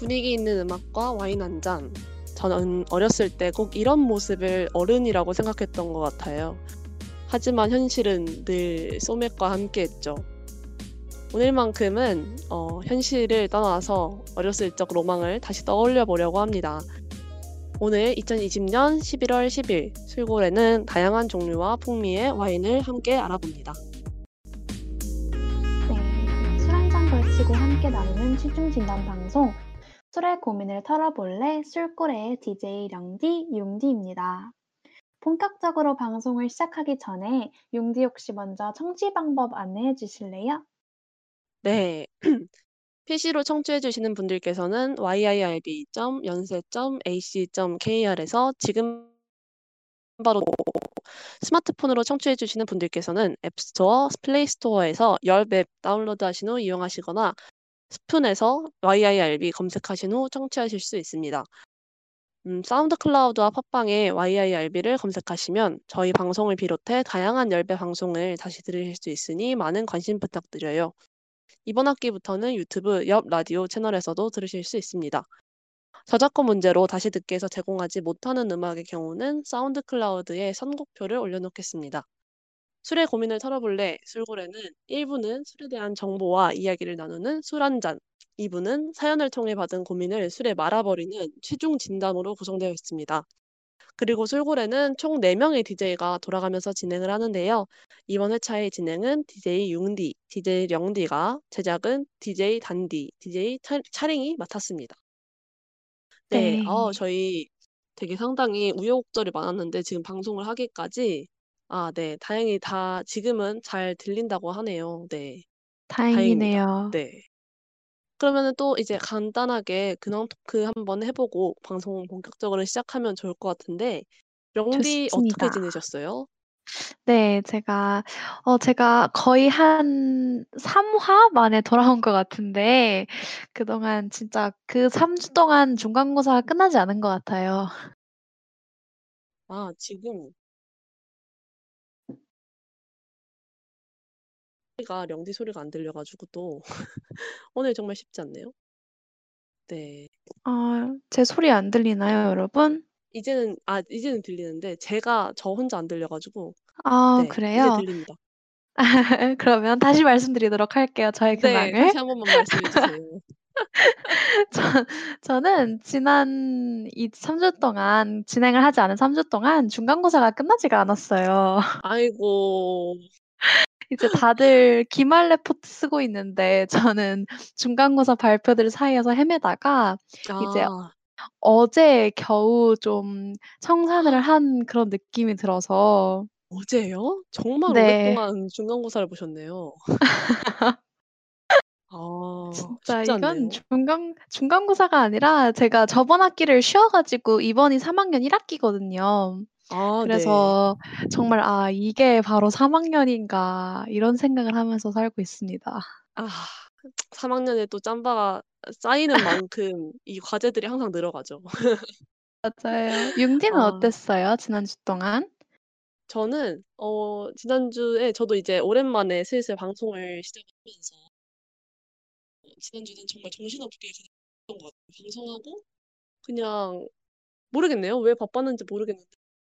분위기 있는 음악과 와인 한 잔. 저는 어렸을 때 꼭 이런 모습을 어른이라고 생각했던 것 같아요. 하지만 현실은 늘 소맥과 함께했죠. 오늘만큼은 어, 현실을 떠나서 어렸을 적 로망을 다시 떠올려 보려고 합니다. 오늘 2020년 11월 10일 술골에는 다양한 종류와 풍미의 와인을 함께 알아봅니다. 네, 술 한 잔 걸치고 함께 나누는 취중 진단 방송 술의 고민을 털어볼래 술골의 DJ 령디 융디입니다. 본격적으로 방송을 시작하기 전에 융디 혹시 먼저 청취 방법 안내해 주실래요? 네. PC로 청취해 주시는 분들께서는 yirb.연세.ac.kr에서 지금 바로 스마트폰으로 청취해 주시는 분들께서는 앱스토어, 플레이스토어에서 열 앱 다운로드 하신 후 이용하시거나 스푼에서 yirb 검색하신 후 청취하실 수 있습니다. 음, 사운드 클라우드와 팟빵에 yirb를 검색하시면 저희 방송을 비롯해 다양한 열배 방송을 다시 들으실 수 있으니 많은 관심 부탁드려요. 이번 학기부터는 유튜브 옆 라디오 채널에서도 들으실 수 있습니다. 저작권 문제로 다시 듣기에서 제공하지 못하는 음악의 경우는 사운드 클라우드에 선곡표를 올려놓겠습니다. 술의 고민을 털어볼래 술고래는 1부는 술에 대한 정보와 이야기를 나누는 술 한 잔, 2부는 사연을 통해 받은 고민을 술에 말아버리는 최종 진담으로 구성되어 있습니다. 그리고 술고래는 총 4명의 DJ가 돌아가면서 진행을 하는데요. 이번 회차의 진행은 DJ 융디, DJ 령디가, 제작은 DJ 단디, DJ 차링이 맡았습니다. 네, 네. 어, 저희 되게 상당히 우여곡절이 많았는데 지금 방송을 하기까지 아, 네, 다행히 다 지금은 잘 들린다고 하네요. 네, 다행입니다. 다행이네요. 네. 그러면은 또 이제 간단하게 근황 토크 한번 해보고 방송 본격적으로 시작하면 좋을 것 같은데 령디 어떻게 좋습니다. 지내셨어요? 네, 제가 어 제가 거의 한 3 화 만에 돌아온 것 같은데 그동안 진짜 그 3 주 동안 중간고사가 끝나지 않은 것 같아요. 아, 지금 소리가 령디 소리가 안 들려가지고 또 오늘 정말 쉽지 않네요. 네. 아, 제 소리 안 들리나요, 여러분? 이제는 아, 이제는 들리는데 제가 저 혼자 안 들려가지고 아, 네, 이제 그래요? 들립니다. 그러면 다시 말씀드리도록 할게요, 저의 네, 근황을. 다시 한 번만 말씀해 주세요. 저, 저는 지난 이 3주 동안 진행을 하지 않은 3주 동안 중간고사가 끝나지가 않았어요. 아이고. 이제 다들 기말 레포트 쓰고 있는데 저는 중간고사 발표들 사이에서 헤매다가 이제 아. 어제 겨우 좀 청산을 한 그런 느낌이 들어서 어제요? 정말 네. 오랫동안 중간고사를 보셨네요. 아, 진짜 쉽지 이건 않네요. 중간 중간고사가 아니라 제가 저번 학기를 쉬어 가지고 이번이 3 학년 1 학기거든요. 아, 네. 그래서 정말 '아 이게 바로 3 학년인가.' 이런 생각을 하면서 살고 있습니다. 아, 3 학년에 또 짬바가 쌓이는 만큼 이 과제들이 항상 늘어가죠. 맞아요. 융디는 아. 어땠어요? 지난 주 동안? 저는 어 지난주에 저도 이제 오랜만에 슬슬 방송을 시작하면서 지난주는 정말 정신없게 그냥 했던 것 같아요. 방송하고 그냥 모르겠네요. 왜 바빴는지 모르겠는데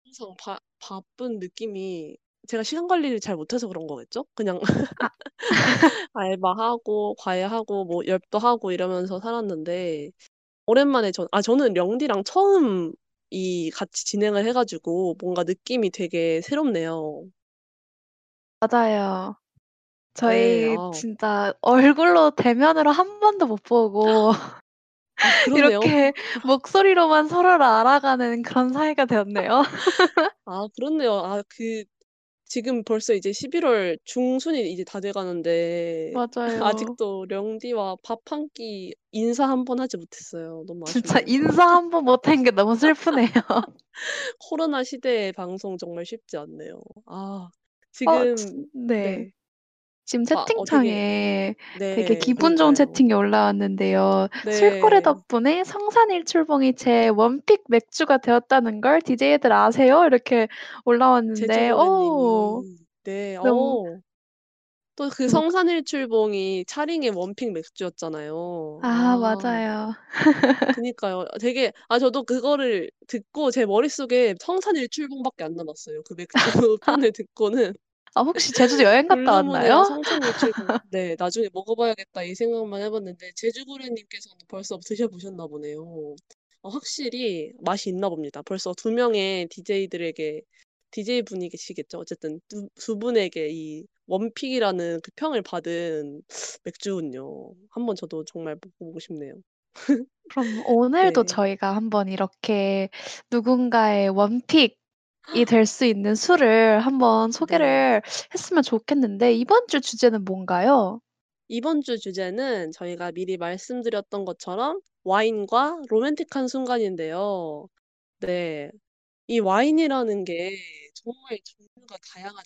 항상 바 바쁜 느낌이 제가 시간 관리를 잘 못해서 그런 거겠죠? 그냥 아. 알바하고 과외하고 뭐 엽도 하고 이러면서 살았는데 오랜만에 전 아 저는 령디랑 처음 이 같이 진행을 해 가지고 뭔가 느낌이 되게 새롭네요. 맞아요. 예. 저희 아. 진짜 얼굴로 대면으로 한 번도 못 보고 아. 이렇게 목소리로만 서로를 알아가는 그런 사이가 되었네요. 아 그렇네요. 아 그 지금 벌써 이제 11월 중순이 이제 다 돼 가는데 맞아요. 아직도 령디와 밥 한 끼 인사 한 번 하지 못했어요. 너무 진짜 아쉽네요. 인사 한 번 못한 게 너무 슬프네요. 코로나 시대의 방송 정말 쉽지 않네요. 아어 지금 진 네. 네. 지금 아어 채팅창에 되게 네. 기분 좋은 그러니까요. 채팅이 올라왔는데요. "술고래 네. 덕분에 성산일출봉이 제 원픽 맥주가 되었다는 걸 DJ들 아세요?" 이렇게 올라왔는데 어 님이 네. 너무 어. 또그뭐 성산일출봉이 차링의 원픽 맥주였잖아요. 아 아. 맞아요. 그니까요. 되게 아 저도 그거를 듣고 제 머릿속에 성산일출봉밖에 안 남았어요. 그 맥주 편을 듣고는. 아 혹시 제주도 여행 갔다 왔나요? 네 '나중에 먹어 봐야겠다.' 이 생각만 해 봤는데 제주고래 님께서는 벌써 드셔 보셨나 보네요. 어 확실히 맛이 있나 봅니다. 벌써 2 명의 디제이들에게 디제이분이 계시겠죠. 어쨌든 두 두 분에게 이 원픽이라는 그 평을 받은 맥주군요. 한번 저도 정말 먹어 보고 싶네요. 그럼 오늘도 네. 저희가 한번 이렇게 누군가의 원픽 이 될 수 있는 술을 한번 네. 소개를 했으면 좋겠는데 이번 주 주제는 뭔가요? 이번 주 주제는 저희가 미리 말씀드렸던 것처럼 와인과 로맨틱한 순간인데요. 네. 이 와인이라는 게 정말 종류가 다양하잖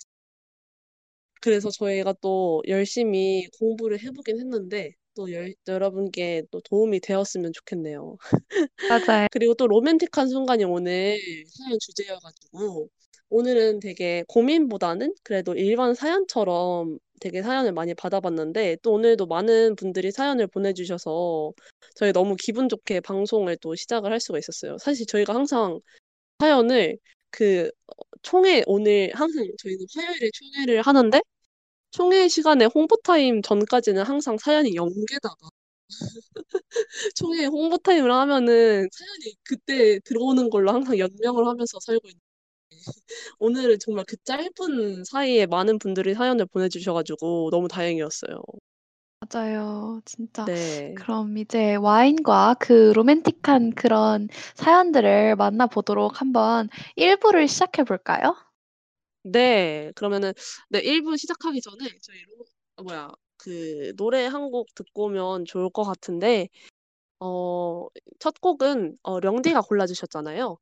그래서 저희가 또 열심히 공부를 해 보긴 했는데 또열 여러분께 또 도움이 되었으면 좋겠네요. 맞아요. 그리고 또 로맨틱한 순간이 오늘 사연 주제여 가지고 오늘은 되게 고민보다는 그래도 일반 사연처럼 되게 사연을 많이 받아 봤는데 또 오늘도 많은 분들이 사연을 보내 주셔서 저희 너무 기분 좋게 방송을 또 시작을 할 수가 있었어요. 사실 저희가 항상 사연을 그어 총회 오늘 항상 저희는 화요일에 총회를 하는데 총회 시간에 홍보 타임 전까지는 항상 사연이 0 개다가 총회 홍보 타임을 하면은 사연이 그때 들어오는 걸로 항상 연명을 하면서 살고 있는데 오늘은 정말 그 짧은 사이에 많은 분들이 사연을 보내 주셔 가지고 너무 다행이었어요. 맞아요. 진짜 네. 그럼 이제 와인과 그 로맨틱한 그런 사연들을 만나 보도록 한번 1 부를 시작해 볼까요? 네. 그러면은 네 1 부 시작하기 전에 저희 로 아 뭐야 그 노래 1 곡 듣고 오면 좋을 것 같은데 어 첫 곡은 어 령디가 골라 주셨잖아요.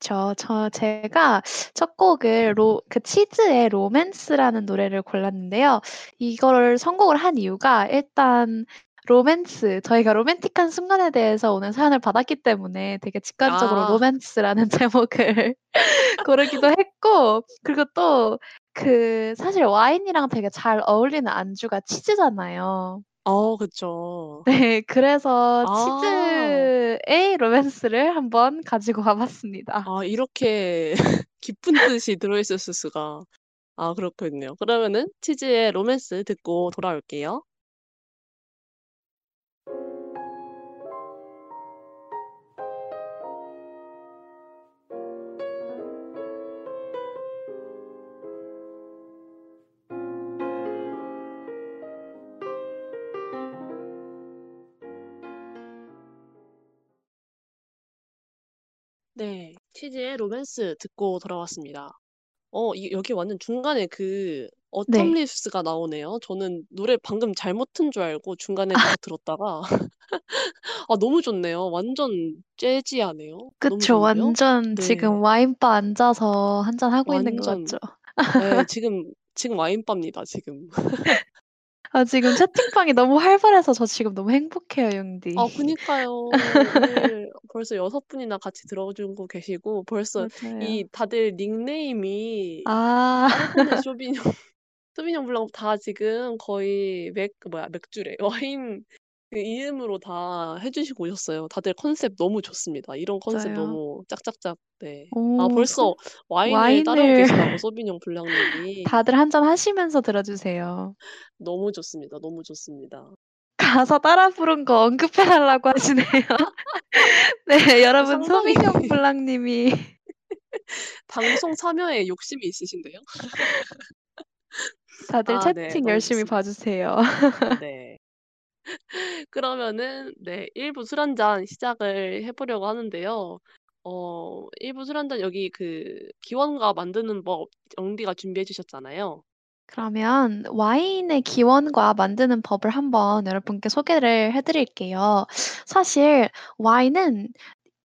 저 저 제가 첫 곡을 로 그 치즈의 로맨스라는 노래를 골랐는데요. 이거를 선곡을 한 이유가 일단 로맨스 저희가 로맨틱한 순간에 대해서 오늘 사연을 받았기 때문에 되게 직관적으로 아. 로맨스라는 제목을 고르기도 했고 그리고 또 그 사실 와인이랑 되게 잘 어울리는 안주가 치즈잖아요. 어 그쵸. 네. 그래서 아. 치즈의 로맨스를 한번 가지고 와 봤습니다. 아 이렇게 깊은 뜻이 들어 있었을 수가. 아 그렇군요. 그러면은 치즈의 로맨스 듣고 돌아올게요. 네. 치즈의 로맨스 듣고 돌아왔습니다. 어 이 여기 완전 중간에 그 어텀 네. 리브스가 나오네요. 저는 노래 방금 잘못 튼 줄 알고 중간에 계속 들었다가 아 너무 좋네요. 완전 재즈하네요. 너무 그쵸. 완전 네. 지금 와인바 앉아서 한잔 하고 있는 것 같죠? 예 지금, 지금 와인바입니다 지금. 아 지금 채팅방이 너무 활발해서 저 지금 너무 행복해요 영디. 아 그니까요. 오늘 벌써 6 분이나 같이 들어 주고 계시고 벌써 이 맞아요. 다들 닉네임이 아. 까베르네, 소비뇽, 소비뇽 블랑 다 지금 거의 맥그 뭐야 맥주래. 와인 그 이름으로 다 해 주시고 오셨어요. 다들 컨셉 너무 좋습니다. 이런 컨셉 맞아요. 너무 짝짝짝 네. 아오소 벌써 와인을 따르고 와인을 계시다고 소비뇽 블랑 님이. 다들 한 잔 하시면서 들어 주세요. 너무 좋습니다. 너무 좋습니다. 가사 따라 부른 거 언급해 달라고 하시네요. 네. 어 여러분 상당히 소비뇽 블랑 님이 방송 참여에 욕심이 있으신데요. 다들 아 네. 채팅 너무 열심히 봐 좋습니다. 주세요. 네. 그러면은 네 1부술1잔 시작을 해 보려고 하는데요. 어 1부술1잔 여기 그 기원과 만드는 법 영디가 준비해 주셨잖아요. 그러면 와인의 기원과 만드는 법을 한번 여러분께 소개를 해 드릴게요. 사실 와인은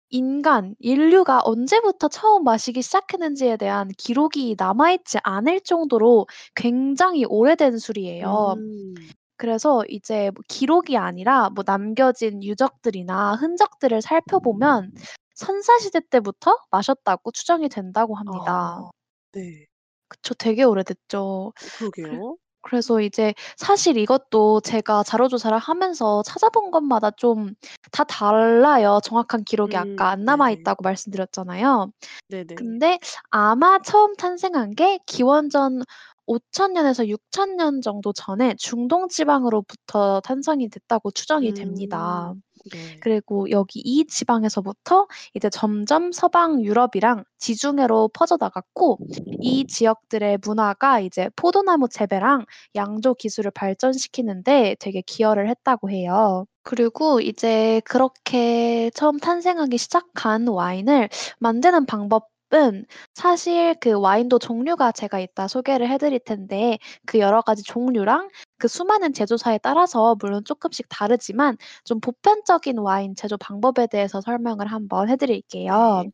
인간, 인류가 언제부터 처음 마시기 시작했는지에 대한 기록이 남아 있지 않을 정도로 굉장히 오래된 술이에요. 음. 그래서 이제 뭐 기록이 아니라 뭐 남겨진 유적들이나 흔적들을 살펴보면 선사시대 때부터 마셨다고 추정이 된다고 합니다. 아 네. 그쵸. 되게 오래됐죠. 어 그래 그러게요. 그래서 이제 사실 이것도 제가 자료 조사를 하면서 찾아본 것마다 좀 다 달라요. 정확한 기록이 아까 음안 남아 네네. 있다고 말씀드렸잖아요. 네네. 근데 아마 처음 탄생한 게 기원전 5,000 년에서 6,000년 정도 전에 중동 지방으로부터 탄생이 됐다고 추정이 됩니다. 음 네. 그리고 여기 이 지방에서부터 이제 점점 서방 유럽이랑 지중해로 퍼져 나갔고 이 지역들의 문화가 이제 포도나무 재배랑 양조 기술을 발전시키는 데 되게 기여를 했다고 해요. 그리고 이제 그렇게 처음 탄생하기 시작한 와인을 만드는 방법 은 사실 그 와인도 종류가 제가 이따 소개를 해 드릴 텐데 그 여러 가지 종류랑 그 수많은 제조사에 따라서 물론 쪼끔씩 다르지만 좀 보편적인 와인 제조 방법에 대해서 설명을 한번 해 드릴게요. 네.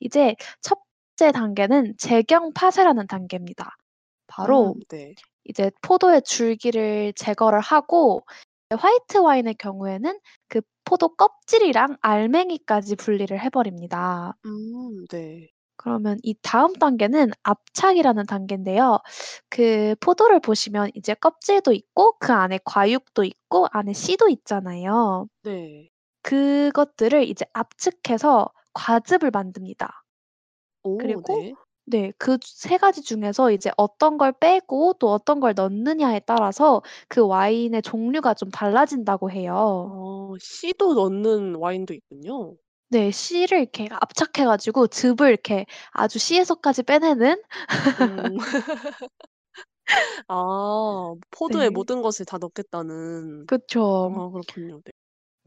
이제 첫째 단계는 제경 파쇄라는 단계입니다. 바로 음 네. 이제 포도의 줄기를 제거를 하고 화이트 와인의 경우에는 그 포도 껍질이랑 알맹이까지 분리를 해 버립니다. 음 네. 그러면 이 다음 단계는 압착이라는 단계인데요. 그 포도를 보시면 이제 껍질도 있고 그 안에 과육도 있고 안에 씨도 있잖아요. 네. 그것들을 이제 압축해서 과즙을 만듭니다. 오 그리고 네. 네그세 가지 중에서 이제 어떤 걸 빼고 또 어떤 걸 넣느냐에 따라서 그 와인의 종류가 좀 달라진다고 해요. 어 씨도 넣는 와인도 있군요. 네. 씨를 이렇게 압착해 가지고 즙을 이렇게 아주 씨에서까지 빼내는 음. 아 포도에 네. 모든 것을 다 넣겠다는. 그쵸. 아 그렇군요. 네.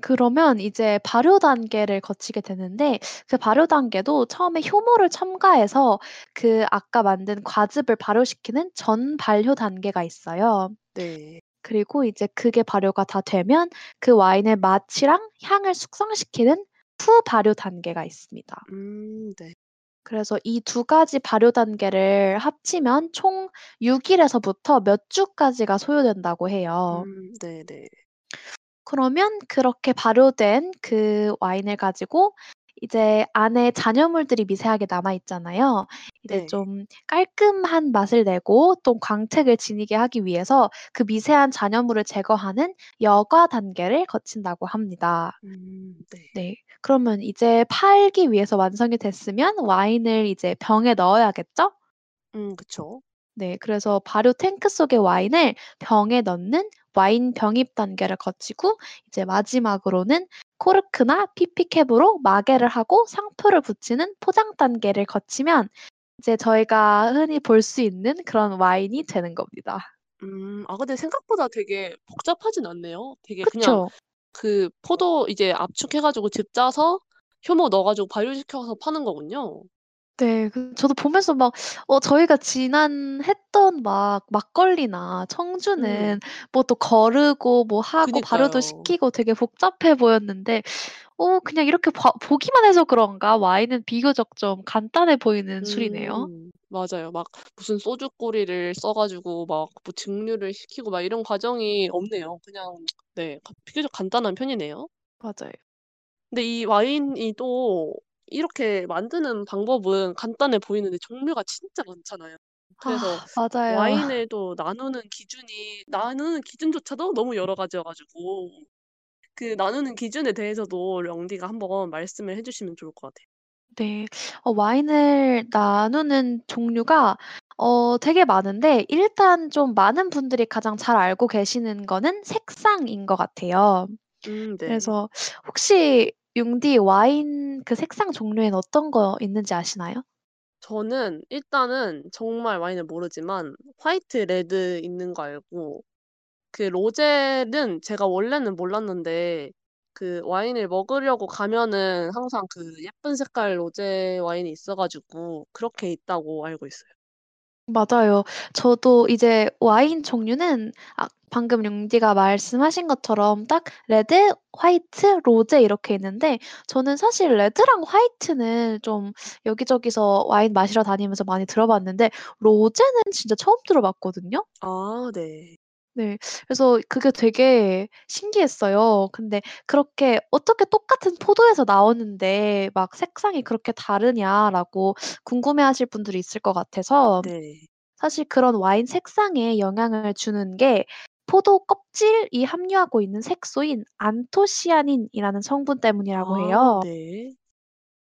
그러면 이제 발효 단계를 거치게 되는데 그 발효 단계도 처음에 효모를 첨가해서 그 아까 만든 과즙을 발효시키는 전 발효 단계가 있어요. 네. 그리고 이제 그게 발효가 다 되면 그 와인의 맛이랑 향을 숙성시키는 후 발효 단계가 있습니다. 음 네. 그래서 이 두 가지 발효 단계를 합치면 총 6 일에서부터 몇 주까지가 소요된다고 해요. 음 네 네. 그러면 그렇게 발효된 그 와인을 가지고 이제 안에 잔여물들이 미세하게 남아 있잖아요. 이제 네. 좀 깔끔한 맛을 내고 또 광택을 지니게 하기 위해서 그 미세한 잔여물을 제거하는 여과 단계를 거친다고 합니다. 음 네. 네. 그러면 이제 팔기 위해서 완성이 됐으면 와인을 이제 병에 넣어야겠죠? 음 그쵸. 네. 그래서 발효 탱크 속의 와인을 병에 넣는 와인 병입 단계를 거치고 이제 마지막으로는 코르크나 피피캡으로 마개를 하고 상표를 붙이는 포장 단계를 거치면 이제 저희가 흔히 볼 수 있는 그런 와인이 되는 겁니다. 음 아 근데 생각보다 되게 복잡하진 않네요. 되게 그냥 그쵸? 그 포도 이제 압축해 가지고 즙 짜서 효모 넣어 가지고 발효시켜서 파는 거군요. 네. 그 저도 보면서 막 어 저희가 지난 했던 막 막걸리나 청주는 음뭐또 거르고 뭐 하고 발효도 그니까요. 시키고 되게 복잡해 보였는데 어 그냥 이렇게 봐 보기만 해서 그런가 와인은 비교적 좀 간단해 보이는 술이네요. 음 맞아요. 막 무슨 소주 꼬리를 써 가지고 막 뭐 증류를 시키고 막 이런 과정이 없네요. 그냥 네 가 비교적 간단한 편이네요. 맞아요. 근데 이 와인이 또 이렇게 만드는 방법은 간단해 보이는데 종류가 진짜 많잖아요. 그래서 아또 나누는 기준이 나누는 기준조차도 너무 여러 가지여 가지고 그 나누는 기준에 대해서도 령디가 한번 말씀을 해 주시면 좋을 것 같아요. 네. 어 와인을 나누는 종류가 어 되게 많은데 일단 좀 많은 분들이 가장 잘 알고 계시는 거는 색상인 것 같아요. 음 네. 그래서 혹시 융디 와인 그 색상 종류에는 어떤 거 있는지 아시나요? 저는 일단은 정말 와인을 모르지만 화이트, 레드 있는 거 알고 그 로제는 제가 원래는 몰랐는데 그 와인을 먹으려고 가면은 항상 그 예쁜 색깔 로제 와인이 있어 가지고 그렇게 있다고 알고 있어요. 맞아요. 저도 이제 와인 종류는 아 방금 융디가 말씀하신 것처럼 딱 레드, 화이트, 로제 이렇게 있는데 저는 사실 레드랑 화이트는 좀 여기저기서 와인 마시러 다니면서 많이 들어 봤는데 로제는 진짜 처음 들어 봤거든요. 아 네. 네. 그래서 그게 되게 신기했어요. 근데 그렇게 '어떻게 똑같은 포도에서 나오는데 막 색상이 그렇게 다르냐.'라고 궁금해하실 분들이 있을 것 같아서 네. 사실 그런 와인 색상에 영향을 주는 게 포도 껍질이 함유하고 있는 색소인 안토시아닌이라는 성분 때문이라고 아 해요. 네.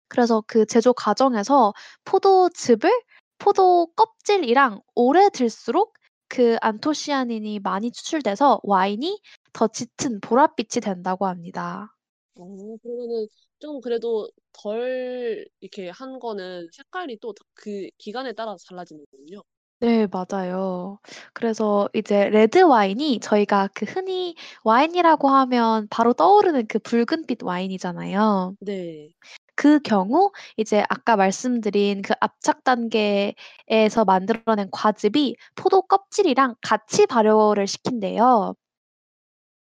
그래서 그 제조 과정에서 포도즙을 포도 껍질이랑 오래 둘수록 그 안토시아닌이 많이 추출돼서 와인이 더 짙은 보랏빛이 된다고 합니다. 어 그러면은 좀 그래도 덜 이렇게 한 거는 색깔이 또 그 기간에 따라서 달라지는군요. 네 맞아요. 그래서 이제 레드 와인이 저희가 그 흔히 와인이라고 하면 바로 떠오르는 그 붉은빛 와인이잖아요. 네. 그 경우 이제 아까 말씀드린 그 압착 단계에서 만들어낸 과즙이 포도 껍질이랑 같이 발효를 시킨대요.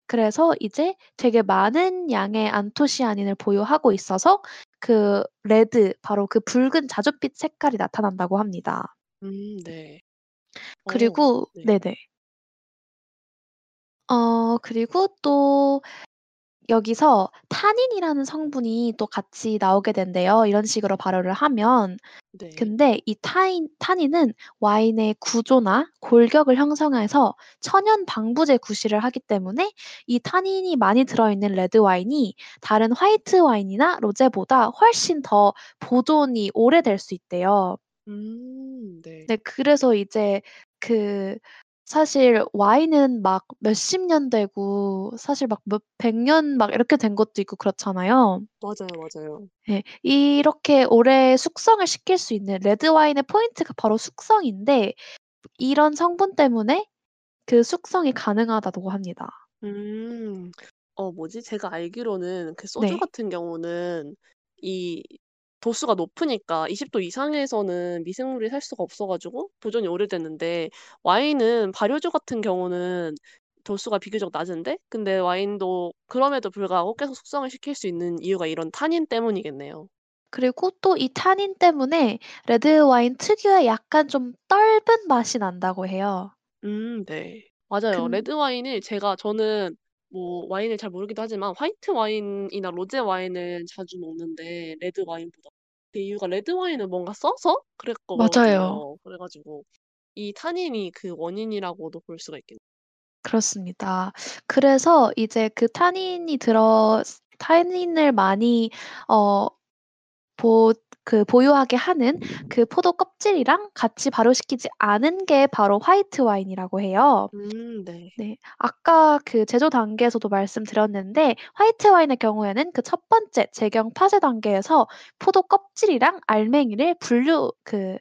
그래서 이제 되게 많은 양의 안토시아닌을 보유하고 있어서 그 레드 바로 그 붉은 자줏빛 색깔이 나타난다고 합니다. 음 네. 어 그리고 네. 네네. 어 그리고 또 여기서 타닌이라는 성분이 또 같이 나오게 된대요, 이런 식으로 발효를 하면. 네. 근데 이 타인 타닌은 와인의 구조나 골격을 형성해서 천연 방부제 구실을 하기 때문에 이 타닌이 많이 들어 있는 레드 와인이 다른 화이트 와인이나 로제보다 훨씬 더 보존이 오래될 수 있대요. 음 네. 네 그래서 이제 그 사실 와인은 막 몇십 년 되고 사실 막 몇 백 년 막 이렇게 된 것도 있고 그렇잖아요. 맞아요, 맞아요. 예. 이렇게 오래 숙성을 시킬 수 있는 레드 와인의 포인트가 바로 숙성인데 이런 성분 때문에 그 숙성이 가능하다고 합니다. 음. 어 뭐지? 제가 알기로는 그 소주 네. 같은 경우는 이 도수가 높으니까 20도 이상에서는 미생물이 살 수가 없어 가지고 보존이 오래됐는데 와인은 발효주 같은 경우는 도수가 비교적 낮은데 근데 와인도 그럼에도 불구하고 계속 숙성을 시킬 수 있는 이유가 이런 타닌 때문이겠네요. 그리고 또이 타닌 때문에 레드 와인 특유의 약간 좀 떫은 맛이 난다고 해요. 음 네. 맞아요. 근 레드 와인을 제가 저는 뭐 와인을 잘 모르기도 하지만 화이트 와인이나 로제 와인을 자주 먹는데 레드 와인보다. 그 이유가 레드 와인은 뭔가 써서 맞아요. 그랬거든요. 그래 가지고 이 타닌이 그 원인이라고도 볼 수가 있겠네요. 그렇습니다. 그래서 이제 그 타닌이 들어 타닌을 많이 어 보 그 보유하게 하는 그 포도 껍질이랑 같이 발효시키지 않은 게 바로 화이트 와인이라고 해요. 음 네. 네. 아까 그 제조 단계에서도 말씀드렸는데 화이트 와인의 경우에는 그 첫 번째 제경 파쇄 단계에서 포도 껍질이랑 알맹이를 분류 그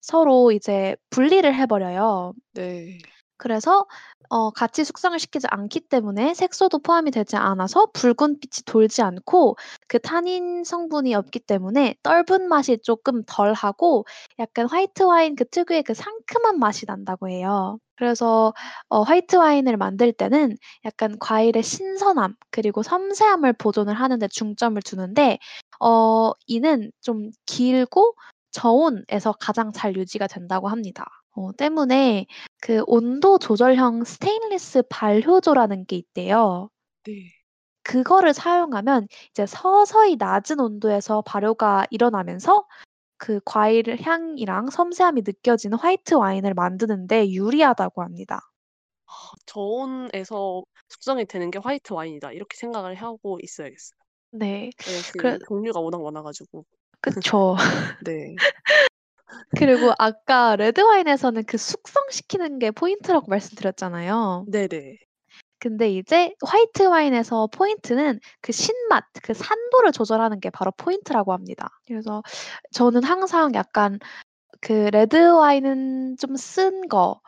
서로 이제 분리를 해 버려요. 네. 그래서 어 같이 숙성을 시키지 않기 때문에 색소도 포함이 되지 않아서 붉은 빛이 돌지 않고 그 타닌 성분이 없기 때문에 떫은 맛이 쪼끔 덜하고 약간 화이트 와인 그 특유의 그 상큼한 맛이 난다고 해요. 그래서 어 화이트 와인을 만들 때는 약간 과일의 신선함 그리고 섬세함을 보존을 하는 데 중점을 두는데 어 이는 좀 길고 저온에서 가장 잘 유지가 된다고 합니다. 어 때문에 그 온도 조절형 스테인리스 발효조라는 게 있대요. 네. 그거를 사용하면 이제 서서히 낮은 온도에서 발효가 일어나면서 그 과일 향이랑 섬세함이 느껴지는 화이트 와인을 만드는 데 유리하다고 합니다. 아 저온에서 숙성이 되는 게 화이트 와인이다. 이렇게 생각을 하고 있어야겠어요. 네. 예 그래 그 종류가 워낙 많아 가지고. 그쵸. 네. 그리고 아까 레드 와인에서는 그 숙성시키는 게 포인트라고 말씀드렸잖아요. 네네. 근데 이제 화이트 와인에서 포인트는 그 신맛, 그 산도를 조절하는 게 바로 포인트라고 합니다. 그래서 저는 항상 약간 그 레드 와인은 좀 쓴 거,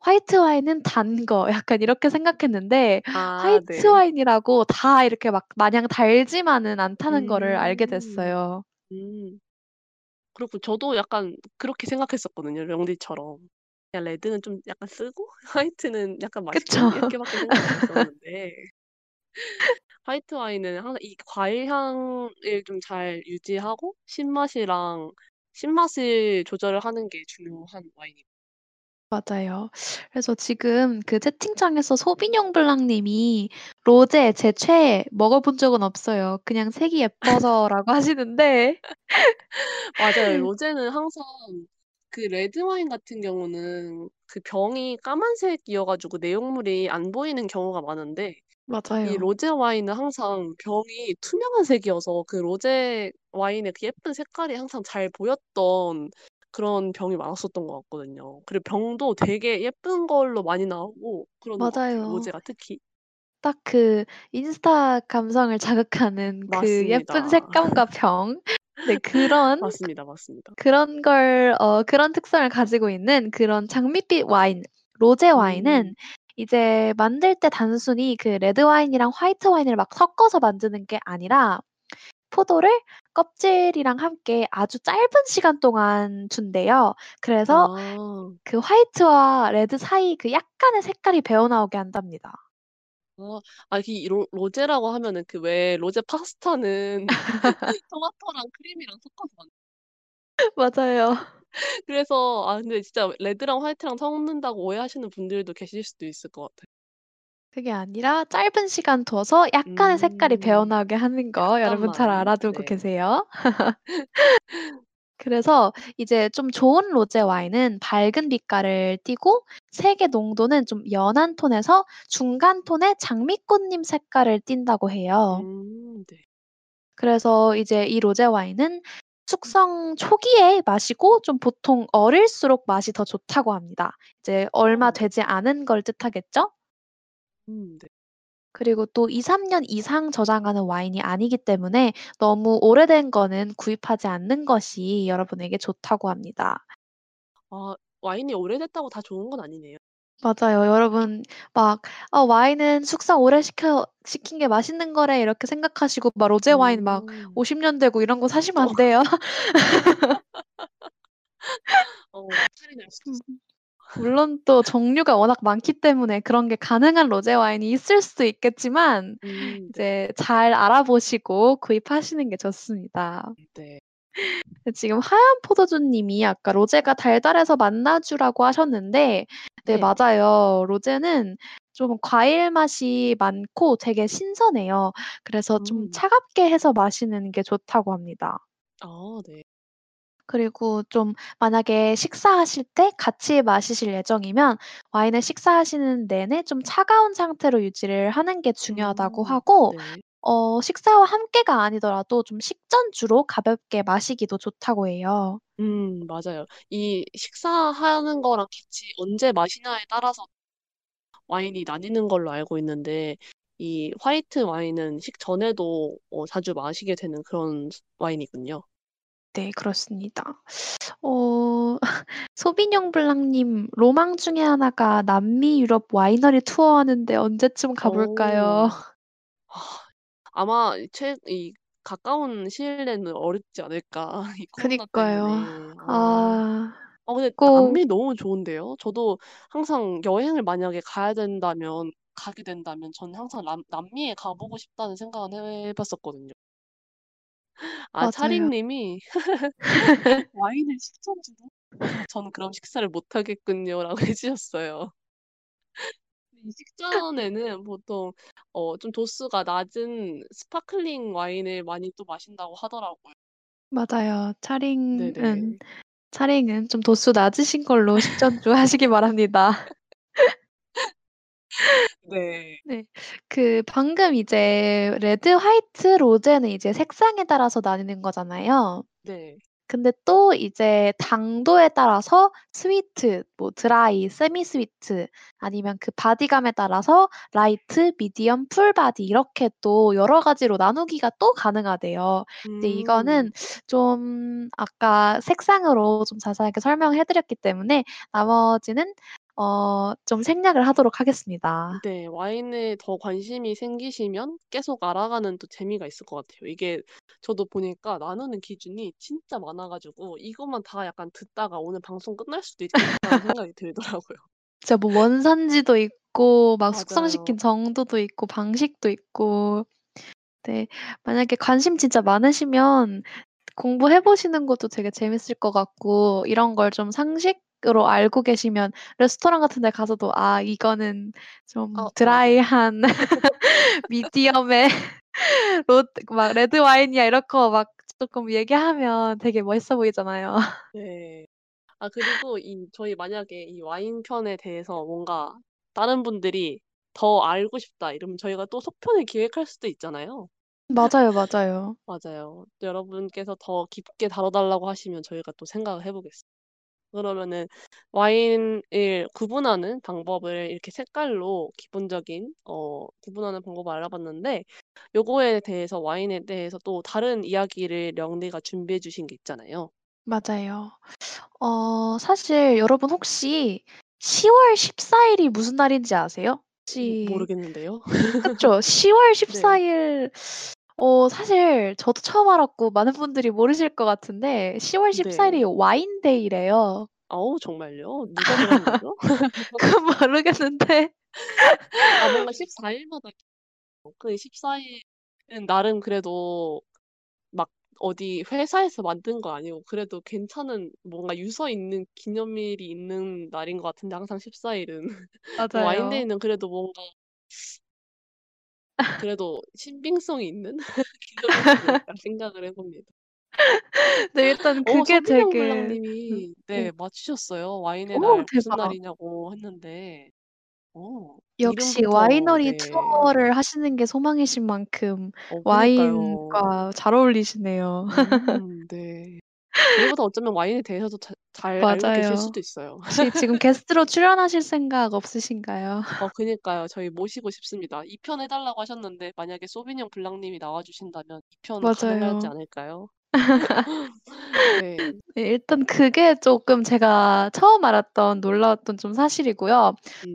화이트 와인은 단 거 약간 이렇게 생각했는데 아 화이트 네. 와인이라고 다 이렇게 막 마냥 달지만은 않다는 거를 알게 음. 됐어요. 음. 그렇고 저도 약간 그렇게 생각했었거든요, 명디처럼. 그냥 레드는 좀 약간 쓰고 화이트는 약간 맛있고 그쵸. 이렇게밖에 생각을 못 했었는데 화이트 와인은 항상 이 과일 향을 좀 잘 유지하고 신맛이랑 신맛을 조절을 하는 게 중요한 와인이고 맞아요. 그래서 지금 그 채팅창에서 소비뇽 블랑 님이 "로제 제 최애. 먹어 본 적은 없어요. 그냥 색이 예뻐서."라고 하시는데 맞아요. 로제는 항상 그 레드 와인 같은 경우는 그 병이 까만색이어 가지고 내용물이 안 보이는 경우가 많은데 이 맞아요. 로제 와인은 항상 병이 투명한 색이어서 그 로제 와인의 그 예쁜 색깔이 항상 잘 보였던 그런 병이 많았었던 것 같거든요. 그리고 병도 되게 예쁜 걸로 많이 나오고 그러는 것 같아요, 맞아요. 로제가 특히. 딱 그 인스타 감성을 자극하는 그 예쁜 맞습니다. 색감과 병. 네 그런 맞습니다, 맞습니다. 그런 걸 어 그런 특성을 가지고 있는 그런 장밋빛 와인 로제 와인은 음. 이제 만들 때 단순히 그 레드 와인이랑 화이트 와인을 막 섞어서 만드는 게 아니라 포도를 껍질이랑 함께 아주 짧은 시간 동안 둔대요. 그래서 아. 그 화이트와 레드 사이 그 약간의 색깔이 배어 나오게 한답니다. 아. 아이 로 로제라고 하면은 그 왜 로제 파스타는 토마토랑 크림이랑 섞어서 만 맞아요. 그래서 아 근데 진짜 레드랑 화이트랑 섞는다고 오해하시는 분들도 계실 수도 있을 것 같아요. 그게 아니라 짧은 시간 둬서 약간의 색깔이 배어 음. 하는 거 여러분 잘. 알아두고 네. 계세요. 그래서 이제 좀 좋은 로제 와인은 밝은 빛깔을 띠고 색의 농도는 좀 연한 톤에서 중간 톤의 장미꽃잎 색깔을 띈다고 해요. 음 네. 그래서 이제 이 로제 와인은 숙성 초기에 마시고 좀 보통 어릴수록 맛이 더 좋다고 합니다. 이제 얼마 어. 되지 않은 걸 뜻하겠죠? 음 네. 그리고 또 2-3년 이상 저장하는 와인이 아니기 때문에 너무 오래된 거는 구입하지 않는 것이 여러분에게 좋다고 합니다. 아 와인이 오래됐다고 다 좋은 건 아니네요. 맞아요. 여러분 막 '아 와인은 숙성 오래 시켜 시킨 게 맛있는 거래.' 이렇게 생각하시고 막 로제 와인 막 음. 50 년 되고 이런 거 사시면 어안 돼요. 어 탈이 날 수도 음. 물론 또 종류가 워낙 많기 때문에 그런 게 가능한 로제 와인이 있을 수도 있겠지만 음 네. 이제 잘 알아보시고 구입하시는 게 좋습니다. 네. 그 지금 하얀 포도주 님이 아까 로제가 달달해서 맛나주라고 하셨는데 네 네. 맞아요. 로제는 좀 과일 맛이 많고 되게 신선해요. 그래서 좀 음. 차갑게 해서 마시는 게 좋다고 합니다. 아 네. 그리고 좀 만약에 식사하실 때 같이 마시실 예정이면 와인을 식사하시는 내내 좀 차가운 상태로 유지를 하는 게 중요하다고 음 하고 네. 어 식사와 함께가 아니더라도 좀 식전주로 가볍게 마시기도 좋다고 해요. 음 맞아요. 이 식사하는 거랑 같이 언제 마시냐에 따라서 와인이 나뉘는 걸로 알고 있는데 이 화이트 와인은 식전에도 어 자주 마시게 되는 그런 스 와인이군요. 네 그렇습니다. 어 소비뇽 블랑 님 로망 중에 하나가 남미 유럽 와이너리 투어하는데 언제쯤 가 볼까요? 어. 아 아마 최 이 가까운 시일 내는 어렵지 않을까 이 코로나 그니까요. 때문에. 아. 아어 근데 꼭 남미 너무 좋은데요. 저도 항상 여행을 만약에 가야 된다면 가게 된다면 저는 항상 남 남미에 가 보고 싶다는 생각은 해 봤었거든요. 아 차림 맞아요. 님이 "와인을 식전주로? 아 저는 그럼 식사를 못 하겠군요."라고 해 주셨어요. 이 식전에는 보통 어 좀 도수가 낮은 sparkling 와인을 많이 또 마신다고 하더라고요. 맞아요. 차링은. 차링은 좀 도수 낮으신 걸로 식전주 하시기 바랍니다. 네. 네. 그 방금 이제 레드, 화이트, 로제는 이제 색상에 따라서 나뉘는 거잖아요. 네. 근데 또 이제 당도에 따라서 sweet, 뭐 dry, semi sweet 아니면 그 바디감에 따라서 light, medium, full body 이렇게 또 여러 가지로 나누기가 또 가능하대요. 근데 음. 이거는 좀 아까 색상으로 좀 자세하게 설명해 드렸기 때문에 나머지는 어 좀 생략을 하도록 하겠습니다. 네. 와인에 더 관심이 생기시면 계속 알아가는 또 재미가 있을 것 같아요. 이게 저도 보니까 나누는 기준이 진짜 많아 가지고 '이것만 다 약간 듣다가 오늘 방송 끝날 수도 있겠다.'는 생각이 들더라고요. 진짜 뭐 원산지도 있고 막 숙성시킨 맞아요. 정도도 있고 방식도 있고 네. 만약에 관심 진짜 많으시면 공부해 보시는 것도 되게 재밌을 것 같고 이런 걸 좀 상식 으로 알고 계시면 레스토랑 같은 데 가서도 '아 이거는 좀어 맞아요. 드라이한 미디엄의 롯막 레드 와인이야.' 거막 쪼끔 얘기하면 되게 멋있어 보이잖아요. 네. 아 그리고 이 저희 만약에 이 와인 편에 대해서 뭔가 다른 분들이 "더 알고 싶다." 이러면 저희가 또 속편을 기획할 수도 있잖아요. 맞아요, 맞아요. 맞아요. 또 여러분께서 더 깊게 다뤄 달라고 하시면 저희가 또 생각을 해 보겠습 그러면은 와인을 구분하는 방법을 이렇게 색깔로 기본적인 어 구분하는 방법을 알아봤는데 요거에 대해서 와인에 대해서 또 다른 이야기를 령디가 준비해 주신 게 있잖아요. 맞아요. 어 사실 여러분 혹시 10월 14 일이 무슨 날인지 아세요? 모 혹시 모르겠는데요. 그쵸. 10월 14 네. 일 어 사실 저도 처음 알았고 많은 분들이 모르실 것 같은데 10 월 14 네. 일이 와인 데이래요. 어우 정말요? 누가 그런 거죠? 그건 모르겠는데 아 뭔가 14 일마다 그 14 일은 나름 그래도 막 어디 회사에서 만든 거 아니고 그래도 괜찮은 뭔가 유서 있는 기념일이 있는 날인 것 같은데 항상 14 일은. 맞아요. 와인데이는 그래도 뭔가 그래도 신빙성이 있는 있다 생각을 해 봅니다. 네 일단 어 그게 되게 블랑 음 님이 오네 맞추셨어요. 와인의 오 날 무슨 대박. 날이냐고 했는데 어 역시 이름부터 와이너리 네. 투어를 하시는 게 소망이신 만큼 어 그니까요. 와인과 잘 어울리시네요. 음 네. 저희보다 어쩌면 와인에 대해서도 자 잘 알고 계실 맞아요. 수도 있어요. 혹시 지금 게스트로 출연하실 생각 없으신가요? 어 그니까요. 저희 모시고 싶습니다. 2편 해 달라고 하셨는데 만약에 소비뇽 블랑 님이 나와 주신다면 2편 가능하지 맞아요. 않을까요? 네. 네 일단 그게 쪼끔 제가 처음 알았던 놀라웠던 좀 사실이고요.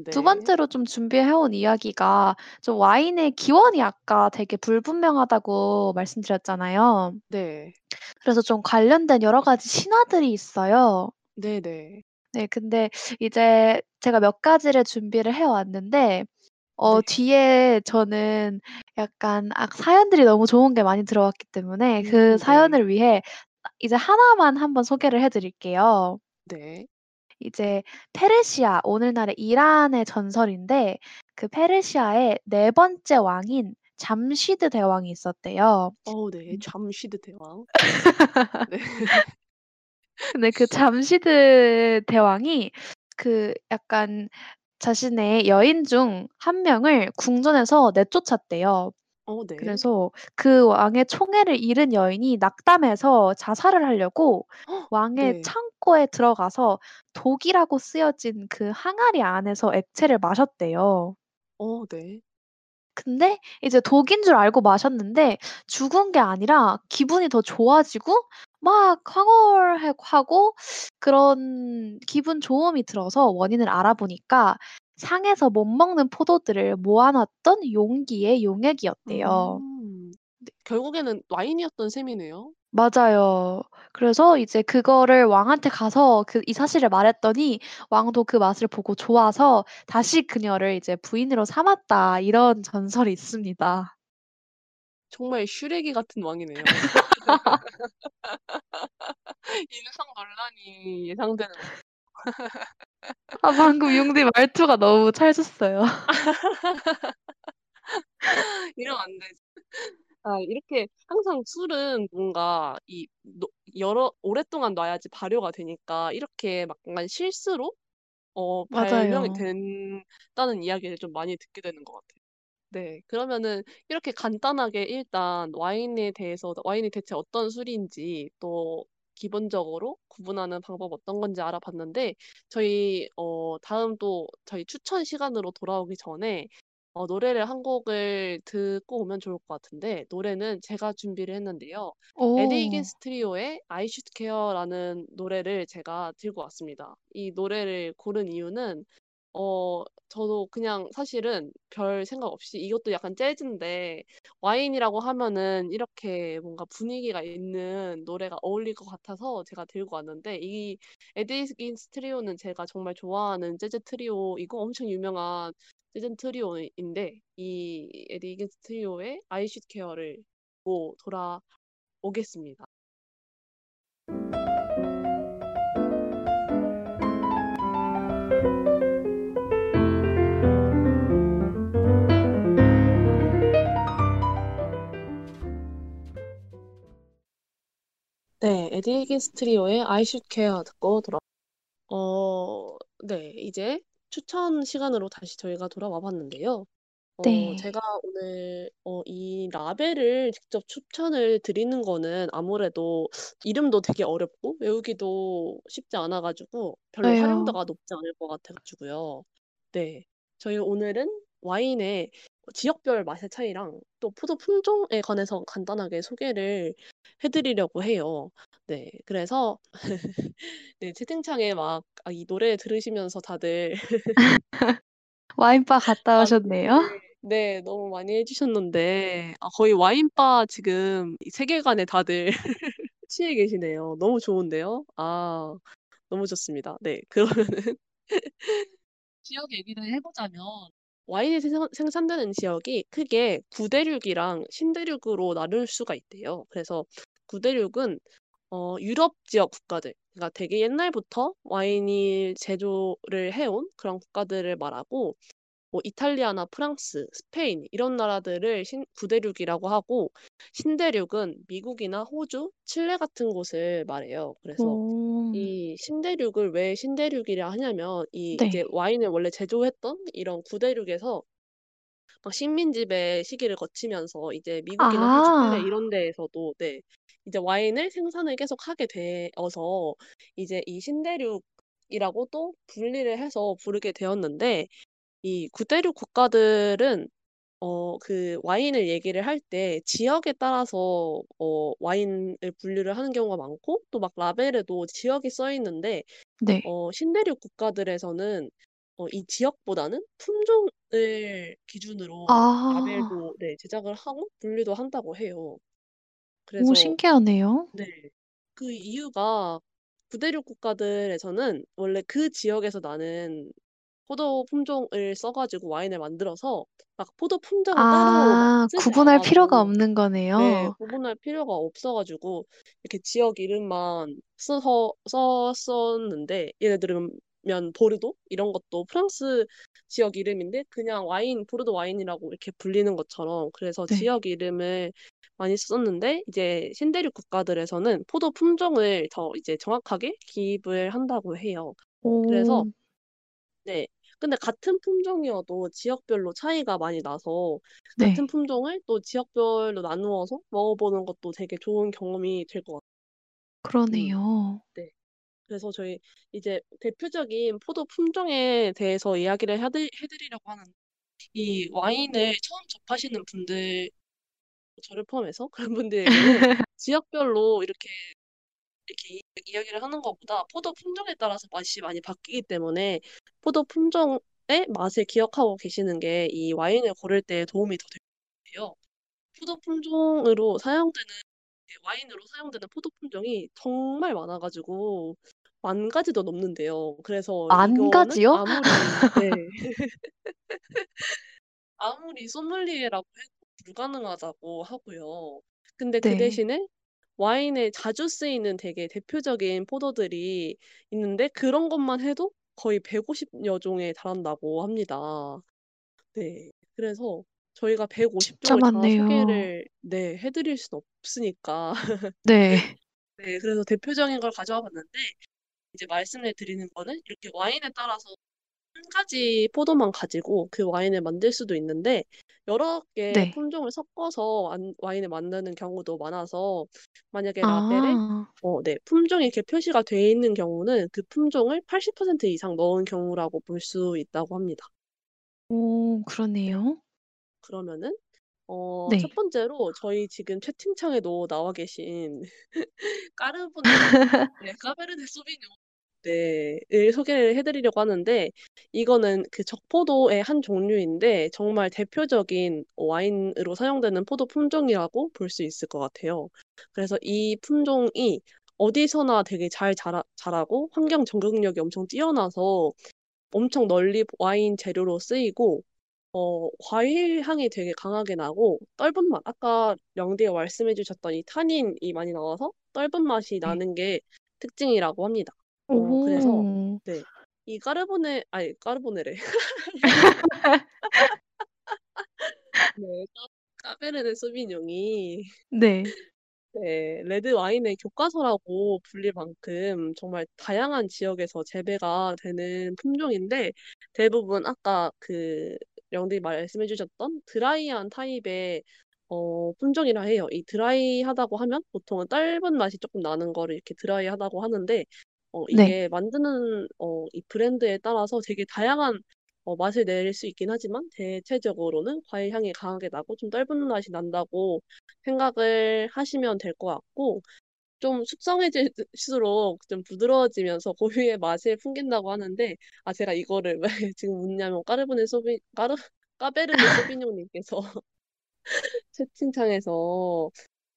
두 네. 번째로 좀 준비해 온 이야기가 좀 와인의 기원이 아까 되게 불분명하다고 말씀드렸잖아요. 네. 그래서 좀 관련된 여러 가지 신화들이 있어요. 네네. 네 근데 이제 제가 몇 가지를 준비를 해 왔는데 어 네. 뒤에 저는 약간 아 사연들이 너무 좋은 게 많이 들어왔기 때문에 그 음 네. 사연을 위해 이제 하나만 한번 소개를 해 드릴게요. 네. 이제 페르시아 오늘날의 이란의 전설인데 그 페르시아의 네 번째 왕인 잠시드 대왕이 있었대요. 어우 네. 음. 잠시드 대왕. 네. 근데 그 잠시드 대왕이 그 약간 자신의 여인 중 한 명을 궁전에서 내쫓았대요. 어 네. 그래서 그 왕의 총애를 잃은 여인이 낙담해서 자살을 하려고 왕의 네. 창고에 들어가서 독이라고 쓰여진 그 항아리 안에서 액체를 마셨대요. 어 네. 근데 이제 독인 줄 알고 마셨는데 죽은 게 아니라 기분이 더 좋아지고 막 황홀해 하고 그런 기분 좋음이 들어서 원인을 알아보니까 상에서 못 먹는 포도들을 모아 놨던 용기의 용액이었대요. 음. 네. 결국에는 와인이었던 셈이네요. 맞아요. 그래서 이제 그거를 왕한테 가서 그 이 사실을 말했더니 왕도 그 맛을 보고 좋아서 다시 그녀를 이제 부인으로 삼았다 이런 전설이 있습니다. 정말 슈레기 같은 왕이네요. 인성 논란이 예상되는 아 방금 융디 말투가 너무 찰졌어요. 이러면 안 되지. 아 이렇게 항상 술은 뭔가 이 노 여러 오랫동안 놔야지 발효가 되니까 이렇게 막 약간 실수로 어 발명이 맞아요. 된다는 이야기를 좀 많이 듣게 되는 것 같아요. 네. 그러면은 이렇게 간단하게 일단 와인에 대해서 와인이 대체 어떤 술인지 또 기본적으로 구분하는 방법 어떤 건지 알아봤는데 저희 어 다음 또 저희 추천 시간으로 돌아오기 전에 어 노래를 한 곡을 듣고 오면 좋을 것 같은데 노래는 제가 준비를 했는데요. 에디 오. 히긴스 트리오의 I Should Care라는 노래를 제가 들고 왔습니다. 이 노래를 고른 이유는 어 저도 그냥 사실은 별 생각 없이 이것도 약간 재즈인데 와인이라고 하면은 이렇게 뭔가 분위기가 있는 노래가 어울릴 것 같아서 제가 들고 왔는데 이 에디 히긴스 트리오는 제가 정말 좋아하는 재즈 트리오이고 엄청 유명한 재즈 트리오인데 이 에디 히긴스 트리오의 I Should Care를 보고 돌아오겠습니다. 네, 에디 히긴스 트리오의 아이슈 케어 듣고 돌아. 어, 네, 이제 추천 시간으로 다시 저희가 돌아와 봤는데요. 어, 네. 제가 오늘 어, 이 라벨을 직접 추천을 드리는 거는 아무래도 이름도 되게 어렵고 외우기도 쉽지 않아가지고 별로? 활용도가 높지 않을 것 같아가지고요. 네, 저희 오늘은 와인의 지역별 맛의 차이랑 또 포도 품종에 관해서 간단하게 소개를 해드리려고 해요. 네, 그래서 네, 채팅창에 막 아, 이 노래 들으시면서 다들 와인바 갔다 오셨네요? 반응을 네 너무 많이 해 주셨는데 아 거의 와인바 지금 이 세계관에 다들 취해 계시네요. 너무 좋은데요. 아 너무 좋습니다. 네 그러면은 지역 얘기를 해 보자면 와인이 생산 생산 되는 지역이 크게 구대륙이랑 신대륙으로 나눌 수가 있대요. 그래서 구대륙은 어 유럽 지역 국가들 그러니까 되게 옛날부터 와인이 제조를 해온 그런 국가들을 말하고 뭐 이탈리아나 프랑스, 스페인 이런 나라들을 신 구대륙이라고 하고 신대륙은 미국이나 호주, 칠레 같은 곳을 말해요. 그래서 오. 이 신대륙을 왜 신대륙이라 하냐면 이 이제 네. 와인을 원래 제조했던 이런 구대륙에서 막 식민지배 시기를 거치면서 이제 미국이나 호주, 칠레 아. 이런 데에서도 네 이제 와인을 생산을 계속 하게 되어서 이제 이 신대륙 이라고 또 분리를 해서 부르게 되었는데 이 구대륙 국가들은 어 그 와인을 얘기를 할 때 지역에 따라서 어 와인을 분류를 하는 경우가 많고 또 막 라벨에도 지역이 써 있는데 네. 어 신대륙 국가들에서는 어 이 지역보다는 품종을 기준으로 아. 라벨도 네 제작을 하고 분류도 한다고 해요. 오 그래서 신기하네요. 네. 그 이유가 구대륙 국가들에서는 원래 그 지역에서 나는 포도 품종을 써 가지고 와인을 만들어서 막 포도 품종을 따로 막아 쓰지 구분할 필요가 않아도 없는 네 거네요. 구분할 필요가 없어 가지고 이렇게 지역 이름만 써서 썼었는데 예를 들면 보르도 이런 것도 프랑스 지역 이름인데 그냥 와인 보르도 와인이라고 이렇게 불리는 것처럼 그래서 네. 지역 이름을 많이 썼는데 이제 신대륙 국가들에서는 포도 품종을 더 이제 정확하게 기입을 한다고 해요. 그래서 오. 네. 근데 같은 품종이어도 지역별로 차이가 많이 나서 같은 네. 품종을 또 지역별로 나누어서 먹어보는 것도 되게 좋은 경험이 될 것 같아요. 음. 그러네요. 네. 그래서 저희 이제 대표적인 포도 품종에 대해서 이야기를 해드 해 드리려고 하는데 이 와인을 처음 접하시는 분들 저를 포함해서 그런 분들에게는 지역별로 이렇게 이렇게 이 이야기를 하는 것보다 포도 품종에 따라서 맛이 많이 바뀌기 때문에 포도 품종의 맛을 기억하고 계시는 게 이 와인을 고를 때 도움이 더 같아요. 포도 품종으로 사용되는 그 와인으로 사용되는 포도 품종이 정말 많아 가지고 만 가지도 넘는데요. 그래서 만 가지요? 아무리 네. 아무리 소믈리에라고 해도 불가능하다고 하고요. 근데 그 네. 대신에 와인에 자주 쓰이는 되게 대표적인 포도들이 있는데 그런 것만 해도 거의 150여 종에 달한다고 합니다. 네. 그래서 저희가 150 진짜 종을 다 많네요. 소개를 네 해 드릴 수는 없으니까 네. 네 그래서 대표적인 걸 가져와 봤는데 이제 말씀을 드리는 거는 이렇게 와인에 따라서 한 가지 포도만 가지고 그 와인을 만들 수도 있는데 여러 개의 네. 품종을 섞어서 안 와인을 만드는 경우도 많아서 만약에 라벨에 아. 어 네 품종이 이렇게 표시가 돼 있는 경우는 그 품종을 80% 이상 넣은 경우라고 볼 수 있다고 합니다. 오 네. 그러네요. 그러면은 어 첫 네. 번째로 저희 지금 채팅창에도 나와 계신 까르보네르 네 까베르네 소비뇽 네을 소개를 해 드리려고 하는데 이거는 그 적포도의 한 종류인데 정말 대표적인 와인으로 사용되는 포도 품종이라고 볼 수 있을 것 같아요. 그래서 이 품종이 어디서나 되게 잘 자라 자라고 환경 적응력이 엄청 뛰어나서 엄청 널리 와인 재료로 쓰이고 어 과일 향이 되게 강하게 나고 떫은 맛 아까 영디가 말씀해 주셨던 이 타닌이 많이 나와서 떫은 맛이 네. 나는 게 특징이라고 합니다. 어 그래서 오. 네. 이 까르보네 아니 까르보네래. 네. 까 까베르네 소비뇽이 네. 네. 레드 와인의 교과서라고 불릴 만큼 정말 다양한 지역에서 재배가 되는 품종인데 대부분 아까 그 영디 말씀해 주셨던 드라이한 타입의 어 품종이라 해요. 이 드라이하다고 하면 보통은 떫은 맛이 쪼끔 나는 거를 이렇게 드라이하다고 하는데 어 네. 이게 만드는 어 이 브랜드에 따라서 되게 다양한 어 맛을 낼 수 있긴 하지만 대체적으로는 과일 향이 강하게 나고 좀 떫은 맛이 난다고 생각을 하시면 될 것 같고 좀 숙성해질 수록 좀 부드러워지면서 고유의 맛을 풍긴다고 하는데 아 제가 이거를 왜 지금 묻냐면 까르보네 소비 까르 까베르네 소비뇽 님께서 채팅창에서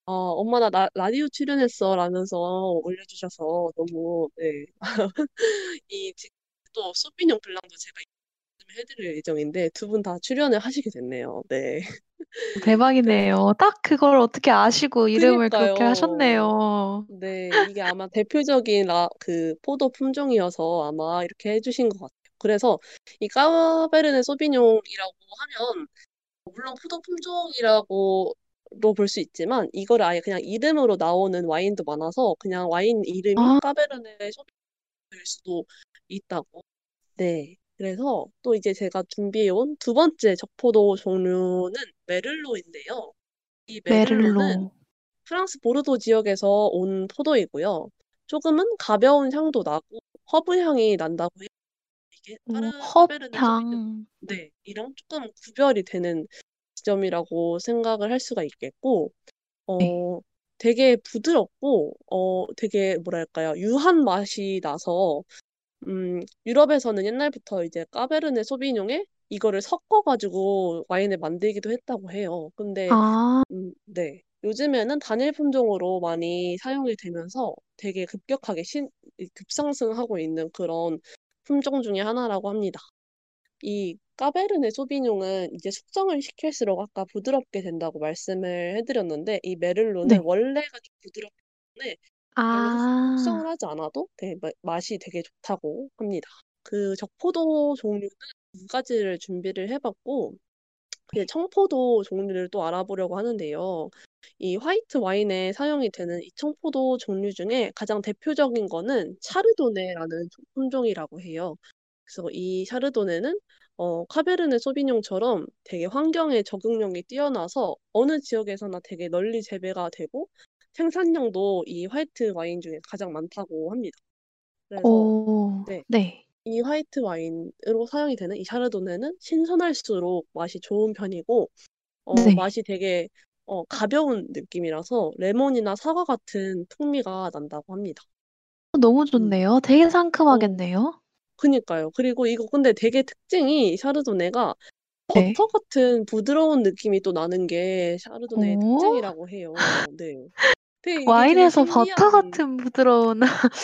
어 "엄마 나 라 라디오 출연했어." 라면서 올려주셔서 너무 네. 이 지금 또 소비뇽 블랑도 제가 해 드릴 예정인데 두 분 다 출연을 하시게 됐네요. 네. 네. 대박이네요. 딱 그걸 어떻게 아시고 이름을 그렇게 그니까요. 하셨네요. 네. 이게 아마 대표적인 라 그 포도 품종이어서 아마 이렇게 해 주신 것 같아요. 그래서 이 까베르네 소비뇽이라고 하면 물론 포도 품종이라고도 볼 수 있지만 이거를 아예 그냥 이름으로 나오는 와인도 많아서 그냥 와인 이름이 아. 까베르네 소비뇽일 수도 있다고. 네. 그래서 또 이제 제가 준비해 온 두 번째 적포도 종류는 메를로인데요. 이 메를로는 메를로. 프랑스 보르도 지역에서 온 포도이고요. 조금은 가벼운 향도 나고 허브 향이 난다고 해요. 이게 까베르네 소비뇽 허브 향. 네. 이랑 쪼끔 구별이 되는 지점이라고 생각을 할 수가 있겠고 네. 어 되게 부드럽고 어 되게 뭐랄까요? 유한 맛이 나서 음 유럽에서는 옛날부터 이제 까베르네 소비뇽에 이거를 섞어 가지고 와인을 만들기도 했다고 해요. 근데 아. 음 네. 요즘에는 단일 품종으로 많이 사용이 되면서 되게 급격하게 신이 급상승하고 있는 그런 품종 중에 하나라고 합니다. 이 까베르네 소비뇽은 이제 숙성을 시킬수록 아까 부드럽게 된다고 말씀을 해 드렸는데 이 메를로는 네. 원래가 좀 부드럽기 때문에 숙 숙성을 아. 하지 않아도 되게 마 맛이 되게 좋다고 합니다. 그 적포도 종류는 두 가지를 준비를 해 봤고 그 네. 청포도 종류를 또 알아보려고 하는데요. 이 화이트 와인에 사용이 되는 이 청포도 종류 중에 가장 대표적인 거는 샤르도네라는 종 품종이라고 해요. 그래서 이 샤르도네는 어 카베르네 소비뇽처럼 되게 환경에 적응력이 뛰어나서 어느 지역에서나 되게 널리 재배가 되고 생산량도 이 화이트 와인 중에 가장 많다고 합니다. 그래서 어 네. 네. 이 화이트 와인으로 사용이 되는 이 샤르도네는 신선할수록 맛이 좋은 편이고 어 네. 맛이 되게 어 가벼운 느낌이라서 레몬이나 사과 같은 풍미가 난다고 합니다. 어 너무 음. 좋네요. 되게 어 상큼하겠네요. 그니까요. 그리고 이거 근데 되게 특징이 샤르도네가 네. 버터 같은 부드러운 느낌이 또 나는 게 샤르도네의 어? 특징이라고 해요. 네. 되게 이게 와인에서 버터 신기한 같은 부드러운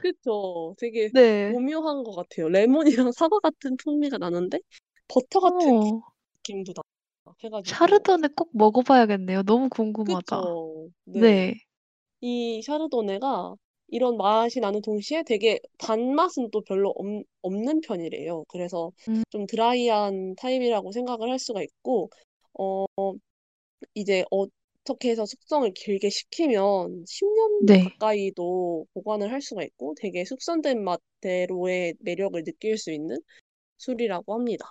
그쵸. 되게 네. 오묘한 것 같아요. 레몬이랑 사과 같은 풍미가 나는데 버터 같은 어. 느낌도 나 해 가지고 샤르도네 꼭 먹어 봐야겠네요. 너무 궁금하다. 그쵸. 네. 네. 이 샤르도네가 이런 맛이 나는 동시에 되게 단맛은 또 별로 없 없는 편이래요. 그래서 음. 좀 드라이한 타입이라고 생각을 할 수가 있고 어 이제 어떻게 해서 숙성을 길게 시키면 10년 네. 가까이도 보관을 할 수가 있고 되게 숙성된 맛대로의 매력을 느낄 수 있는 술이라고 합니다.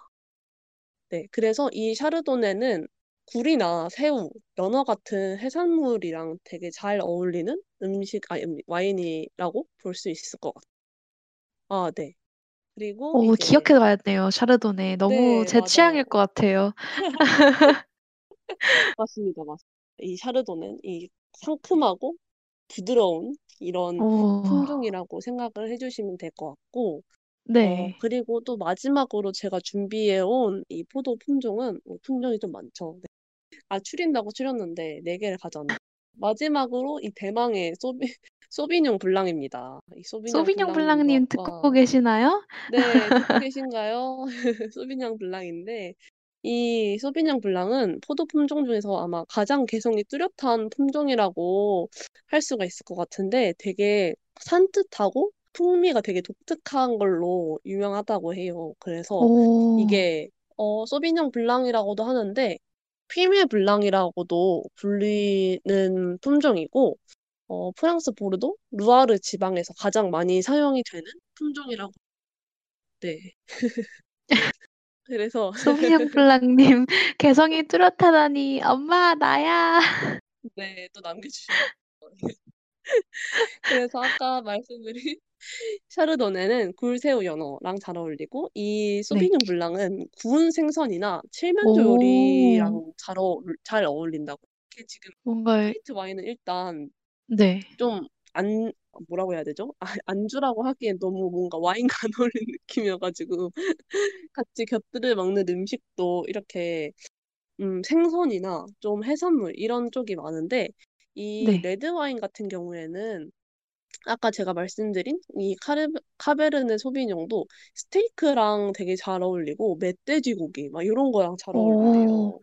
네. 그래서 이 샤르도네는 굴이나 새우, 연어 같은 해산물이랑 되게 잘 어울리는 음식 아니 음 와인이라고 볼 수 있을 것 같아요. 아 네. 그리고 어 이제 기억해 둬야겠네요, 샤르도네. 너무 네 제 취향일 맞아요. 것 같아요. 맞습니다, 맞습니다. 이 샤르도네는 이 상큼하고 부드러운 이런 어. 품종이라고 생각을 해 주시면 될 것 같고 어 네. 그리고 또 마지막으로 제가 준비해 온 이 포도 품종은 어 품종이 좀 많죠. 네. 아 추린다고 추렸는데 4 개를 가져왔네요. 마지막으로 이 대망의 소비 소비뇽 블랑입니다. 이 소비뇽 소비뇽 블랑님 듣고 아까 계시나요? 네 듣고 계신가요? 소비뇽 블랑인데 이 소비뇽 블랑은 포도 품종 중에서 아마 가장 개성이 뚜렷한 품종이라고 할 수가 있을 것 같은데 되게 산뜻하고 풍미가 되게 독특한 걸로 유명하다고 해요. 그래서 어. 이게 어 소비뇽 블랑이라고도 하는데 퓌메 블랑이라고도 불리는 품종이고 어, 프랑스 보르도 루아르 지방에서 가장 많이 사용이 되는 품종이라고. 네. 그래서 소비뇽 블랑님 개성이 뚜렷하다니 엄마 나야. 네, 또 남겨주시네요. 그래서 아까 말씀드린 샤르도네는 굴새우 연어랑 잘 어울리고 이 네. 소비뇽 블랑은 구운 생선이나 칠면조 오. 요리랑 잘, 어, 잘 어울린다고. 이게 지금 뭔가 화이트 와인은 일단 네. 좀 안, 뭐라고 해야 되죠? 아, 안주라고 하기엔 너무 뭔가 와인과 안 어울리는 느낌이어가지고 같이 곁들여 먹는 음식도 이렇게 음, 생선이나 좀 해산물 이런 쪽이 많은데 이 네. 레드 와인 같은 경우에는 아까 제가 말씀드린 이 카르, 카베르네 소비뇽도 스테이크랑 되게 잘 어울리고 멧돼지 고기 막 이런 거랑 잘 오. 어울린대요.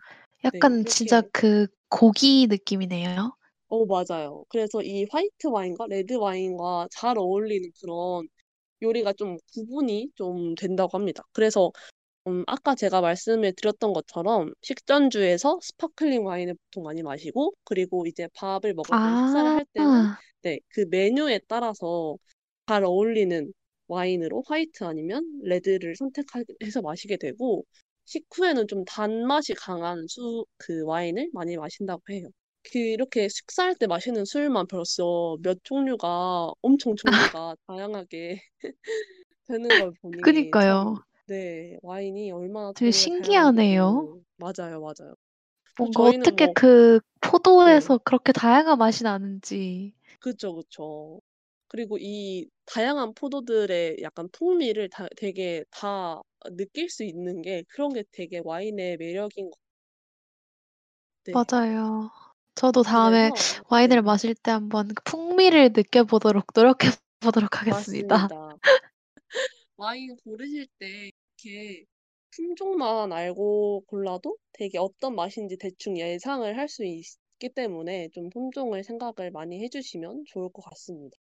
네, 약간 진짜 이렇게 그 고기 느낌이네요. 어, 맞아요. 그래서 이 화이트 와인과 레드 와인과 잘 어울리는 그런 요리가 좀 구분이 좀 된다고 합니다. 그래서 음, 아까 제가 말씀을 드렸던 것처럼 식전주에서 sparkling 와인을 보통 많이 마시고 그리고 이제 밥을 먹을 때 식사를 아. 할 때는 네, 그 메뉴에 따라서 잘 어울리는 와인으로 화이트 아니면 레드를 선택해서 마시게 되고 식후에는 좀 단맛이 강한 수, 그 와인을 많이 마신다고 해요. 그 이렇게 식사할 때 마시는 술만 벌써 몇 종류가 엄청 종류가 다양하게 되는 걸 보니 그니까요. 참, 네, 와인이 얼마나 되게 종류가 신기하네요. 다양한지를 맞아요, 맞아요. 또 뭔가 저희는 어떻게 뭐 그 네, 포도에서 그렇게 다양한 맛이 나는지. 그쵸, 그쵸. 그리고 이 다양한 포도들의 약간 풍미를 다, 되게 다 느낄 수 있는 게 그런 게 되게 와인의 매력인 것 네. 맞아요. 저도 다음에 그래서 와인을 네, 마실 때 한번 그 풍미를 느껴보도록 노력해 보도록 하겠습니다. 맞습니다. 와인 고르실 때 이렇게 품종만 알고 골라도 되게 어떤 맛인지 대충 예상을 할 수 있기 때문에 좀 품종을 생각을 많이 해주시면 좋을 것 같습니다.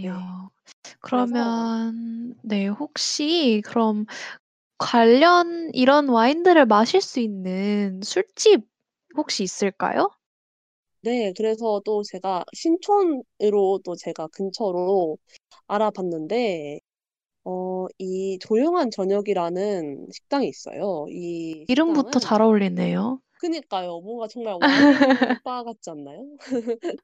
네. 좋아요. 그래서 그러면 네, 혹시 그럼 관련 이런 와인들을 마실 수 있는 술집 혹시 있을까요? 네, 그래서 또 제가 신촌으로 또 제가 근처로 알아봤는데 어, 이 조용한 저녁이라는 식당이 있어요. 이 이름부터 식당은 잘 어울리네요. 그니까요. 뭔가 정말 와인 바 같지 않나요?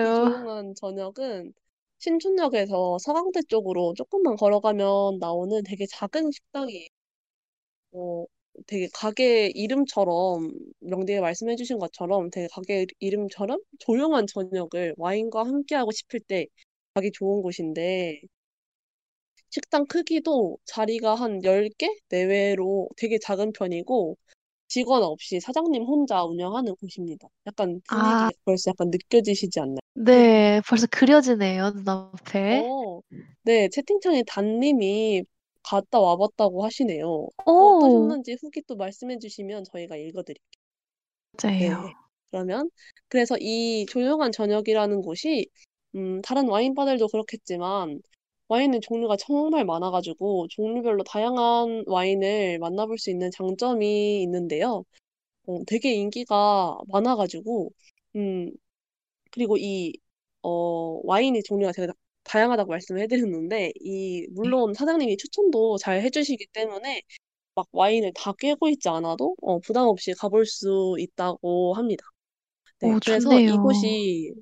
이 맞아요. 조용한 저녁은 신촌역에서 서강대 쪽으로 조금만 걸어가면 나오는 되게 작은 식당이에요. 어, 되게 가게 이름처럼 명디에 말씀해 주신 것처럼 되게 가게 이름처럼 조용한 저녁을 와인과 함께하고 싶을 때 가기 좋은 곳인데 식당 크기도 자리가 한 10개 내외로 되게 작은 편이고 직원 없이 사장님 혼자 운영하는 곳입니다. 약간 아. 분위기가 벌써 약간 느껴지시지 않나요? 네. 벌써 그려지네요, 눈앞에. 어, 네, 채팅창에 단님이 갔다 와봤다고 하시네요. 어, 오. 어떠셨는지 후기 또 말씀해 주시면 저희가 읽어드릴게요. 네, 맞아요. 그러면 그래서 이 조용한 저녁이라는 곳이 음, 다른 와인 바들도 그렇겠지만 와인의 종류가 정말 많아가지고 종류별로 다양한 와인을 만나볼 수 있는 장점이 있는데요. 어, 되게 인기가 많아가지고 음, 그리고 이 어, 와인의 종류가 되게 다- 다양하다고 말씀을 해드렸는데 이 네. 물론 사장님이 추천도 잘 해주시기 때문에 막 와인을 다 꿰고 있지 않아도 어, 부담 없이 가볼 수 있다고 합니다. 네, 오, 그래서 좋네요. 이곳이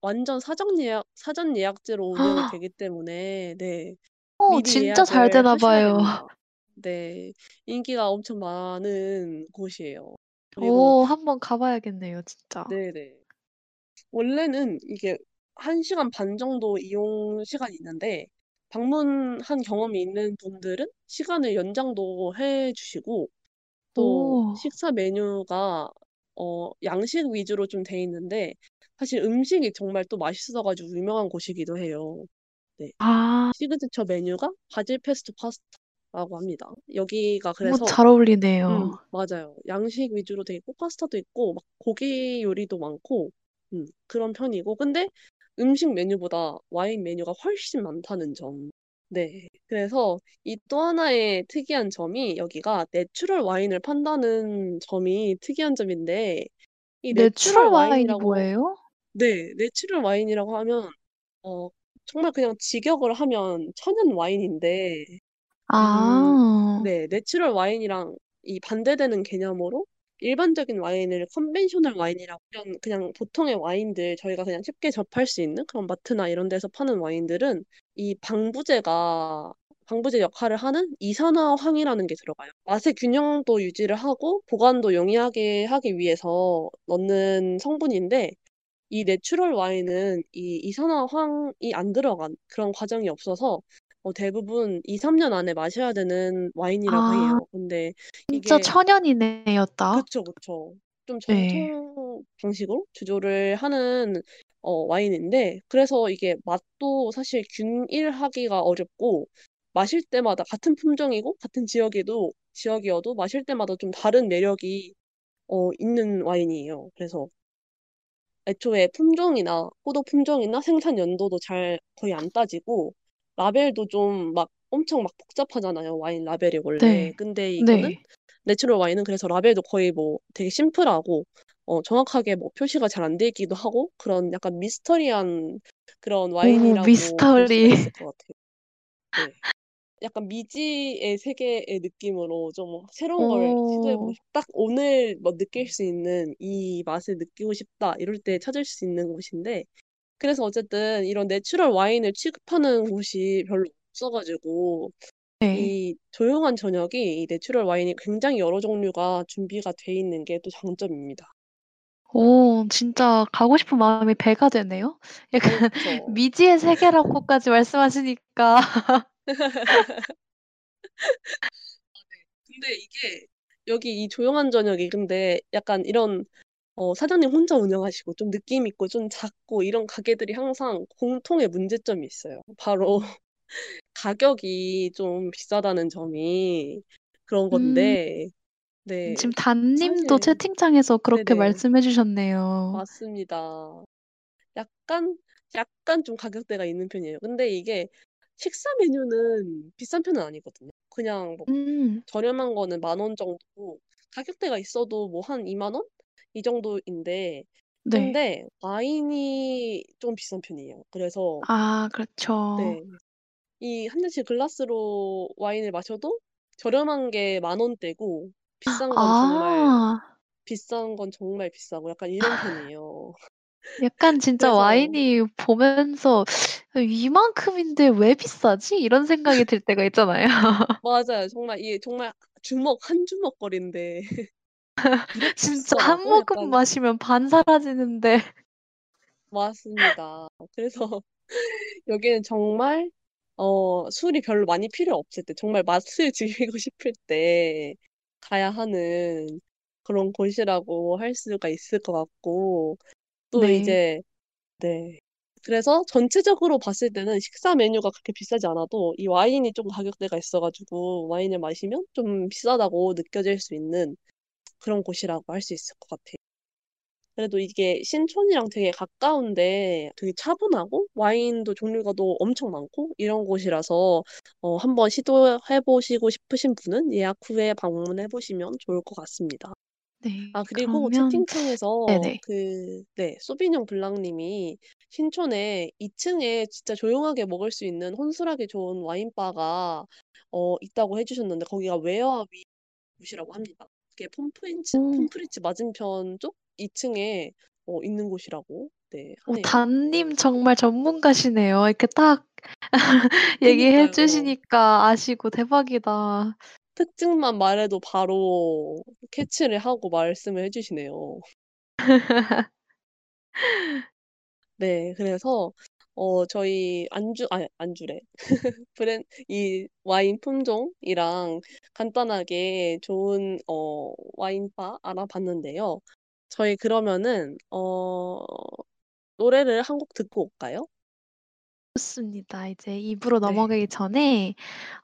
완전 사전 예약, 사전 예약제로 운영이 되기 때문에 네, 어, 미리 진짜 잘 예약을 되나 하셔야 봐요. 됩니다. 네, 인기가 엄청 많은 곳이에요. 그리고 오, 한번 가봐야겠네요, 진짜. 네네. 원래는 이게 1시간 반 정도 이용 시간이 있는데 방문한 경험이 있는 분들은 시간을 연장도 해 주시고 또 오. 식사 메뉴가 어, 양식 위주로 좀 돼 있는데 사실 음식이 정말 또 맛있어가지고 유명한 곳이기도 해요. 네. 아. 시그니처 메뉴가 바질 페스토 파스타라고 합니다. 여기가 그래서 잘 어울리네요. 음, 맞아요. 양식 위주로 되어 있고 파스타도 있고 막 고기 요리도 많고 음, 그런 편이고 근데 음식 메뉴보다 와인 메뉴가 훨씬 많다는 점. 네. 그래서 이 또 하나의 특이한 점이 여기가 natural 와인을 판다는 점이 특이한 점인데 이 natural natural 와인이 와인이라고 뭐예요? 네. natural 와인이라고 하면 어 정말 그냥 직역을 하면 천연 와인인데 음 아. 네. natural 와인이랑 이 반대되는 개념으로 일반적인 와인을 conventional 와인이라고 그냥 그냥 보통의 와인들 저희가 그냥 쉽게 접할 수 있는 그런 마트나 이런 데서 파는 와인들은 이 방부제가 방부제 역할을 하는 이산화황이라는 게 들어가요. 맛의 균형도 유지를 하고 보관도 용이하게 하기 위해서 넣는 성분인데 이 내추럴 와인은 이 이산화황이 안 들어간 그런 과정이 없어서 어 대부분 2-3년 안에 마셔야 되는 와인이라고 아. 해요. 근데 진짜 이게 천연이네요 딱. 그쵸, 그쵸. 좀 네. 정통 방식으로 주조를 하는 어 와인인데 그래서 이게 맛도 사실 균일하기가 어렵고 마실 때마다 같은 품종이고 같은 지역에도 지역이어도 마실 때마다 좀 다른 매력이 어 있는 와인이에요. 그래서 애초에 품종이나 포도 품종이나 생산 연도도 잘 거의 안 따지고 라벨도 좀 막 엄청 막 복잡하잖아요, 와인 라벨이 원래. 네. 근데 이거는 네. 내추럴 와인은 그래서 라벨도 거의 뭐 되게 심플하고 어 정확하게 뭐 표시가 잘 안 돼 있기도 하고 그런 약간 미스터리한 그런 오 와인이라고 볼 수가 미스터리. 있을 것 같아요. 네. 약간 미지의 세계의 느낌으로 좀 새로운 걸 시도해 보고 오. 싶딱 오늘 뭐 느낄 수 있는 '이 맛을 느끼고 싶다.' 이럴 때 찾을 수 있는 곳인데 그래서 어쨌든 이런 내추럴 와인을 취급하는 곳이 별로 없어 가지고 네. 이 조용한 저녁이 이 내추럴 와인이 굉장히 여러 종류가 준비가 돼 있는 게 또 장점입니다. 오 진짜 가고 싶은 마음이 배가 되네요. 어 약간 그쵸. 미지의 세계라고까지 말씀하시니까. 근데 이게 여기 이 조용한 저녁이 근데 약간 이런 어 사장님 혼자 운영하시고 좀 느낌 있고 좀 작고 이런 가게들이 항상 공통의 문제점이 있어요. 바로 가격이 좀 비싸다는 점이 그런 음. 건데 네. 지금 단 님도 사실 채팅창에서 그렇게 네네. 말씀해 주셨네요. 맞습니다. 약간, 약간 좀 가격대가 있는 편이에요. 근데 이게 식사 메뉴는 비싼 편은 아니거든요. 그냥 뭐 음. 저렴한 거는 만 원 정도고 가격대가 있어도 뭐 한 2만 원? 이 정도인데 네. 근데 와인이 좀 비싼 편이에요. 그래서 아 그렇죠. 네. 이 한 잔씩 글라스로 와인을 마셔도 저렴한 게 만 원대고 비싼 건 정말 아. 비싼 건 정말 비싸고 약간 이런 편이에요. 약간 진짜 그래서 와인이 보면서 '이만큼인데 왜 비싸지?' 이런 생각이 들 때가 있잖아요. 맞아요. 정말 이게 정말 주먹 한 주먹거리인데 '진짜 한 비싸다고?' 모금 약간 마시면 반 사라지는데 맞습니다. 그래서 여기는 정말 어 술이 별로 많이 필요 없을 때 정말 맛을 즐기고 싶을 때 가야 하는 그런 곳이라고 할 수가 있을 것 같고 또 네. 이제 네. 그래서 전체적으로 봤을 때는 식사 메뉴가 그렇게 비싸지 않아도 이 와인이 좀 가격대가 있어 가지고 와인을 마시면 좀 비싸다고 느껴질 수 있는 그런 곳이라고 할 수 있을 것 같아요. 그래도 이게 신촌이랑 되게 가까운데 되게 차분하고 와인도 종류가 또 엄청 많고 이런 곳이라서 어 한번 시도해 보시고 싶으신 분은 예약 후에 방문해 보시면 좋을 것 같습니다. 네. 아 그리고 그러면 채팅창에서 네네. 그 네 소비뇽 블랑 님이 신촌에 2 층에 진짜 조용하게 먹을 수 있는 혼술하기 좋은 와인 바가 어 있다고 해 주셨는데 거기가 웨어비 곳이라고 합니다. 그게 폼프린츠 오. 폼프리츠 맞은편 쪽 2 층에 어 있는 곳이라고 네어 하네요. 단님 정말 전문가시네요. 이렇게 딱 얘기해 그니까요. 주시니까 아시고 대박이다. 특징만 말해도 바로 캐치를 하고 말씀을 해 주시네요. 네. 그래서 어 저희 안주 아니 안주래. 브랜 이 와인 품종이랑 간단하게 좋은 어 와인 바 알아봤는데요. 저희 그러면은 어 노래를 한 곡 듣고 올까요? 좋습니다. 이제 2 부로 네. 넘어가기 전에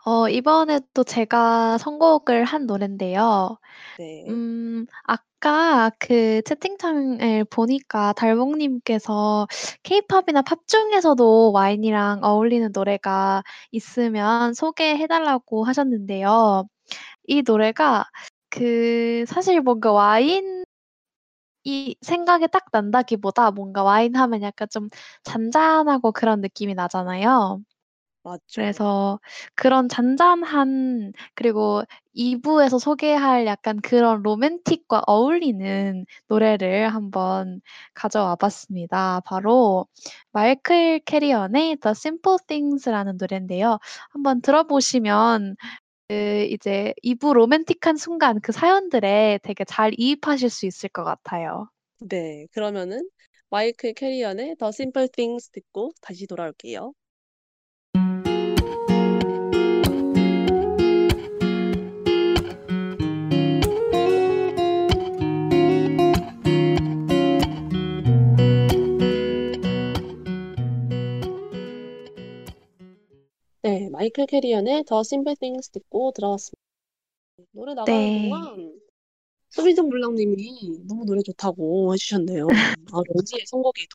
어 이번에 또 제가 선곡을 한 노랜데요. 네. 음 아까 그 채팅창을 보니까 달봉 님께서 케이팝이나 팝 중에서도 와인이랑 어울리는 노래가 있으면 소개해 달라고 하셨는데요. 이 노래가 그 사실 뭔가 와인 이 생각이 딱 난다기보다 뭔가 와인 하면 약간 좀 잔잔하고 그런 느낌이 나잖아요. 맞죠. 그래서 그런 잔잔한 그리고 2 부에서 소개할 약간 그런 로맨틱과 어울리는 노래를 한번 가져와 봤습니다. 바로 마이클 캐리언의 The Simple Things라는 노랜데요. 한번 들어보시면 그 이제 2부 로맨틱한 순간 그 사연들에 되게 잘 이입하실 수 있을 것 같아요. 네. 그러면은 마이클 캐리언의 The Simple Things 듣고 다시 돌아올게요. 마이클 캐리언의 The Simple Things 듣고 돌아왔습니다. 노래 나가는 네. 동안 소비정 블랑 님이 너무 노래 좋다고 해 주셨네요. 아 런지의 선곡이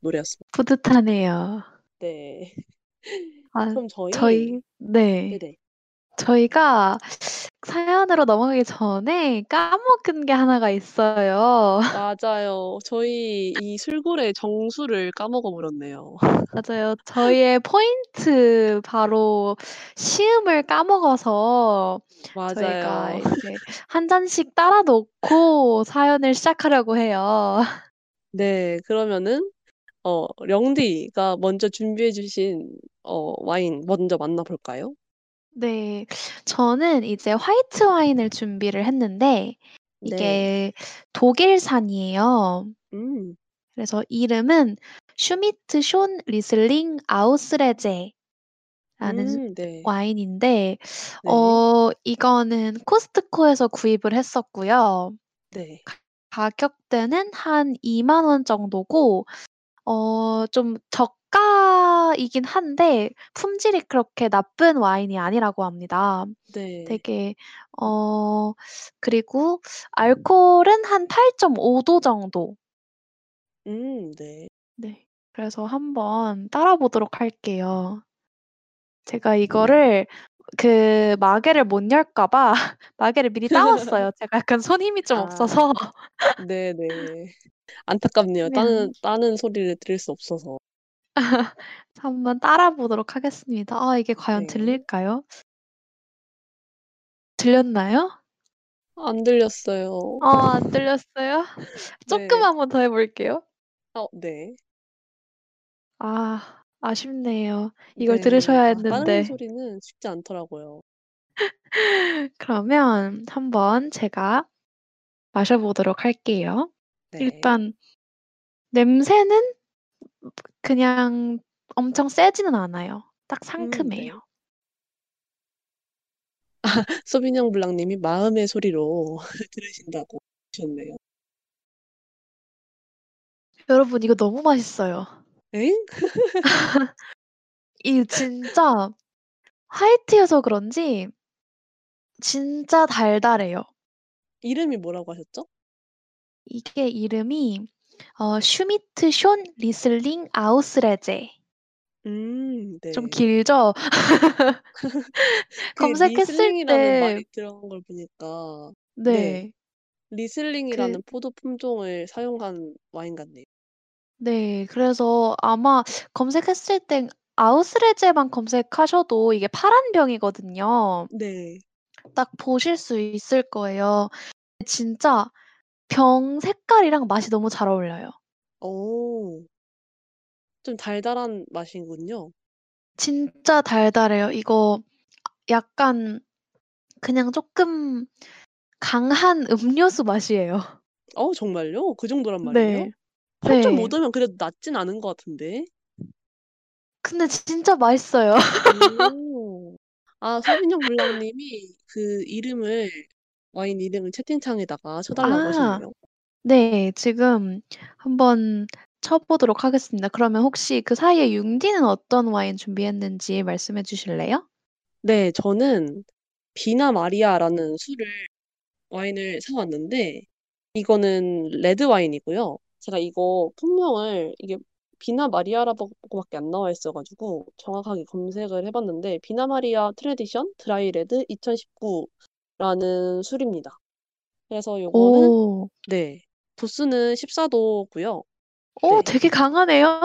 노래였습니다. 뿌듯하네요. 네. 아 그럼 저희 저희 네. 네네. 저희가 사연으로 넘어가기 전에 까먹은 게 하나가 있어요. 맞아요. 저희 이 술고래 정수를 까먹어 버렸네요. 맞아요. 저희의 포인트 바로 시음을 까먹어서 저희가 맞아요. 이제 1 잔씩 따라 놓고 사연을 시작하려고 해요. 네. 그러면은 어 령디가 먼저 준비해 주신 어 와인 먼저 만나 볼까요? 네. 저는 이제 화이트 와인을 준비를 했는데 네. 이게 독일산이에요. 음. 그래서 이름은 Schmitt Söhne Riesling Auslese라는 음 네. 와인인데 네. 어 이거는 코스트코에서 구입을 했었고요. 네. 가격대는 한20,000원 정도고 어 좀 저가이긴 한데 품질이 그렇게 나쁜 와인이 아니라고 합니다. 네. 되게 어 그리고 알코올은 한 8.5 도 정도. 음 네. 네. 그래서 한번 따라 보도록 할게요. 제가 이거를 그 마개를 못 열까 봐 마개를 미리 따 왔어요. 제가 약간 손 힘이 좀 아. 없어서. 네네. 안타깝네요. 따는 그냥 따는 소리를 들을 수 없어서. 한번 따라 보도록 하겠습니다. 아 이게 과연 네. 들릴까요? 들렸나요? 안 들렸어요. 아 안 들렸어요? 네. 쪼끔만 한번 더 해 볼게요. 어 네. 아 아쉽네요. 이걸 네. 들으셔야 아 따르는 했는데. 소리는 쉽지 않더라고요. 그러면 한번 제가 마셔 보도록 할게요. 네. 일단 냄새는 그냥 엄청 세지는 않아요. 딱음 상큼해요. 네. 소비뇽 블랑 님이 마음의 소리로 들으신다고 하셨네요. 여러분 이거 너무 맛있어요. 엥? 이 진짜 화이트여서 그런지 진짜 달달해요. 이름이 뭐라고 하셨죠? 이게 이름이 어 Schmitt Söhne Riesling Auslese. 음좀 네. 길죠? 그 검색했을 때 말이 들어간 걸 보니까 네. 네. 그 Riesling이라는 포도 품종을 사용한 와인 같네요. 네. 그래서 아마 검색했을 땐 Auslese만 검색하셔도 이게 파란 병이거든요. 네. 딱 보실 수 있을 거예요. 진짜 병 색깔이랑 맛이 너무 잘 어울려요. 어. 좀 달달한 맛이군요. 진짜 달달해요. 이거 약간 그냥 쪼끔 강한 음료수 맛이에요. 어 정말요? 그 정도란 말이에요? 네. 8.5 네. 도면 그래도 낮진 않은 것 같은데. 근데 진짜 맛있어요. 오. 아 소비뇽 블랑 님이 그 이름을 와인 이름을 채팅창에다가 쳐 달라고 아. 하셨네요. 네. 지금 한번 쳐보도록 하겠습니다. 그러면 혹시 그 사이에 융디는 어떤 와인 준비했는지 말씀해 주실래요? 네, 저는 비나 마리아라는 술을 와인을 사왔는데 이거는 레드 와인이고요. 제가 이거 품명을 이게 비나 마리아라고밖에 안 나와 있어가지고 정확하게 검색을 해봤는데 비나 마리아 Tradition Dry Red 2019 라는 술입니다. 그래서 요거는 오, 네 도수는 14도고요. 오, 네. 되게 강하네요.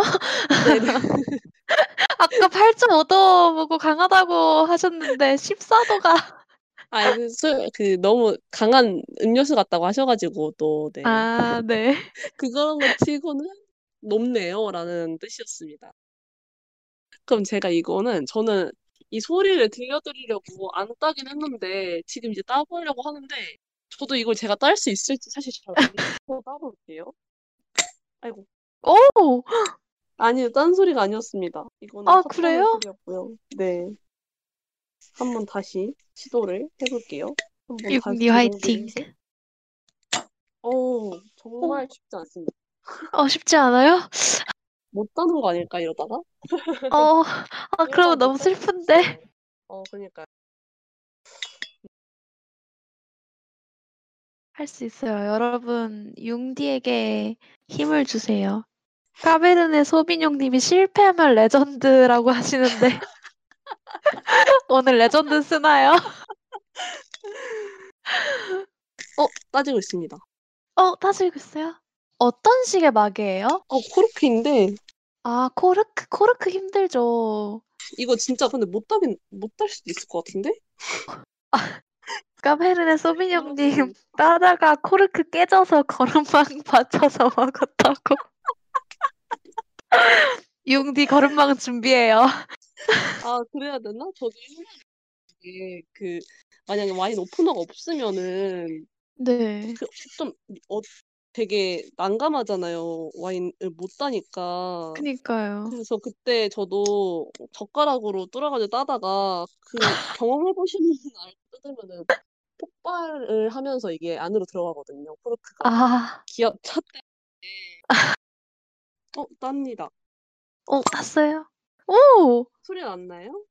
네네. 아까 8.5도 보고 강하다고 하셨는데 14도가 아, 그, 술, 그, 너무 강한 음료수 같다고 하셔가지고, 또, 네. 아, 네. 그런 거 치고는 높네요. 라는 뜻이었습니다. 그럼 제가 이거는, 저는 이 소리를 들려드리려고 안 따긴 했는데, 지금 이제 따보려고 하는데, 저도 이걸 제가 딸 수 있을지 사실 잘 모르겠어서 따볼게요. 아이고. 오, 아니요, 딴 소리가 아니었습니다. 이거는 아, 그래요? 소리였고요. 네. 한번 다시 시도를 해볼게요. 한번 다시 융디 화이팅. 어, 정말 쉽지 않습니다. 어, 쉽지 않아요? 못 따는 거 아닐까, 이러다가? 어, 아, 그러면 너무 슬픈데. 어, 그러니까요. 할수 있어요. 여러분, 융디에게 힘을 주세요. 카베르네 소비뇽 님이 실패하면 레전드라고 하시는데 오늘 레전드 쓰나요? 어, 따지고 있습니다. 어, 따지고 있어요? 어떤 식의 마개예요? 어, 코르크인데, 아, 코르크, 코르크 힘들죠. 이거 진짜 근데 못 따긴, 못 딸 수도 있을 것 같은데? 카베르네 소비뇽 님 여러분, 따다가 코르크 깨져서 거름망 받쳐서 먹었다고. 융디 거름망 준비해요. 아, 그래야 되나? 저도 이게, 그, 만약에 와인 오프너가 없으면은, 네. 그, 좀, 어, 되게 난감하잖아요. 와인을 못 따니까. 그니까요. 그래서 그때 저도 젓가락으로 뚫어가지고 따다가 그 경험해보시는 분 알고 뜯으면은 폭발을 하면서 이게 안으로 들어가거든요. 코르크가. 아, 기어 차 때문에. 어, 땁니다. 어, 났어요? 오! 소리 났나요?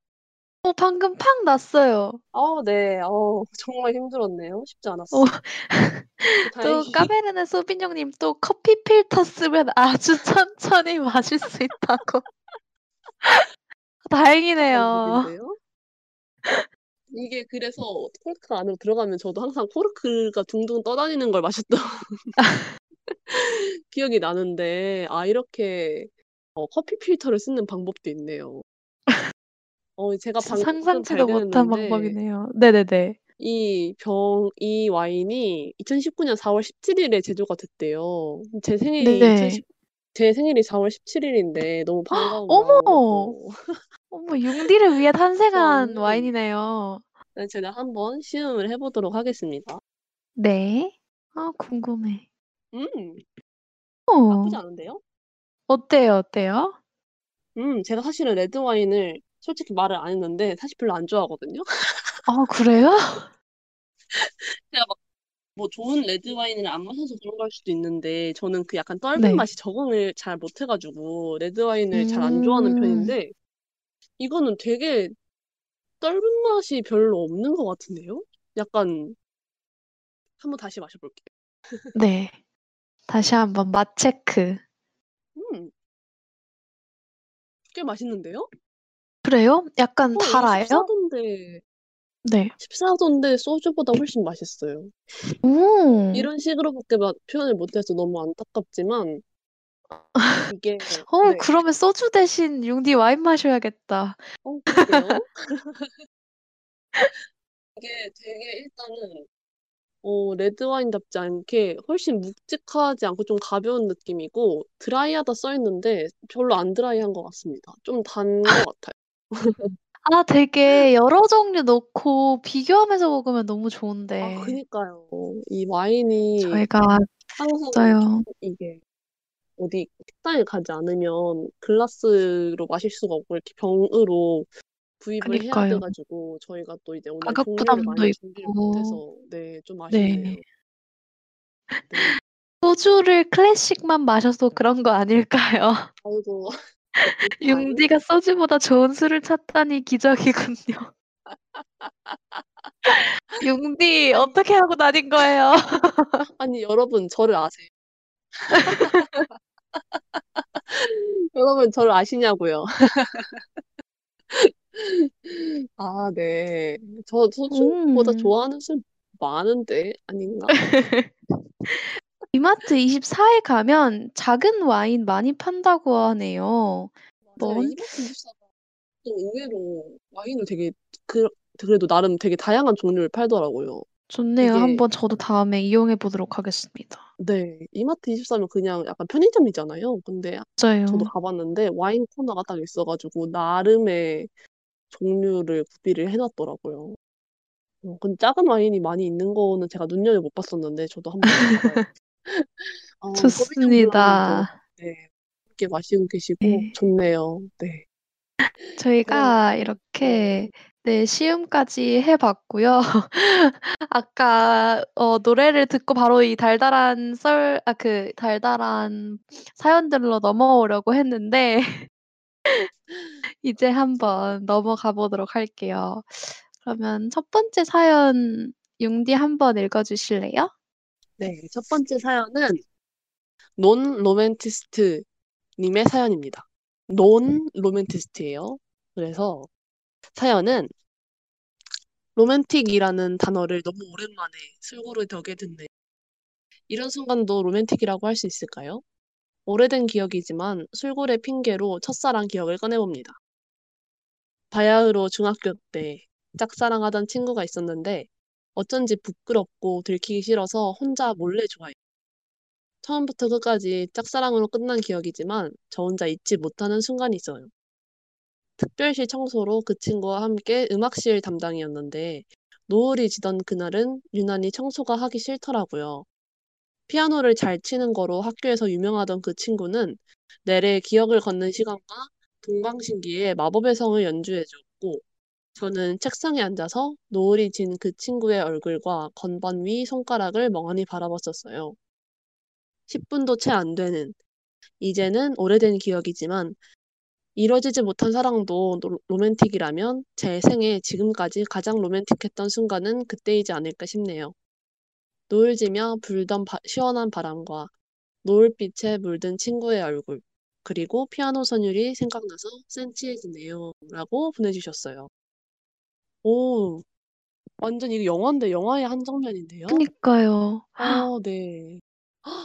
어, 방금 팍 났어요. 아, 네. 어, 정말 힘들었네요. 쉽지 어, 않았어요. 또 다행히. 까베르네 소비뇽님 또 커피 필터 쓰면 아주 천천히 마실 수 있다고. 다행이네요. 방법인데요. 이게 그래서 코르크가 안으로 들어가면 저도 항상 코르크가 둥둥 떠다니는 걸 마셨던 기억이 나는데, 아, 이렇게 어, 커피 필터를 쓰는 방법도 있네요. 어, 제가 방금 상상치도 못한 방법이네요. 네네네. 이 병, 이 와인이 2019년 4월 17일에 제조가 됐대요. 제 생일이 네. 2010, 제 생일이 4월 17일인데 너무 반가운 어머! 어머, 융디를 위해 탄생한 저는 와인이네요. 네, 제가 한번 시음을 해보도록 하겠습니다. 네. 아, 궁금해. 음, 나쁘지 어, 않은데요? 어때요, 어때요? 음, 제가 사실은 레드 와인을 솔직히 말을 안 했는데 사실 별로 안 좋아하거든요. 아, 그래요? 제가 막 뭐 좋은 레드 와인을 안 마셔서 그런 걸 수도 있는데 저는 그 약간 떫은 네. 맛이 적응을 잘 못해가지고 레드 와인을 잘 안 좋아하는 음, 편인데 이거는 되게 떫은 맛이 별로 없는 것 같은데요? 약간 한번 다시 마셔볼게요. 네. 다시 한번 맛 체크. 음, 꽤 맛있는데요? 그래요? 약간 어, 이거 달아요? 14도인데 네. 14도인데 소주보다 훨씬 맛있어요. 오, 이런 식으로밖에 마- 표현을 못해서 너무 안타깝지만 이게 어, 네, 그러면 소주 대신 융디 와인 마셔야겠다. 어, 그러게요. 이게 되게 일단은 어, 레드 와인답지 않게 훨씬 묵직하지 않고 좀 가벼운 느낌이고 드라이하다 써 있는데 별로 안 드라이한 것 같습니다. 좀 단 것 같아요. 아, 되게 여러 종류 넣고 비교하면서 먹으면 너무 아, 좋은데. 그니까요. 이 와인이 저희가 항상 맞아요. 이게 어디 식당에 가지 않으면 글라스로 마실 수가 없고 이렇게 병으로 구입을 해야 그니까요. 돼가지고 저희가 또 이제 오늘 가격 종류를 부담도 많이 준비를 있고. 못해서 네, 좀 아쉽네요. 네. 네. 소주를 클래식만 마셔서 그런 거 아닐까요? 아이고. 융디가 소주보다 좋은 술을 찾다니 기적이군요. 융디 어떻게 하고 다닌 거예요? 아니 여러분 저를 아세요? 여러분 저를 아시냐고요. 아 네. 저 소주보다 음. 좋아하는 술 많은데 아닌가? 이마트 24에 가면 작은 와인 많이 판다고 하네요. 맞아요. 뭔 이마트 24가 또 의외로 와인을 되게 그 그래도 나름 되게 다양한 종류를 팔더라고요. 좋네요. 이게 한번 저도 다음에 이용해 보도록 하겠습니다. 네. 이마트 24면 그냥 약간 편의점이잖아요. 근데 저도 맞아요. 가 봤는데 와인 코너가 딱 있어 가지고 나름의 종류를 구비를 해 놨더라고요. 어 근데 작은 와인이 많이 있는 거는 제가 눈여겨 못 봤었는데 저도 한번 가 봐야겠어요. 어 좋습니다. 네 함께 마시고 계시고 네. 좋네요. 네. 저희가 그러면 이렇게 네. 네 시음까지 해 봤고요. 아까 어 노래를 듣고 바로 이 달달한 썰 아 그 달달한 사연들로 넘어오려고 했는데 이제 한번 넘어가 보도록 할게요. 그러면 첫 번째 사연 융디 한번 읽어 주실래요? 네. 첫 번째 사연은 논 로맨티스트 님의 사연입니다. 논 로맨티스트예요. 그래서 사연은 로맨틱이라는 단어를 너무 오랜만에 술고르덕에 듣네요. 이런 순간도 로맨틱이라고 할 수 있을까요? 오래된 기억이지만 술고래 핑계로 첫사랑 기억을 꺼내 봅니다. 바야흐로 중학교 때 짝사랑하던 친구가 있었는데 어쩐지 부끄럽고 들키기 싫어서 혼자 몰래 좋아해요. 처음부터 끝까지 짝사랑으로 끝난 기억이지만 저 혼자 잊지 못하는 순간이 있어요. 특별시 청소로 그 친구와 함께 음악실 담당이었는데 노을이 지던 그날은 유난히 청소가 하기 싫더라고요. 피아노를 잘 치는 거로 학교에서 유명하던 그 친구는 내래 기억을 걷는 시간과 동방신기의 마법의 성을 연주해 줬고 저는 책상에 앉아서 노을이 진 그 친구의 얼굴과 건반 위 손가락을 멍하니 바라봤었어요. 10분도 채 안 되는 이제는 오래된 기억이지만 이뤄지지 못한 사랑도 로 로맨틱이라면 제 생애 지금까지 가장 로맨틱했던 순간은 그때이지 않을까 싶네요. 노을 지며 불던 바 시원한 바람과 노을빛에 물든 친구의 얼굴 그리고 피아노 선율이 생각나서 센치해지네요. 라고 보내주셨어요. 오. 완전 이거 영화인데 영화의 한 장면인데요? 그니까요. 어 네.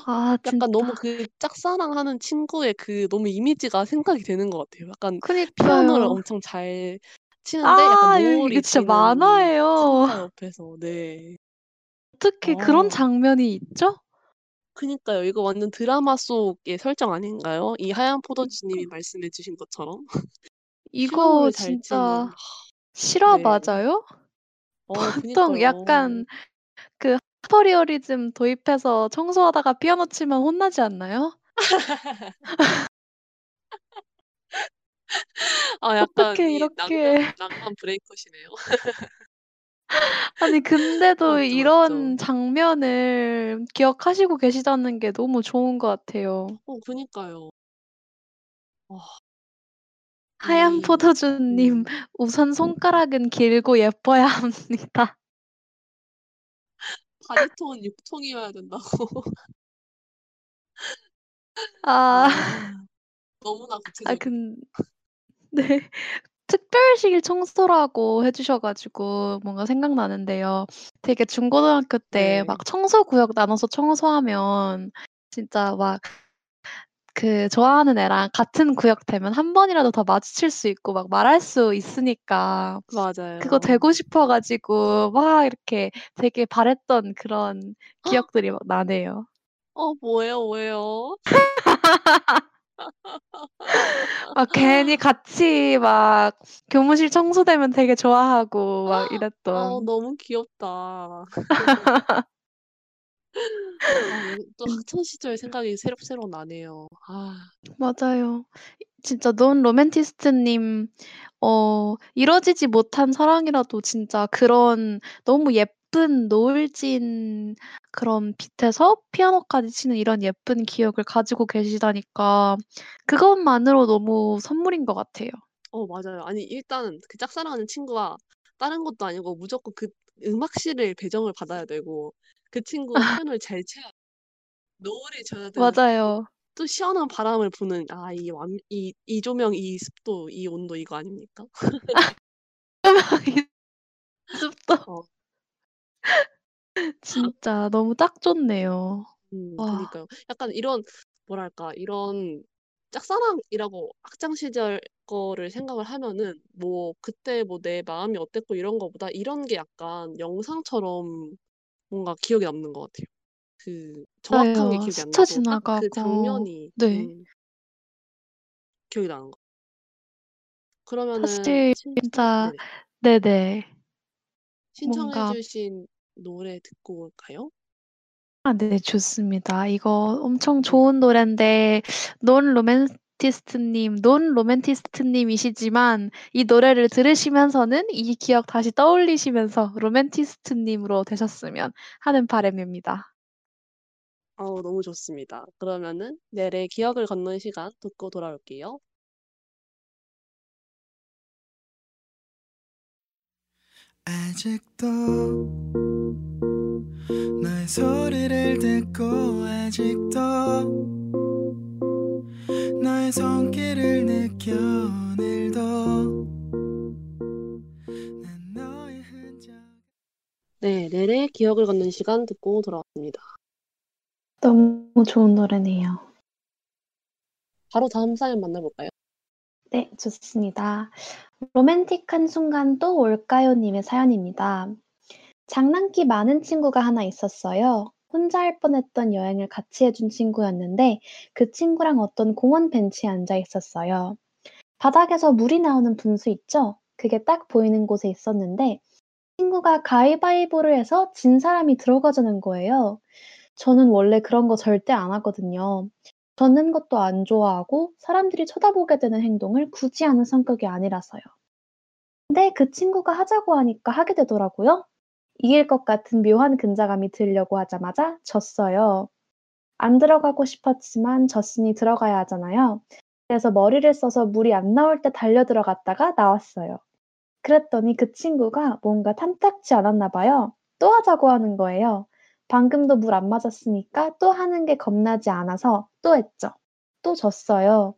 아 약간 너무 진짜. 그 짝사랑하는 친구의 그 너무 이미지가 생각이 되는 것 같아요. 약간 피아노를 그니까요. 엄청 잘 치는데 약간 아이 이게 노을이 진짜 지는 만화예요. 창가 옆에서 네. 어떻게 그런 아. 장면이 있죠? 그니까요. 이거 완전 드라마 속의 설정 아닌가요? 이 하얀 포도주 님이 그니까. 말씀해 주신 것처럼. 이거 피아노를 잘 진짜 치는 실화 네. 맞아요? 어 보통 그니까요. 약간 그 하이퍼리얼리즘 도입해서 청소하다가 피아노 치면 혼나지 않나요? 아 약간 어떻게 이 이렇게 낭만 브레이커시네요. 아니 근데도 맞죠, 맞죠. 이런 장면을 기억하시고 계시다는 게 너무 좋은 것 같아요. 어 그니까요. 와. 하얀 이 포도주 님 음. 우선 손가락은 길고 예뻐야 합니다. 바리톤 6 통이어야 된다고. 아. 아. 너무나 아 구체적이네요. 근 네. 특별실 청소라고 해 주셔 가지고 뭔가 생각나는데요. 되게 중고등학교 때 네. 막 청소 구역 나눠서 청소하면 진짜 막 그 좋아하는 애랑 같은 구역 되면 한 번이라도 더 마주칠 수 있고 막 말할 수 있으니까 그거 맞아요. 되고 싶어 가지고 막 이렇게 되게 바랐던 그런 기억들이 막 나네요. 어 뭐예요, 뭐예요? 막 괜히 같이 막 교무실 청소되면 되게 좋아하고 막어 이랬던. 너무 귀엽다. 아이또 음. 학창 시절 생각이 새록새록 나네요. 아. 맞아요. 진짜 노을 로맨티스트 님 어 이뤄지지 못한 사랑이라도 진짜 그런 너무 예쁜 예쁜 노을진 그런 빛에서 피아노까지 치는 이런 예쁜 기억을 가지고 계시다니까 그것만으로 너무 선물인 것 같아요. 어 맞아요. 아니 일단 그 짝사랑하는 친구가 다른 것도 아니고 무조건 그 음악실을 배정을 받아야 되고 그 친구가 피아노를 잘 쳐야 노을이 져야 되는 맞아요. 또 시원한 바람을 부는 아 이 완 이 이 조명, 이 습도, 이 온도 이거 아닙니까? 습도. 어. 진짜 너무 딱 좋네요. 음 와. 그니까요. 약간 이런 뭐랄까 이런 짝사랑이라고 학창 시절 거를 생각을 하면은 뭐 그때 뭐 내 마음이 어땠고 이런 거보다 이런 게 약간 영상처럼 뭔가 기억에 남는 것 같아요. 그 정확한 게 맞아요. 기억이 안 스쳐 딱그 지나가고 장면이 네. 음. 기억이 나는 거. 그러면은 사실 진짜 네네. 네네. 신청해 뭔가 주신 노래 듣고 올까요? 아 네 좋습니다. 이거 엄청 네. 좋은 노랜데 논 로맨 티스트님 논 로맨티스트님이시지만 이 노래를 들으시면서는 이 기억 다시 떠올리시면서 로맨티스트님으로 되셨으면 하는 바람입니다. 어우 너무 좋습니다. 그러면은 넬의 기억을 걷는 시간 듣고 돌아올게요. 아직도 너의 소리를 듣고 아직도 너의 손길을 느껴 오늘도 난 너의 흔적 네. 넬의 기억을 걷는 시간 듣고 돌아왔습니다. 너무 좋은 노래네요. 바로 다음 사연 만나볼까요? 네 좋습니다. 로맨틱한 순간 또 올까요 님의 사연입니다. 장난기 많은 친구가 하나 있었어요. 혼자 할 뻔했던 여행을 같이 해준 친구였는데 그 친구랑 어떤 공원 벤치에 앉아 있었어요. 바닥에서 물이 나오는 분수 있죠? 그게 딱 보이는 곳에 있었는데 친구가 가위바위보를 해서 진 사람이 들어가자는 거예요. 저는 원래 그런 거 절대 안 하거든요. 젖는 것도 안 좋아하고 사람들이 쳐다보게 되는 행동을 굳이 하는 성격이 아니라서요. 근데 그 친구가 하자고 하니까 하게 되더라고요. 이길 것 같은 묘한 근자감이 들려고 하자마자 졌어요. 안 들어가고 싶었지만 졌으니 들어가야 하잖아요. 그래서 머리를 써서 물이 안 나올 때 달려 들어갔다가 나왔어요. 그랬더니 그 친구가 뭔가 탐탁지 않았나 봐요. 또 하자고 하는 거예요. 방금도 물 안 맞았으니까 또 하는 게 겁나지 않아서 또 했죠. 또 졌어요.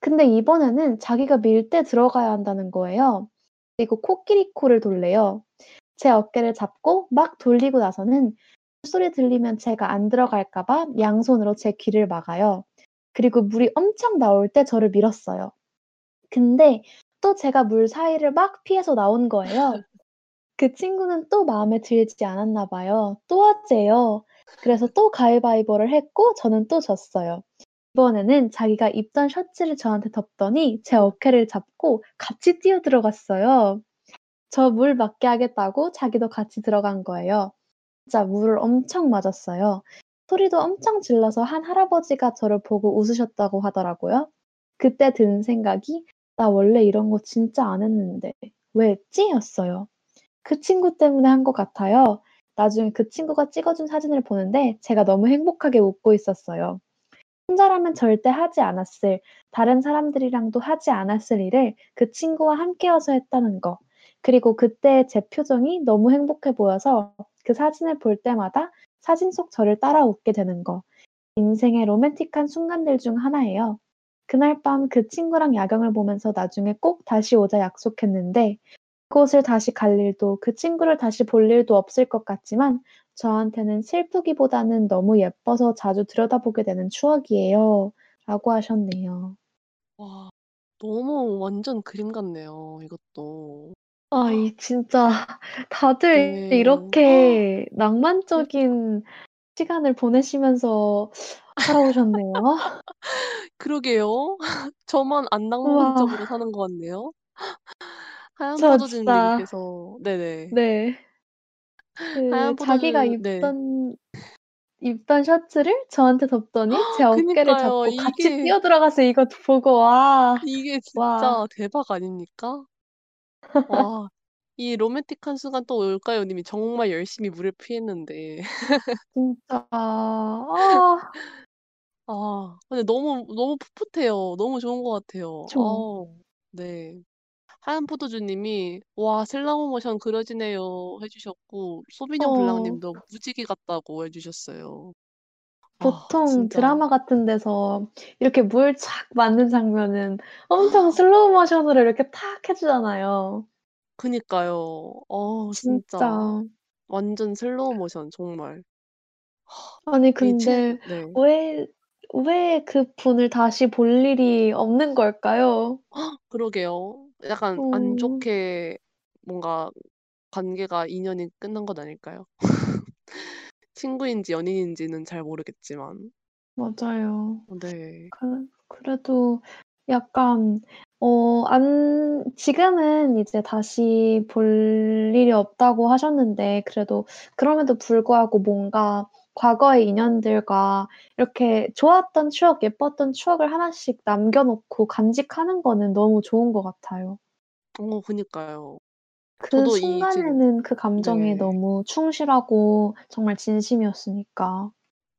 근데 이번에는 자기가 밀 때 들어가야 한다는 거예요. 그리고 코끼리 코를 돌래요. 제 어깨를 잡고 막 돌리고 나서는 소리 들리면 제가 안 들어갈까 봐 양손으로 제 귀를 막아요. 그리고 물이 엄청 나올 때 저를 밀었어요. 근데 또 제가 물 사이를 막 피해서 나온 거예요. 그 친구는 또 마음에 들지 않았나 봐요. 또 하재요. 그래서 또 가위바위보를 했고 저는 또 졌어요. 이번에는 자기가 입던 셔츠를 저한테 덮더니 제 어깨를 잡고 같이 뛰어 들어갔어요. 저 물 맞게 하겠다고 자기도 같이 들어간 거예요. 진짜 물을 엄청 맞았어요. 소리도 엄청 질러서 한 할아버지가 저를 보고 웃으셨다고 하더라고요. 그때 든 생각이 '나 원래 이런 거 진짜 안 했는데 왜 했지?' 였어요. 그 친구 때문에 한 것 같아요. 나중에 그 친구가 찍어 준 사진을 보는데 제가 너무 행복하게 웃고 있었어요. 혼자라면 절대 하지 않았을, 다른 사람들이랑도 하지 않았을 일을 그 친구와 함께여서 했다는 거. 그리고 그때의 제 표정이 너무 행복해 보여서 그 사진을 볼 때마다 사진 속 저를 따라 웃게 되는 거. 인생의 로맨틱한 순간들 중 하나예요. 그날 밤 그 친구랑 야경을 보면서 나중에 꼭 다시 오자 약속했는데 그곳을 다시 갈 일도 그 친구를 다시 볼 일도 없을 것 같지만 저한테는 슬프기보다는 너무 예뻐서 자주 들여다보게 되는 추억이에요. 라고 하셨네요. 와. 너무 완전 그림 같네요 이것도. 아 이 진짜 다들 네. 이렇게 네. 낭만적인 시간을 보내시면서 살아오셨네요. 그러게요. 저만 안 낭만적으로 우와. 사는 것 같네요. 하얀 저 포도즙 진짜 님께서 네네. 네. 그 하얀 자기가 포도즙 네. 입던 입던 셔츠를 저한테 덮더니 제 어깨를 그니까요. 잡고 같이 이게 뛰어 들어가서 이거 보고 와. 이게 와. 진짜 대박 아닙니까? 와. 이 로맨틱한 순간 또 올까요 님이 정말 열심히 물을 피했는데. 진짜. 아. 아 근데 너무 너무 풋풋해요. 너무 좋은 것 같아요. 아 네. 하얀 포도주 님이 "와 슬로우 모션 그려지네요." 해 주셨고 소비뇽 블랑 어. 님도 무지개 같다고 해 주셨어요. 아 보통 진짜. 드라마 같은 데서 이렇게 물 착 맞는 장면은 엄청 슬로우 모션으로 이렇게 탁 해 주잖아요. 그니까요. 어 진짜. 진짜. 완전 슬로우 모션 정말. 아니 근데 네. 왜 왜 그 분을 다시 볼 일이 없는 걸까요? 그러게요. 약간 안 어. 좋게 뭔가 관계가 인연이 끝난 건 아닐까요? 친구인지 연인인지는 잘 모르겠지만. 맞아요. 어 네. 그 그래도 약간 어 안 지금은 이제 다시 볼 일이 없다고 하셨는데 그래도 그럼에도 불구하고 뭔가 과거의 인연들과 이렇게 좋았던 추억, 예뻤던 추억을 하나씩 남겨 놓고 간직하는 거는 너무 좋은 것 같아요. 어 그니까요. 그 순간에는 그 감정에 네. 너무 충실하고 정말 진심이었으니까.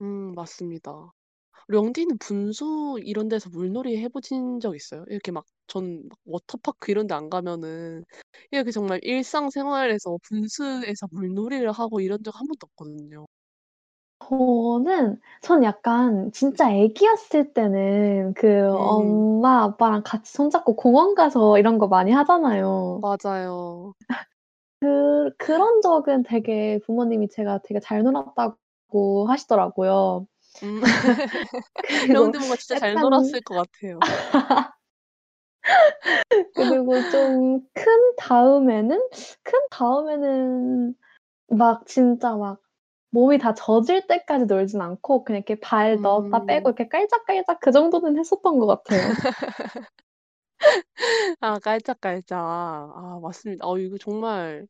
음 맞습니다. 령디는 분수 이런 데서 물놀이 해 보신 적 있어요? 이렇게 막전막 워터파크 이런 데 안 가면은 이렇게 정말 일상생활에서 분수에서 물놀이를 하고 이런 적 한 번도 없거든요. 저는 전 약간 진짜 애기였을 때는 그 음. 엄마 아빠랑 같이 손잡고 공원 가서 이런 거 많이 하잖아요. 맞아요. 그 그런 적은 되게 부모님이 제가 되게 잘 놀았다고 하시더라고요. 음. 그리고 령디 뭔가 진짜 잘 약간 놀았을 것 같아요. 그리고 좀 큰 다음에는 큰 다음에는 막 진짜 막 몸이 다 젖을 때까지 놀진 않고 그냥 이렇게 발 넣었다 빼고 음. 이렇게 깔짝깔짝 그 정도는 했었던 것 같아요. 아 깔짝깔짝. 아 맞습니다. 어 이거 정말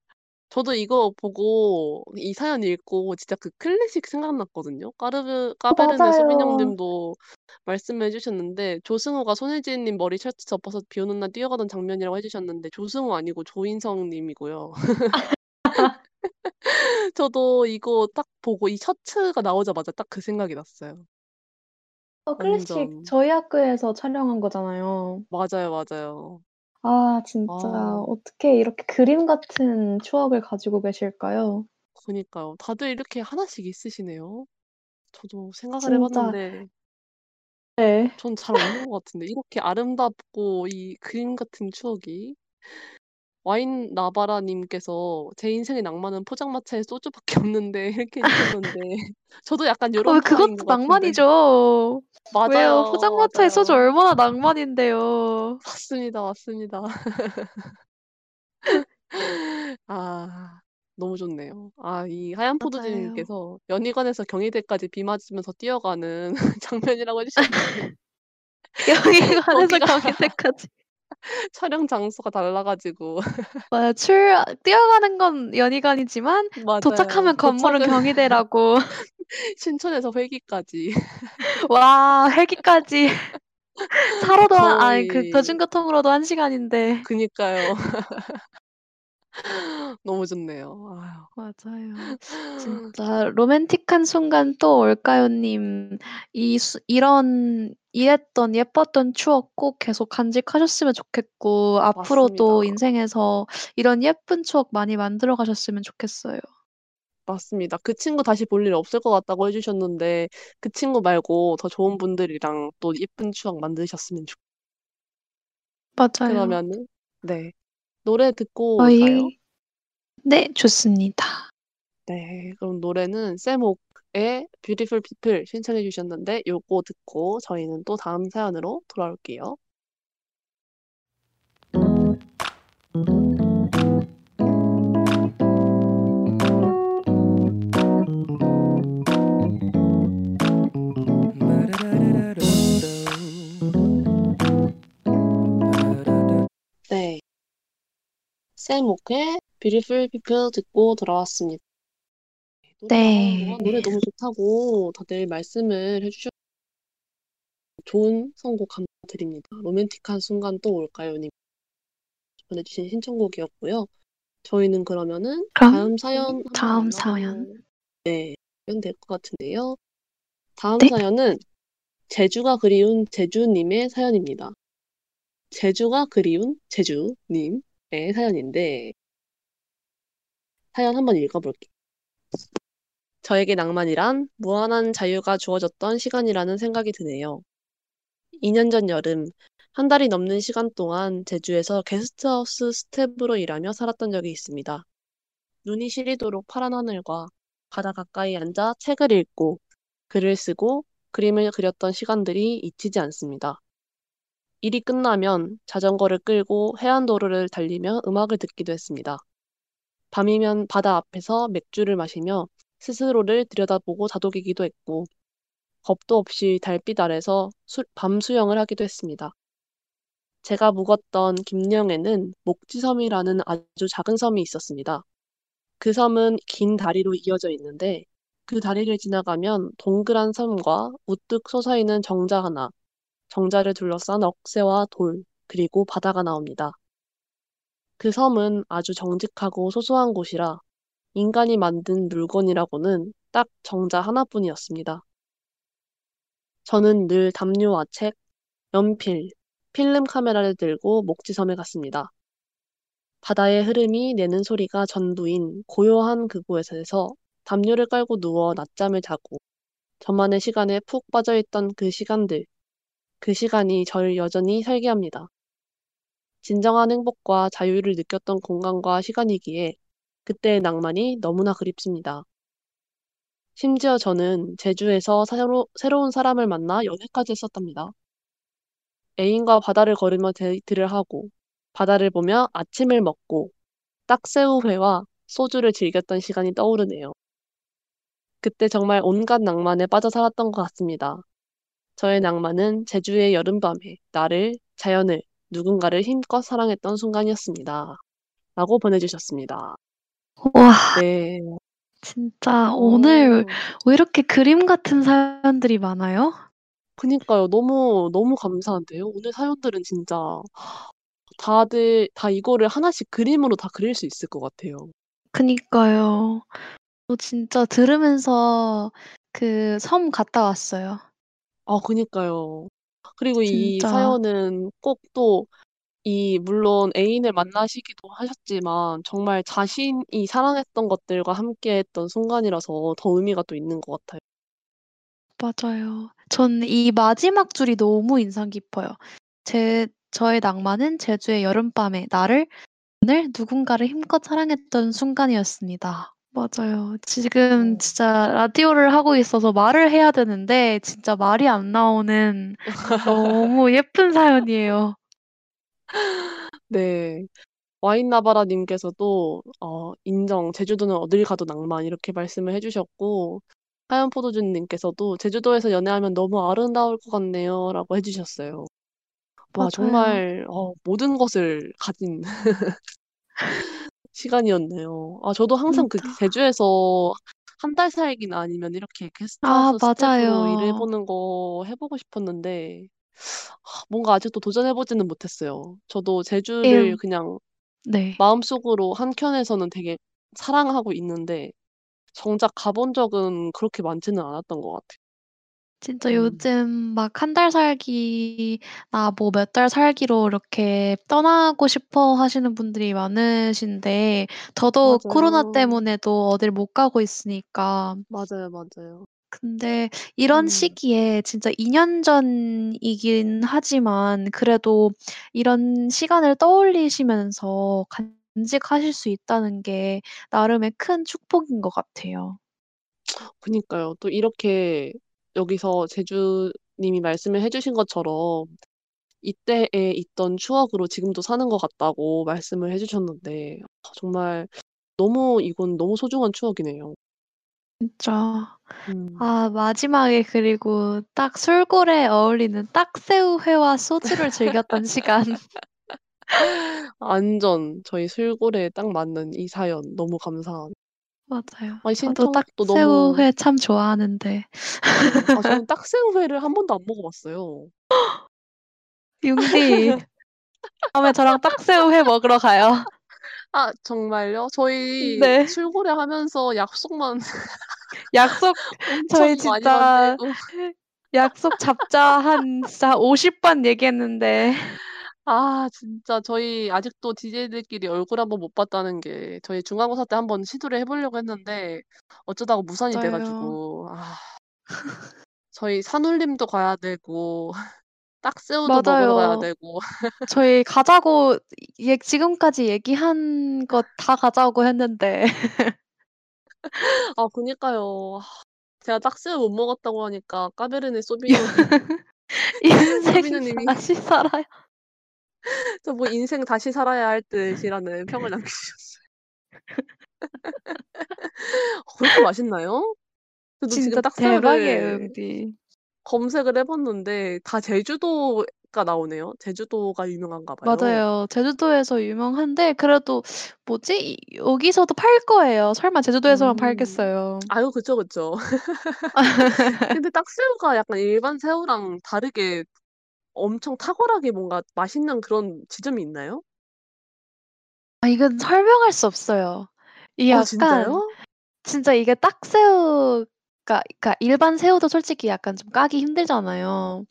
저도 이거 보고 이 사연 읽고 진짜 그 클래식 생각났거든요. 까르르 어 까베르네 소비뇽 맞아요. 님도 말씀해 주셨는데 조승우가 손예진 님 머리 셔츠 접어서 비 오는 날 뛰어가던 장면이라고 해 주셨는데 조승우 아니고 조인성 님이고요. 저도 이거 딱 보고 이 셔츠가 나오자마자 딱 그 생각이 났어요. 어 클래식 완전. 저희 학교에서 촬영한 거잖아요. 맞아요, 맞아요. 아 진짜 아. 어떻게 이렇게 그림 같은 추억을 가지고 계실까요? 그니까요. 다들 이렇게 하나씩 있으시네요. 저도 생각을 해 진짜 봤는데 네. 전 잘 없는 것 같은데 이렇게 아름답고 이 그림 같은 추억이. 와인 나바라 님께서 "제 인생의 낭만은 포장마차에 소주밖에 없는데." 이렇게 해 주셨는데 저도 약간 어 요런 그것도 파인 것 같은데. 낭만이죠. 왜요? 맞아요, 포장마차에 소주 맞아요. 얼마나 낭만인데요. 맞습니다, 맞습니다. 아 너무 좋네요. 아 이 하얀 포도주 맞아요. 님께서 연희관에서 경희대까지 비 맞으면서 뛰어가는 장면이라고 해 주셨는데 연희관에서 거기가 경희대까지. 촬영 장소가 달라 가지고 맞아요. 출 뛰어가는 건 연희관이지만 맞아요. 도착하면 건물은 도착은 경희대라고. 신촌에서 회기까지. 와 회기까지 차로도 아니 그 거의 대중교통으로도 1 시간인데. 그니까요. 너무 좋네요. 아유. 맞아요. 진짜 로맨틱한 순간 또 올까요 님. 이 수 이런 이랬던 예뻤던 추억 꼭 계속 간직하셨으면 좋겠고 맞습니다. 앞으로도 인생에서 이런 예쁜 추억 많이 만들어 가셨으면 좋겠어요. 맞습니다. 그 친구 다시 볼 일 없을 것 같다고 해 주셨는데 그 친구 말고 더 좋은 분들이랑 또 예쁜 추억 만드셨으면 좋 맞아요. 그러면은 네. 노래 듣고? 저희 네 좋습니다. 네. 그럼 노래는 세목의 뷰티풀 피플 신청해 주셨는데 요거 듣고 저희는 또 다음 사연으로 돌아올게요. Sam Ock의 Beautiful People 듣고 돌아왔습니다. 네. 노래 너무 좋다고 다들 말씀을 해 주셔 좋은 선곡 감사드립니다. 로맨틱한 순간 또 올까요 님 보내주신 신청곡이었고요. 저희는 그러면은 다음 사연 다음 사연. 네. 가면 될 것 같은데요. 다음 네. 사연은 제주가 그리운 제주님의 사연입니다. 제주가 그리운 제주님 의 사연인데 사연 한번 읽어볼게요. 저에게 낭만이란 무한한 자유가 주어졌던 시간이라는 생각이 드네요. 2년 전 여름, 한 달이 넘는 시간 동안 제주에서 게스트하우스 스텝으로 일하며 살았던 적이 있습니다. 눈이 시리도록 파란 하늘과 바다 가까이 앉아 책을 읽고 글을 쓰고 그림을 그렸던 시간들이 잊히지 않습니다. 일이 끝나면 자전거를 끌고 해안도로를 달리며 음악을 듣기도 했습니다. 밤이면 바다 앞에서 맥주를 마시며 스스로를 들여다보고 다독이기도 했고, 겁도 없이 달빛 아래서 수, 밤 수영을 하기도 했습니다. 제가 묵었던 김령에는 목지섬이라는 아주 작은 섬이 있었습니다. 그 섬은 긴 다리로 이어져 있는데, 그 다리를 지나가면 동그란 섬과 우뚝 솟아있는 정자 하나, 정자를 둘러싼 억새와 돌, 그리고 바다가 나옵니다. 그 섬은 아주 정직하고 소소한 곳이라 인간이 만든 물건이라고는 딱 정자 하나뿐이었습니다. 저는 늘 담요와 책, 연필, 필름 카메라를 들고 목지섬에 갔습니다. 바다의 흐름이 내는 소리가 전부인 고요한 그곳에서 담요를 깔고 누워 낮잠을 자고 저만의 시간에 푹 빠져있던 그 시간들, 그 시간이 저를 여전히 살게 합니다. 진정한 행복과 자유를 느꼈던 공간과 시간이기에 그때의 낭만이 너무나 그립습니다. 심지어 저는 제주에서 새로, 새로운 사람을 만나 연애까지 했었답니다. 애인과 바다를 걸으며 데이트를 하고 바다를 보며 아침을 먹고 딱새우회와 소주를 즐겼던 시간이 떠오르네요. 그때 정말 온갖 낭만에 빠져 살았던 것 같습니다. 저의 낭만은 제주의 여름밤에 나를, 자연을, 누군가를 힘껏 사랑했던 순간이었습니다. 라고 보내주셨습니다. 와, 네. 진짜 어, 오늘 왜 이렇게 그림 같은 사연들이 많아요? 그니까요. 너무, 너무 감사한데요. 오늘 사연들은 진짜 다들 다 이거를 하나씩 그림으로 다 그릴 수 있을 것 같아요. 그니까요. 저 진짜 들으면서 그 섬 갔다 왔어요. 아, 그니까요. 그리고 이 진짜. 사연은 꼭 또 이 물론 애인을 만나시기도 하셨지만 정말 자신이 사랑했던 것들과 함께 했던 순간이라서 더 의미가 또 있는 것 같아요. 맞아요. 전 이 마지막 줄이 너무 인상 깊어요. 제 저의 낭만은 제주의 여름밤에 나를 오늘 누군가를 힘껏 사랑했던 순간이었습니다. 맞아요. 지금 어. 진짜 라디오를 하고 있어서 말을 해야 되는데 진짜 말이 안 나오는 너무 예쁜 사연이에요. 네. 와인나바라 님께서도 어, 인정. 제주도는 어딜 가도 낭만 이렇게 말씀을 해주셨고 하얀 포도준 님께서도 제주도에서 연애하면 너무 아름다울 것 같네요. 라고 해주셨어요. 와, 맞아요. 정말 어, 모든 것을 가진 시간이었네요. 아, 저도 항상 그 진짜. 제주에서 한 달 살기나 아니면 이렇게 아, 게스트하우스 스텝으로 맞아요. 일해보는 거 해보고 싶었는데 아, 뭔가 아직도 도전해보지는 못했어요. 저도 제주를 에휴. 그냥 네. 마음속으로 한켠에서는 되게 사랑하고 있는데 정작 가본 적은 그렇게 많지는 않았던 것 같아요. 진짜 음. 요즘 막한달 살기나 뭐 몇 달 살기로 이렇게 떠나고 싶어 하시는 분들이 많으신데 더더욱 코로나 맞아요. 때문에도 어딜 못 가고 있으니까. 맞아요, 맞아요. 근데 이런 음. 시기에 진짜 2 년 전이긴 하지만 그래도 이런 시간을 떠올리시면서 간직하실 수 있다는 게 나름의 큰 축복인 것 같아요. 그니까요. 또 이렇게 여기서 제주님이 말씀을 해주신 것처럼 이때에 있던 추억으로 지금도 사는 것 같다고 말씀을 해주셨는데 아, 정말 너무 이건 너무 소중한 추억이네요. 진짜. 음. 아 마지막에 그리고 딱 술골에 어울리는 딱새우회와 소주를 즐겼던 시간. 완전 저희 술고래에 딱 맞는 이 사연 너무 감사한. 맞아요. 아니 저도 너무 딱새우회 참 좋아하는데. 아 저는 딱새우회를 한 번도 안 먹어봤어요. 융디 다음에 저랑 딱새우회 먹으러 가요. 아 정말요? 저희 네. 술고래 하면서 약속만 약속 엄청 저희 많이 진짜 만들고 약속 잡자 한 진짜 50번 얘기했는데 아 진짜 저희 아직도 DJ들끼리 얼굴 한번 못 봤다는 게 저희 중간고사 때 한번 시도를 해 보려고 했는데 어쩌다가 무산이 돼 맞아요. 가지고 아 저희 산울림도 가야 되고 딱새우도 먹으러 가야 맞아요. 되고 저희 가자고 얘 지금까지 얘기한 것 다 가자고 했는데 아 그니까요. 제가 딱새우 못 먹었다고 하니까 까베르네 소비뇽 인생 소비뇽 님이 다시 살아요. 저 뭐 인생 다시 살아야 할 듯이라는 평을 남기셨어요. 그렇게 맛있나요? 저도 진짜 대박이에요, 영디. 검색을 해 봤는데 다 제주도가 나오네요. 제주도가 유명한가 봐요. 맞아요. 제주도에서 유명한데 그래도 뭐지? 이 여기서도 팔 거예요. 설마 제주도에서만 음. 팔겠어요. 아유 그쵸, 그쵸. 근데 딱새우가 약간 일반 새우랑 다르게 엄청 탁월하게 뭔가 맛있는 그런 지점이 있나요? 아 이건 설명할 수 없어요. 이게 어 약간 진짜요? 진짜 이게 딱새우가 그러니까 일반 새우도 솔직히 약간 좀 까기 힘들잖아요.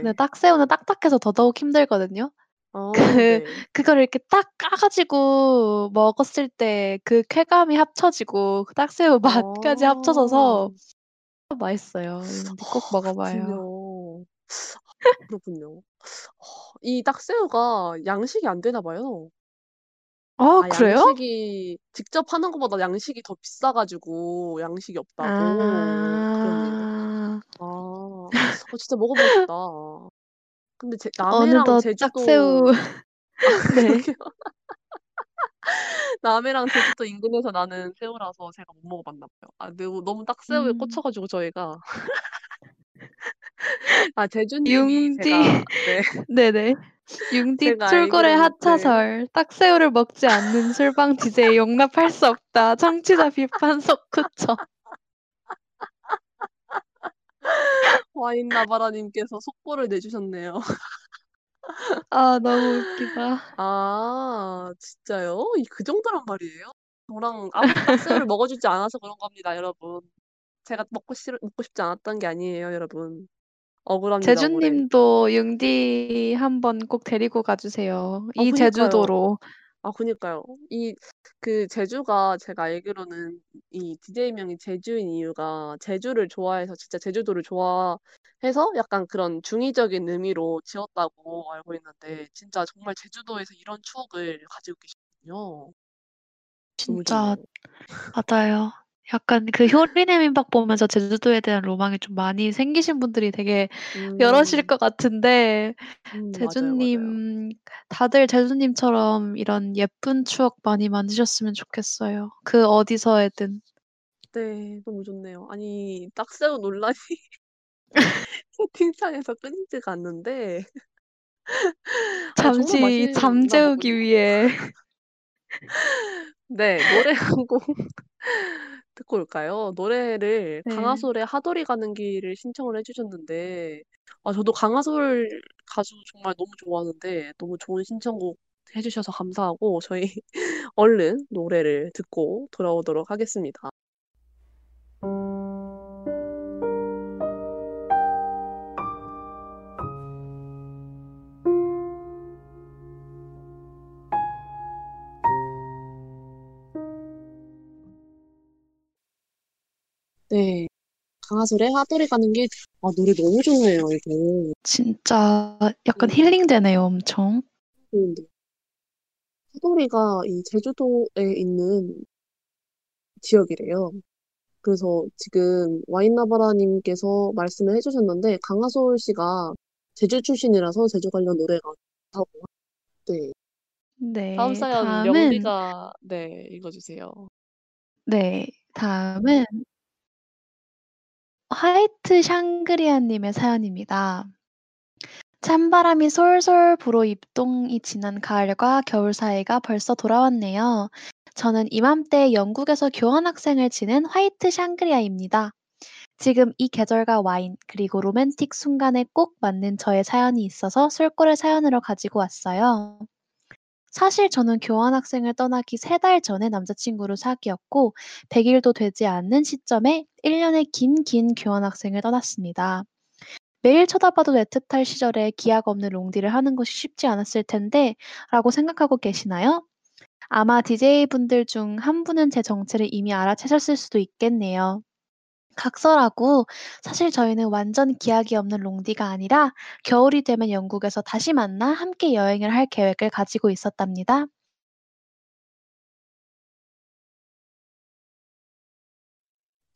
근데 네네. 딱새우는 딱딱해서 더더욱 힘들거든요. 어 그 네. 그거를 이렇게 딱 까 가지고 먹었을 때 그 쾌감이 합쳐지고 그 딱새우 맛까지 합쳐져서 아. 맛있어요. 꼭 먹어 봐요. 그렇군요. 그렇군요. 이 딱새우가 양식이 안 되나 봐요. 아 아 그래요? 양식이 직접 하는 것보다 양식이 더 비싸 가지고 양식이 없다고 그러네요. 아. 아. 어 진짜 먹어보고 싶다. 근데 제 남해랑 어느덧 제주도 딱새우 아 네. 남해랑 제주도 인근에서 나는 새우라서 제가 못 먹어 봤나 봐요. 아 너무 너무 딱새우에 음. 꽂혀 가지고 저희가 아 제주 님이 융디 제가 네. 네네. 융디 알기로는 네. 하차설. "딱새우를 먹지 않는 술방 DJ 용납할 수 없다." 청취자 비판 솟구쳐. 와인나바라 님께서 속보를 내주셨네요. 아 너무 웃기다. 아 진짜요? 이그 정도란 말이에요? 저랑 아무도 딱새우를 먹어 주지 않아서 그런 겁니다 여러분. 제가 먹고 싫 먹고 싶지 않았던 게 아니에요 여러분. 억울합니다, 제주 억울해. 님도 융디 한번 꼭 데리고 가 주세요. 아 이 그니까요. 제주도로. 아 그니까요. 이 그 제주가 제가 알기로는 이 DJ 명이 제주인 이유가 제주를 좋아해서 진짜 제주도를 좋아해서 약간 그런 중의적인 의미로 지었다고 알고 있는데 진짜 정말 제주도에서 이런 추억을 가지고 계시군요. 너무 진짜 좋네요. 맞아요. 약간 그 효리네 민박 보면서 제주도에 대한 로망이 좀 많이 생기신 분들이 되게 음. 것 같은데 음 제주 맞아요, 맞아요. 님 다들 제주 님처럼 이런 예쁜 추억 많이 만드셨으면 좋겠어요, 그 어디서에든. 네. 너무 좋네요. 아니 딱새우 논란이 채팅창에서 끊이지가 않는데 아 잠시 잠재우기. 위해 네. 노래 한곡 듣고 올까요? 노래를 네. 강하솔의 하돌이 가는 길을 신청을 해 주셨는데 아 저도 강하솔 가수 정말 너무 좋아하는데 너무 좋은 신청곡 해 주셔서 감사하고 저희 얼른 노래를 듣고 돌아오도록 하겠습니다. 네. 강하솔의 하돌이 가는 길 아 노래 너무 좋네요 이거. 진짜 약간 네. 힐링되네요 엄청. 좋은데. 하돌이가 이 제주도에 있는 지역이래요. 그래서 지금 와인나바라 님께서 말씀을 해 주셨는데 강하솔 씨가 제주 출신이라서 제주 관련 노래가 좋다고 네. 다음 네. 사연 다음은 영디가 네 읽어 주세요. 네. 다음은 화이트 샹그리아 님의 사연입니다. 찬바람이 솔솔 불어 입동이 지난 가을과 겨울 사이가 벌써 돌아왔네요. 저는 이맘때 영국에서 교환학생을 지낸 화이트 샹그리아입니다. 지금 이 계절과 와인, 그리고 로맨틱 순간에 꼭 맞는 저의 사연이 있어서 술고래 사연으로 가지고 왔어요. 사실 저는 교환학생을 떠나기 3달 전에 남자친구를 사귀었고 100일도 되지 않는 시점에 1년의 긴 긴 교환학생을 떠났습니다. 매일 쳐다봐도 애틋할 시절에 기약 없는 롱디를 하는 것이 쉽지 않았을 텐데 라고 생각하고 계시나요? 아마 DJ분들 중 한 분은 제 정체를 이미 알아채셨을 수도 있겠네요. 각설하고 사실 저희는 완전 기약이 없는 롱디가 아니라 겨울이 되면 영국에서 다시 만나 함께 여행을 할 계획을 가지고 있었답니다.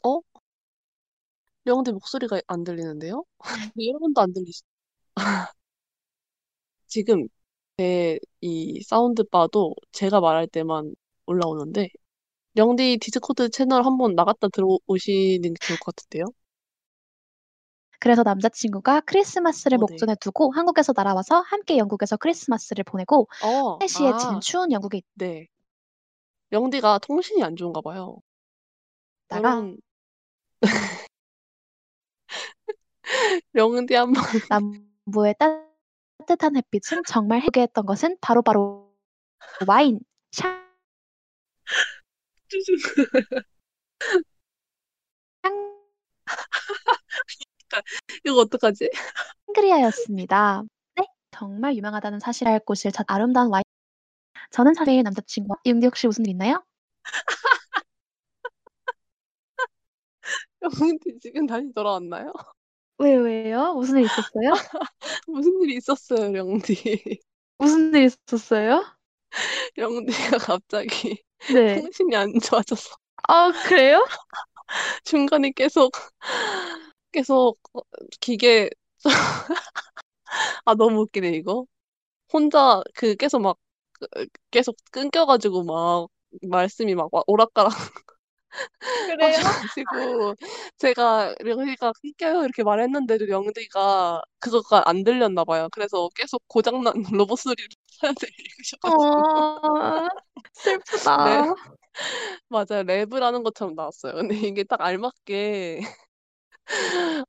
어? 영디 목소리가 안 들리는데요? 여러분도 안 들리시? 지금 제 이 사운드 바도 제가 말할 때만 올라오는데 영디 디스코드 채널 한번 나갔다 들어오시는 게 좋을 것 같은데요? 그래서 남자친구가 크리스마스를 어, 네. 목전에 두고 한국에서 날아와서 함께 영국에서 크리스마스를 보내고 어, 테네시에 아, 지는 추운 영국에 네. 영디가 통신이 안 좋은가 봐요. 있다가 여러분, 영디 한번 남부의 따뜻한 햇빛은 정말 해게 했던 것은 바로바로 와인, 샹, 이거 어떡하지? 샹그리아였습니다. 네, 정말 유명하다는 사실을 알 곳을 찾 아름다운 와인. 저는 사실 남자친구와 이응디 혹시 무슨 일 있나요? 영디 지금 다시 돌아왔나요? 왜요, 왜요? 무슨 일 있었어요? 무슨 일이 있었어요, 영디. 무슨 일 있었어요? 영디가 갑자기 네. 통신이 안 좋아져서 아, 그래요? 중간에 계속 계속 어, 기계 아 너무 웃기네 이거. 혼자 그 계속 막 그- 계속 끊겨가지고 막 말씀이 막 와- 오락가락 그래요? 하셔가지고 제가 영디가 끊겨요 이렇게 말했는데도 영디가 그거가 안 들렸나 봐요. 그래서 계속 고장난 로봇 소리를 사연을 읽으셔가지고 어, 슬프다. 네. 맞아요. 랩을 하는 것처럼 나왔어요. 근데 이게 딱 알맞게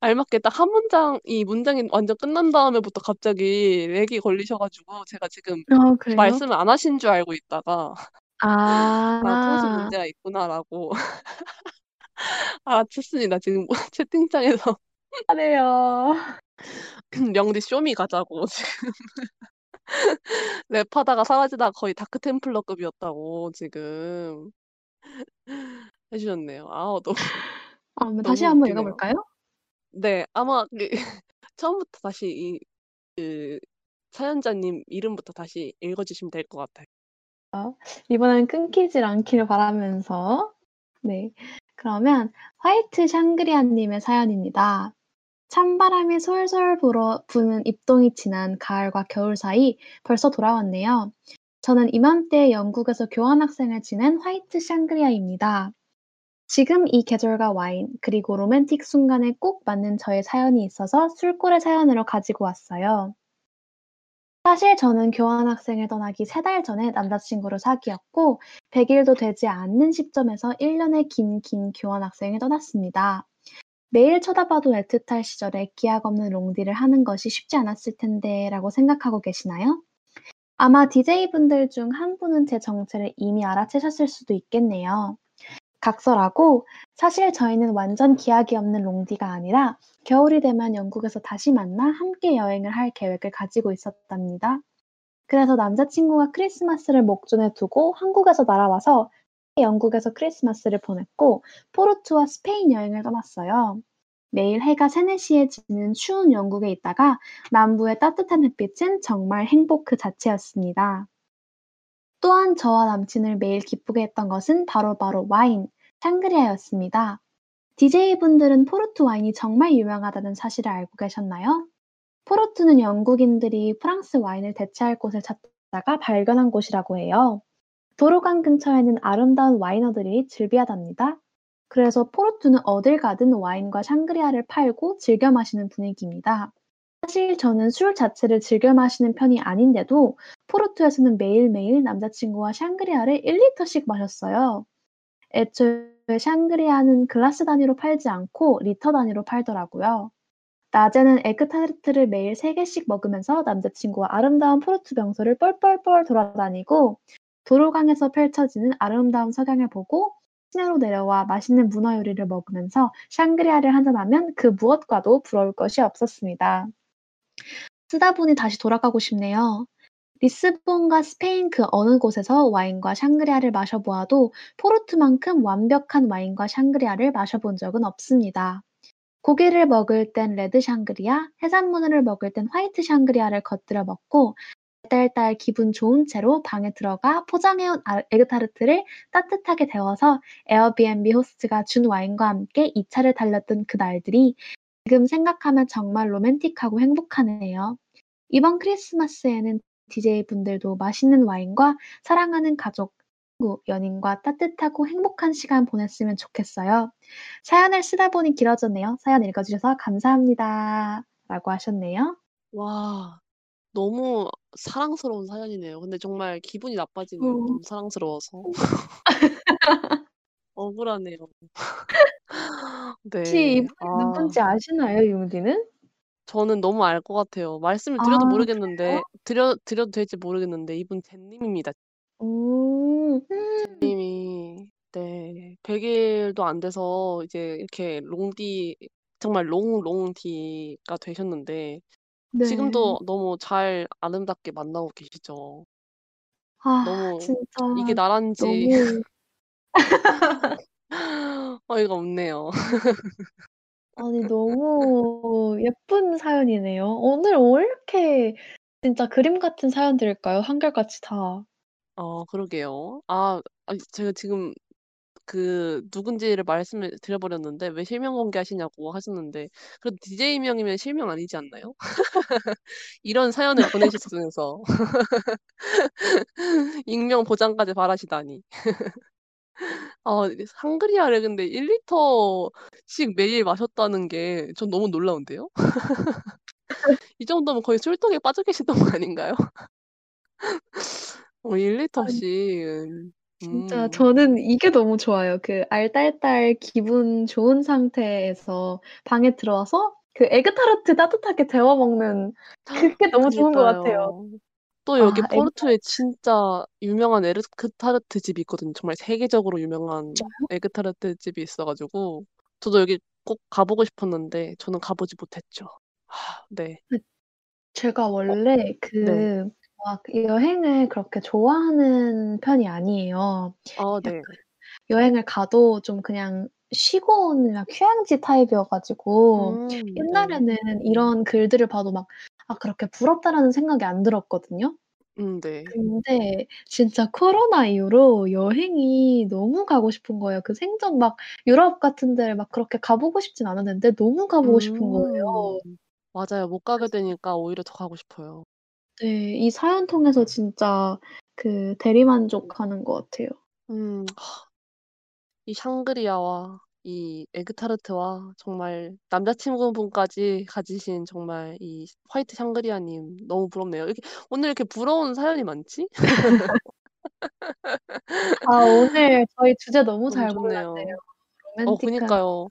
알맞게 딱 한 문장 이 문장이 완전 끝난 다음에부터 갑자기 렉이 걸리셔가지고 제가 지금 어, 그래요? 말씀을 안 하신 줄 알고 있다가 아, 통신 아, 문제가 있구나라고 알아챘습니다. 지금 채팅창에서 그래요. 영디 쇼미 가자고 지금 랩하다가 사라지다가 거의 다크 템플러급이었다고 지금 해주셨네요. 아, 너무 아, 그럼 다시 너무 한번 웃기네요. 읽어볼까요? 네, 아마 그 처음부터 다시 이 그 사연자님 이름부터 다시 읽어주시면 될 것 같아요. 이번엔 끊기질 않기를 바라면서 네, 그러면 화이트 샹그리아님의 사연입니다. 찬바람이 솔솔 불어 부는 입동이 지난 가을과 겨울 사이 벌써 돌아왔네요. 저는 이맘때 영국에서 교환학생을 지낸 화이트 샹그리아입니다. 지금 이 계절과 와인, 그리고 로맨틱 순간에 꼭 맞는 저의 사연이 있어서 술꼬의 사연으로 가지고 왔어요. 사실 저는 교환학생을 떠나기 3달 전에 남자친구를 사귀었고 100일도 되지 않는 시점에서 1년의 긴 긴 교환학생을 떠났습니다. 매일 쳐다봐도 애틋할 시절에 기약 없는 롱디를 하는 것이 쉽지 않았을 텐데 라고 생각하고 계시나요? 아마 DJ분들 중 한 분은 제 정체를 이미 알아채셨을 수도 있겠네요. 각설하고 사실 저희는 완전 기약이 없는 롱디가 아니라 겨울이 되면 영국에서 다시 만나 함께 여행을 할 계획을 가지고 있었답니다. 그래서 남자친구가 크리스마스를 목전에 두고 한국에서 날아와서 영국에서 크리스마스를 보냈고 포르투와 스페인 여행을 떠났어요. 매일 해가 3, 4시에 지는 추운 영국에 있다가 남부의 따뜻한 햇빛은 정말 행복 그 자체였습니다. 또한 저와 남친을 매일 기쁘게 했던 것은 바로 바로 와인, 샹그리아였습니다. DJ분들은 포르투 와인이 정말 유명하다는 사실을 알고 계셨나요? 포르투는 영국인들이 프랑스 와인을 대체할 곳을 찾다가 발견한 곳이라고 해요. 도로강 근처에는 아름다운 와이너리들이 즐비하답니다. 그래서 포르투는 어딜 가든 와인과 샹그리아를 팔고 즐겨 마시는 분위기입니다. 사실 저는 술 자체를 즐겨 마시는 편이 아닌데도 포르투에서는 매일매일 남자친구와 샹그리아를 1리터씩 마셨어요. 애초에 샹그리아는 글라스 단위로 팔지 않고 리터 단위로 팔더라고요. 낮에는 에그타르트를 매일 3개씩 먹으면서 남자친구와 아름다운 포르투 명소를 뻘뻘뻘 돌아다니고 도로강에서 펼쳐지는 아름다운 석양을 보고 시내로 내려와 맛있는 문어 요리를 먹으면서 샹그리아를 한잔하면 그 무엇과도 부러울 것이 없었습니다. 쓰다 보니 다시 돌아가고 싶네요. 리스본과 스페인 그 어느 곳에서 와인과 샹그리아를 마셔보아도 포르투만큼 완벽한 와인과 샹그리아를 마셔본 적은 없습니다. 고기를 먹을 땐 레드 샹그리아, 해산물을 먹을 땐 화이트 샹그리아를 곁들여 먹고 알딸딸 기분 좋은 채로 방에 들어가 포장해온 아, 에그타르트를 따뜻하게 데워서 에어비앤비 호스트가 준 와인과 함께 2차를 달렸던 그 날들이 지금 생각하면 정말 로맨틱하고 행복하네요. 이번 크리스마스에는 DJ 분들도 맛있는 와인과 사랑하는 가족, 친구, 연인과 따뜻하고 행복한 시간 보냈으면 좋겠어요. 사연을 쓰다 보니 길어졌네요. 사연 읽어주셔서 감사합니다. 라고 하셨네요. 와, 너무 사랑스러운 사연이네요. 근데 정말 기분이 나빠지네요. 어. 너무 사랑스러워서. 억울하네요. 혹시 네. 이분이 아, 누군지 아시나요, 융디는? 저는 너무 알 것 같아요. 말씀을 드려도 아, 모르겠는데, 그래요? 드려, 드려도 될지 모르겠는데, 이분 젠님입니다. 음, 젠님이, 네, 100 일도 안 돼서 이제 이렇게 롱디, 정말 롱, 롱디가 되셨는데, 네. 지금도 너무 잘 아름답게 만나고 계시죠. 아, 너무 진짜 이게 나란지 너무 어이가 없네요. 아니 너무 예쁜 사연이네요. 오늘 왜 이렇게 진짜 그림 같은 사연들일까요? 한결같이 다. 어, 그러게요. 아, 아니, 제가 지금 그 누군지를 말씀을 드려버렸는데 왜 실명 공개하시냐고 하셨는데 그래도 DJ 명이면 실명 아니지 않나요? 이런 사연을 보내셨으면서 익명 보장까지 바라시다니. 아, 상그리아를 근데 1리터씩 매일 마셨다는 게 전 너무 놀라운데요? 이 정도면 거의 술독에 빠져 계시던 거 아닌가요? 어, 아니 1리터씩. 진짜 음. 저는 이게 너무 좋아요. 그 알딸딸 기분 좋은 상태에서 방에 들어와서 그 에그타르트 따뜻하게 데워 먹는 그게 너무 좋은 것 같아요. 또 여기 아, 포르투에 진짜 유명한 에그타르트 집이 있거든요. 정말 세계적으로 유명한? 에그타르트 집이 있어가지고 저도 여기 꼭 가보고 싶었는데 저는 가보지 못했죠. 아, 네. 그 제가 어, 원래 네. 그막 여행을 그렇게 좋아하는 편이 아니에요. 아, 네. 여행을 가도 좀 그냥 쉬고 오는 막 휴양지 타입이어가지고 음, 네. 옛날에는 이런 글들을 봐도 막 아, 그렇게 부럽다라는 생각이 안 들었거든요. 음, 네. 근데 진짜 코로나 이후로 여행이 너무 가고 싶은 거예요. 그 생전 막 유럽 같은 데를 막 그렇게 가보고 싶진 않았는데 너무 가보고 싶은 거예요. 음, 맞아요. 못 가게 되니까 오히려 더 가고 싶어요. 네, 이 사연 통해서 진짜 그 대리만족하는 것 같아요. 음, 이 샹그리아와 이 에그타르트와 정말 남자친구분까지 가지신 정말 이 화이트 샹그리아님 너무 부럽네요. 이렇게 오늘 이렇게 부러운 사연이 많지? 아, 오늘 저희 주제 너무 잘 좋네요. 골랐네요. 어, 로맨틱한 그니까요.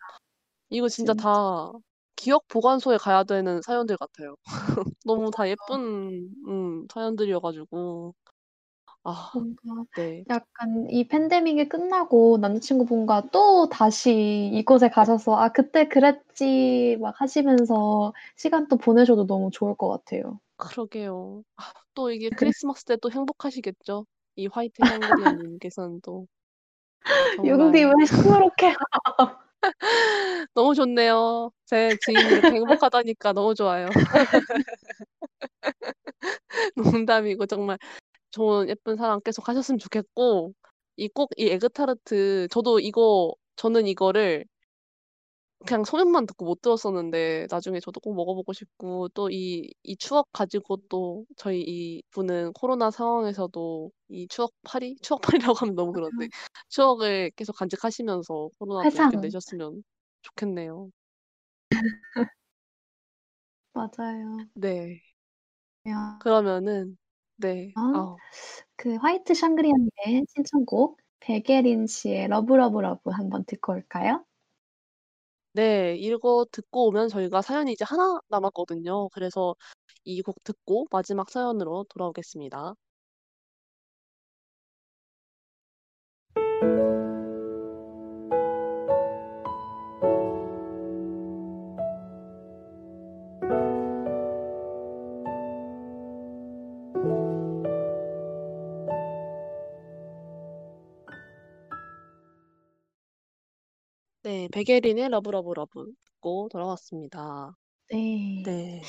이거 진짜 진짜. 다 기억 보관소에 가야 되는 사연들 같아요. 너무 다. 예쁜 음, 사연들이어 가지고 아, 뭔가 네. 약간 이 팬데믹이 끝나고 남자친구분과 또 다시 이곳에 가셔서 아, 그때 그랬지 막 하시면서 시간 또 보내셔도 너무 좋을 것 같아요. 그러게요. 아, 또 이게 크리스마스 때 또 행복하시겠죠? 이 화이트 샹그리아 님께서는 또 융디 정말 왜 시무룩해? 너무 좋네요. 제 지인이 이렇게 행복하다니까 너무 좋아요. 농담이고 정말 좋은 예쁜 사랑 계속 하셨으면 좋겠고 이 꼭 이 에그타르트 저도 이거 저는 이거를 그냥 소문만 듣고 못 들었었는데 나중에 저도 꼭 먹어보고 싶고 또 이 이 추억 가지고 또 저희 이 분은 코로나 상황에서도 이 추억팔이? 추억팔이라고 하면 너무 그런데 추억을 계속 간직하시면서 코로나도 회상. 이겨내셨으면 좋겠네요. 맞아요. 네. 야. 그러면은 네. 아, 아우. 그 화이트 샹그리아님의 신청곡 백예린 씨의 Love Love Love 한번 듣고 올까요? 네. 읽어 듣고 오면 저희가 사연이 이제 하나 남았거든요. 그래서 이 곡 듣고 마지막 사연으로 돌아오겠습니다. 네. 백예린의 Love Love Love 듣고 돌아왔습니다. 네. 네.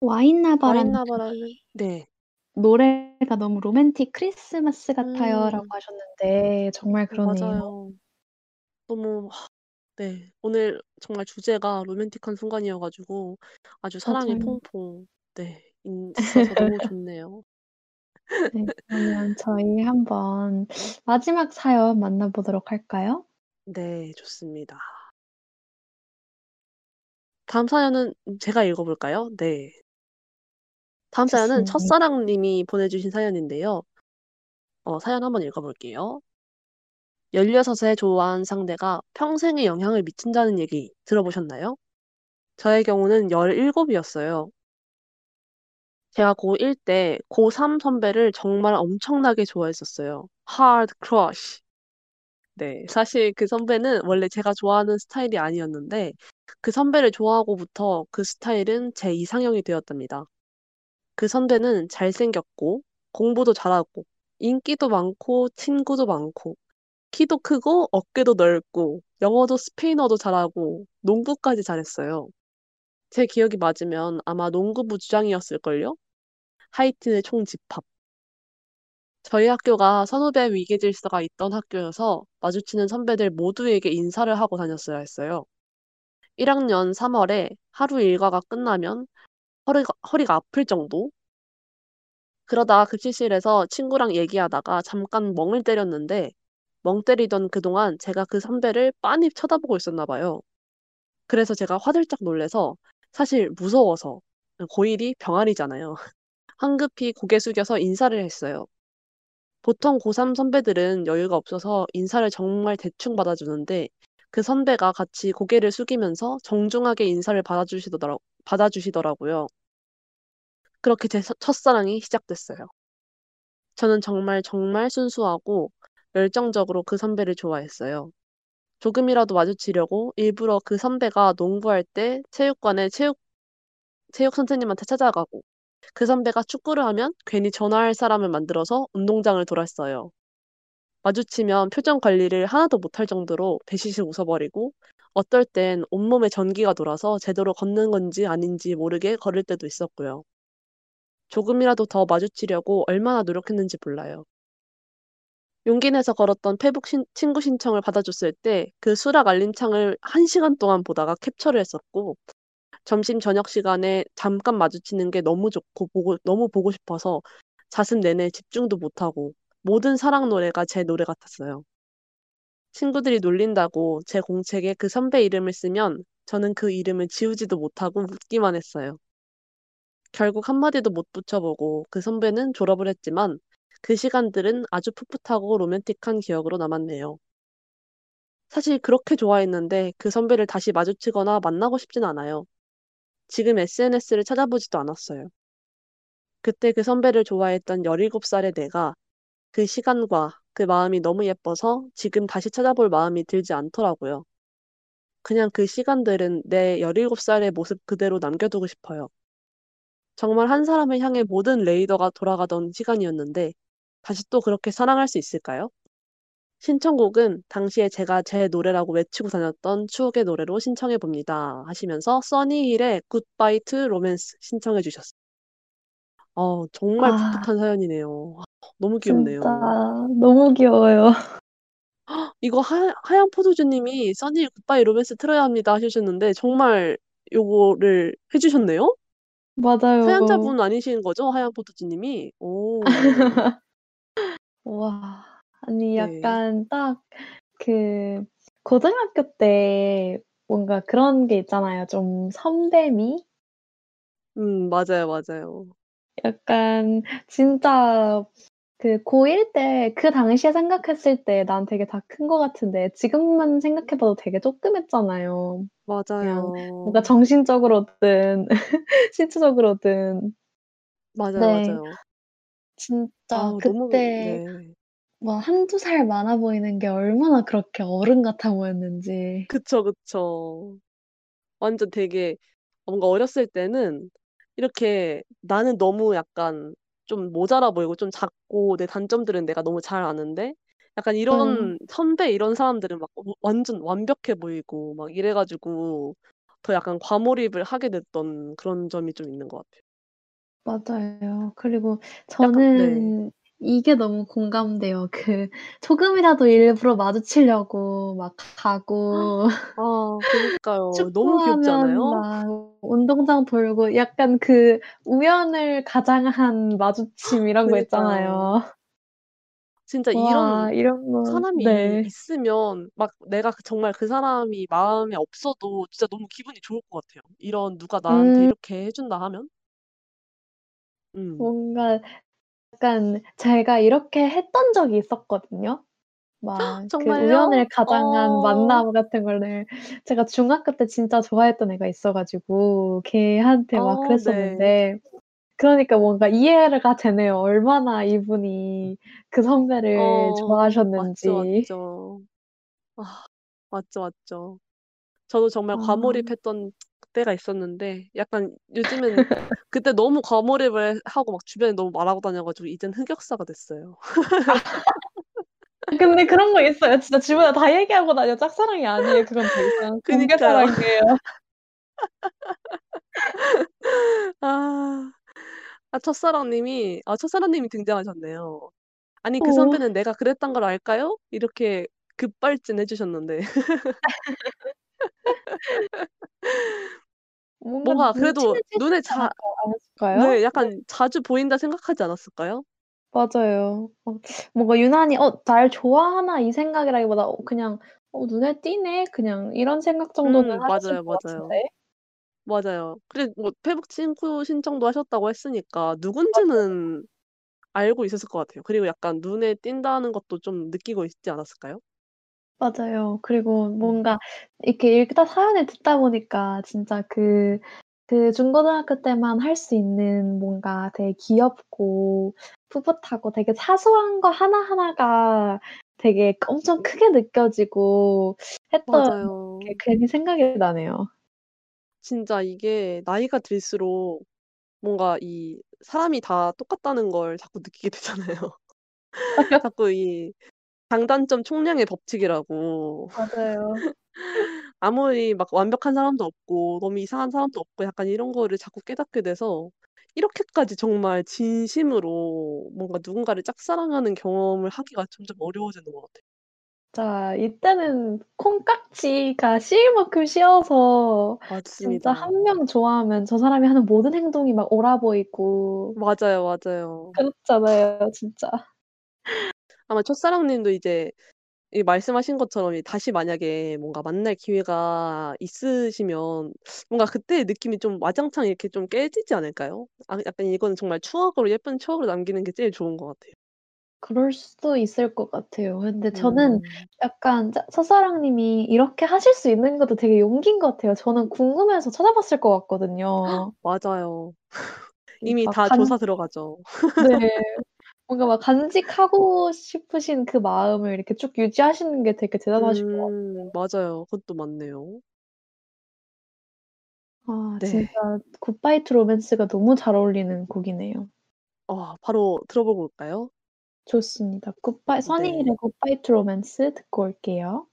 와인나바라는 와인나바라는 네. "노래가 너무 로맨틱 크리스마스 같아요."라고 음. 하셨는데 정말 어 그러네요. 맞아요. 너무 네. 오늘 정말 주제가 로맨틱한 순간이어 가지고 아주 사랑이 맞아요. 퐁퐁 네 있어서 너무 좋네요. 네. 그러면 저희 한번 마지막 사연 만나보도록 할까요? 네. 좋습니다. 다음 사연은 음 제가 읽어 볼까요? 네. 다음 사연은 좋습니다. 첫사랑 님이 보내주신 사연인데요. 어 사연 한번 읽어 볼게요. 16에 좋아한 상대가 평생에 영향을 미친다는 얘기 들어보셨나요? 저의 경우는 17 이었어요. 제가 고1 때 고3 선배를 정말 엄청나게 좋아했었어요. hard crush. 네. 사실 그 선배는 원래 제가 좋아하는 스타일이 아니었는데 그 선배를 좋아하고부터 그 스타일은 제 이상형이 되었답니다. 그 선배는 잘생겼고 공부도 잘하고 인기도 많고 친구도 많고 키도 크고 어깨도 넓고 영어도 스페인어도 잘하고 농구까지 잘했어요. 제 기억이 맞으면 아마 농구부 주장이었을걸요? 하이틴의 총집합. 저희 학교가 선후배 위계 질서가 있던 학교여서 마주치는 선배들 모두에게 인사를 하고 다녔어야 했어요. 1 학년 3 월에 하루 일과가 끝나면 허리가 허리가 아플 정도? 그러다가 급식실에서 친구랑 얘기하다가 잠깐 멍을 때렸는데 멍 때리던 그동안 제가 그 선배를 빤히 쳐다보고 있었나 봐요. 그래서 제가 화들짝 놀라서 사실 무서워서 고1이 병아리잖아요. 황급히 고개 숙여서 인사를 했어요. 보통 고3 선배들은 여유가 없어서 인사를 정말 대충 받아주는데 그 선배가 같이 고개를 숙이면서 정중하게 인사를 받아주시더라 받아주시더라고요. 그렇게 제서 첫사랑이 시작됐어요. 저는 정말 정말 순수하고 열정적으로 그 선배를 좋아했어요. 조금이라도 마주치려고 일부러 그 선배가 농구할 때 체육관에 체육 체육 선생님한테 찾아가고 그 선배가 축구를 하면 괜히 전화할 사람을 만들어서 운동장을 돌았어요. 마주치면 표정 관리를 하나도 못할 정도로 배시시 웃어 버리고 어떨 땐 온몸에 전기가 돌아서 제대로 걷는 건지 아닌지 모르게 걸을 때도 있었고요. 조금이라도 더 마주치려고 얼마나 노력했는지 몰라요. 용기 내서 걸었던 페북 신 친구 신청을 받아줬을 때 그 수락 알림창을 1 시간 동안 보다가 캡처를 했었고 점심 저녁 시간에 잠깐 마주치는 게 너무 좋고 보고 너무 보고 싶어서 자습 내내 집중도 못하고 모든 사랑 노래가 제 노래 같았어요. 친구들이 놀린다고 제 공책에 그 선배 이름을 쓰면 저는 그 이름을 지우지도 못하고 웃기만 했어요. 결국 한마디도 못 붙여보고 그 선배는 졸업을 했지만 그 시간들은 아주 풋풋하고 로맨틱한 기억으로 남았네요. 사실 그렇게 좋아했는데 그 선배를 다시 마주치거나 만나고 싶진 않아요. 지금 SNS를 찾아보지도 않았어요. 그때 그 선배를 좋아했던 17 살의 내가 그 시간과 그 마음이 너무 예뻐서 지금 다시 찾아볼 마음이 들지 않더라고요. 그냥 그 시간들은 내 17 살의 모습 그대로 남겨두고 싶어요. 정말 한 사람을 향해 모든 레이더가 돌아가던 시간이었는데 다시 또 그렇게 사랑할 수 있을까요? 신청곡은 당시에 제가 제 노래라고 외치고 다녔던 추억의 노래로 신청해 봅니다. 하시면서 써니힐의 Goodbye to Romance 신청해 주셨어요. 어 정말 아. 풋풋한 사연이네요. 너무 진짜 귀엽네요. 너무 귀여워요. 이거 하 하얀 포도주 님이 써니힐 Goodbye Romance 틀어야 합니다 하셨는데 정말 요거를 해 주셨네요? 맞아요. 사연자분 아니신 거죠? 하얀 포도주 님이? 오. 와. 아니 네. 약간 딱 그 고등학교 때 뭔가 그런 게 있잖아요. 좀 선배미? 음 맞아요, 맞아요. 약간 진짜 그 고1 때 그 당시에 생각했을 때 난 되게 다큰것 같은데 지금만 생각해 봐도 되게 쪼끄맸잖아요. 그냥 뭔가 맞아요. 정신적으로든 신체적으로든. 맞아요, 네. 맞아요. 진짜 너무 그때 네. 뭐 1-2 살 많아 보이는 게 얼마나 그렇게 어른 같아 보였는지. 그쵸, 그쵸. 완전 되게 뭔가 어렸을 때는 이렇게 나는 너무 약간 좀 모자라 보이고 좀 작고 내 단점들은 내가 너무 잘 아는데 약간 네. 이런 선배 이런 사람들은 막어 완전 완벽해 보이고 막 이래 가지고 더 약간 과몰입을 하게 됐던 그런 점이 좀 있는 것 같아요. 맞아요. 그리고 약간 네. 저는 이게 너무 공감돼요. 그 조금이라도 일부러 마주치려고 막 가고 아 그니까요. 너무 축구하면? 막 운동장 돌고 약간 그 우연을 가장한 마주침 이런 거 그니까요. 있잖아요. 진짜 이런 와 이런 거 사람이 네. 있으면 막 내가 그 정말 그 사람이 마음에 없어도 진짜 너무 기분이 좋을 것 같아요. 이런 누가 나한테 음. 이렇게 해 준다 하면. 음. 뭔가 약간 제가 이렇게 했던 적이 있었거든요. 막 그 정말요? 우연을 가장한 어. 만남 같은 거를 제가 중학교 때 진짜 좋아했던 애가 있어 가지고 걔한테 막 어 네. 그랬었는데 그러니까 뭔가 이해가 되네요. 얼마나 이분이 그 선배를 어 맞죠, 좋아하셨는지. 맞죠. 아 맞죠, 맞죠. 저도 정말 아. 과몰입했던 때가 있었는데 약간 요즘은 그때 너무 과몰입을 하고 막 주변에 너무 말하고 다녀 가지고 이젠 흑역사가 됐어요. 아. 근데 그런 거 있어요. 진짜 주변에 다 얘기하고 다녀. 짝사랑이 아니에요. 그건 더 이상 공개. 사랑이에요. 아. 아 첫사랑 님이 아 첫사랑 님이 등장하셨네요. "아니 그 어. 선배는 내가 그랬던 걸 알까요?" 이렇게 급발진 해 주셨는데. 뭔가 뭔가 그래도 눈에 자 않았 않았을까요? 네 네. 약간 '자주 보인다.' 생각하지 않았을까요? 맞아요. 어 뭔가 유난히 '어 날 좋아하나?' 이 생각이라기보다 어 그냥 '어 눈에 띄네.' 그냥 이런 생각 정도는 음 맞아요, 것 맞아요. 맞아요. 그리고 뭐 페북 친구 신청도 하셨다고 했으니까 맞아요. 누군지는 알고 있었을 것 같아요. 그리고 약간 눈에 띈다는 것도 좀 느끼고 있지 않았을까요? 맞아요. 그리고 음. 뭔가 이렇게 읽다 사연을 듣다 보니까 진짜 그 그 중고등학교 때만 할 수 있는 뭔가 되게 귀엽고 풋풋하고 되게 사소한 거 하나하나가 되게 엄청 크게 느껴지고 했던 게 맞아요. 괜히 생각이 나네요. 진짜 이게 나이가 들수록 뭔가 이 사람이 다 똑같다는 걸 자꾸 느끼게 되잖아요. 자꾸 이 장단점 총량의 법칙이라고. 맞아요. 아무리 막 완벽한 사람도 없고 너무 이상한 사람도 없고 약간 이런 거를 자꾸 깨닫게 돼서 이렇게까지 정말 진심으로 뭔가 누군가를 짝사랑하는 경험을 하기가 점점 어려워지는 것 같아요. 진짜 이때는 콩깍지가 씌일 만큼 씌어서 진짜 맞습니다. 1명 좋아하면 저 사람이 하는 모든 행동이 막 옳아 보이고 맞아요, 맞아요. 그렇잖아요 진짜. 아마 첫사랑 님도 이제 이 말씀하신 것처럼 이 다시 만약에 뭔가 만날 기회가 있으시면 뭔가 그때의 느낌이 좀 와장창 이렇게 좀 깨지지 않을까요? 아 약간 이건 정말 추억으로 예쁜 추억으로 남기는 게 제일 좋은 것 같아요. 그럴 수도 있을 것 같아요. 근데 저는 음. 약간 짜 첫사랑 님이 이렇게 하실 수 있는 것도 되게 용기인 것 같아요. 저는 궁금해서 찾아봤을 것 같거든요. 맞아요. 이 이미 막다간 조사 들어가죠. 네. 뭔가 막 간직하고 싶으신 그 마음을 이렇게 쭉 유지하시는 게 되게 대단하신 것 같아요. 맞아요. 그것도 맞네요. 아 진짜 네. Goodbye to Romance가 너무 잘 어울리는 곡이네요. 어 바로 들어보고 올까요? 좋습니다. 굿바이 네. 써니힐의 굿바이 투 로맨스 듣고 올게요.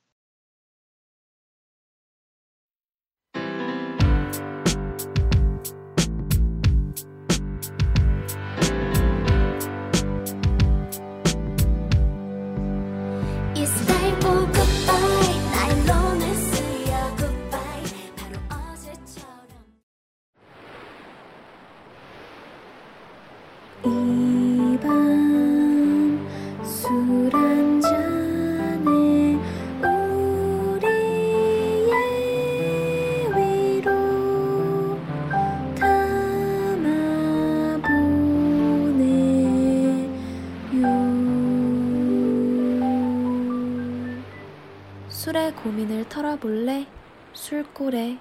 고민을 털어볼래? 술꼬레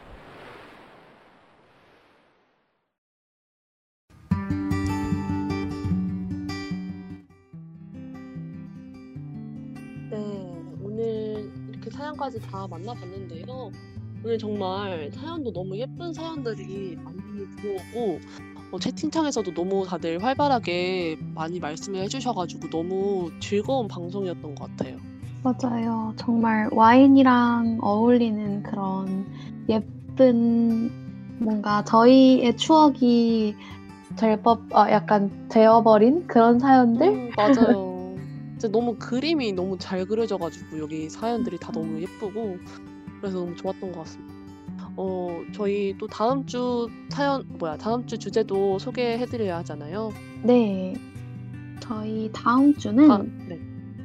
네, 오늘 이렇게 사연까지 다 만나봤는데요. 오늘 정말 사연도 너무 예쁜 사연들이 많이 들어오고 어, 채팅창에서도 너무 다들 활발하게 많이 말씀을 해주셔가지고 너무 즐거운 방송이었던 것 같아요. 맞아요. 정말 와인이랑 어울리는 그런 예쁜 뭔가 저희의 추억이 될 법, 아, 약간 되어버린 그런 사연들? 음, 맞아요. 진짜 너무 그림이 너무 잘 그려져가지고 여기 사연들이 다 너무 예쁘고 그래서 너무 좋았던 것 같습니다. 어, 저희 또 다음 주 사연, 뭐야, 다음 주 주제도 소개해드려야 하잖아요. 네. 저희 다음 주는 다음, 네.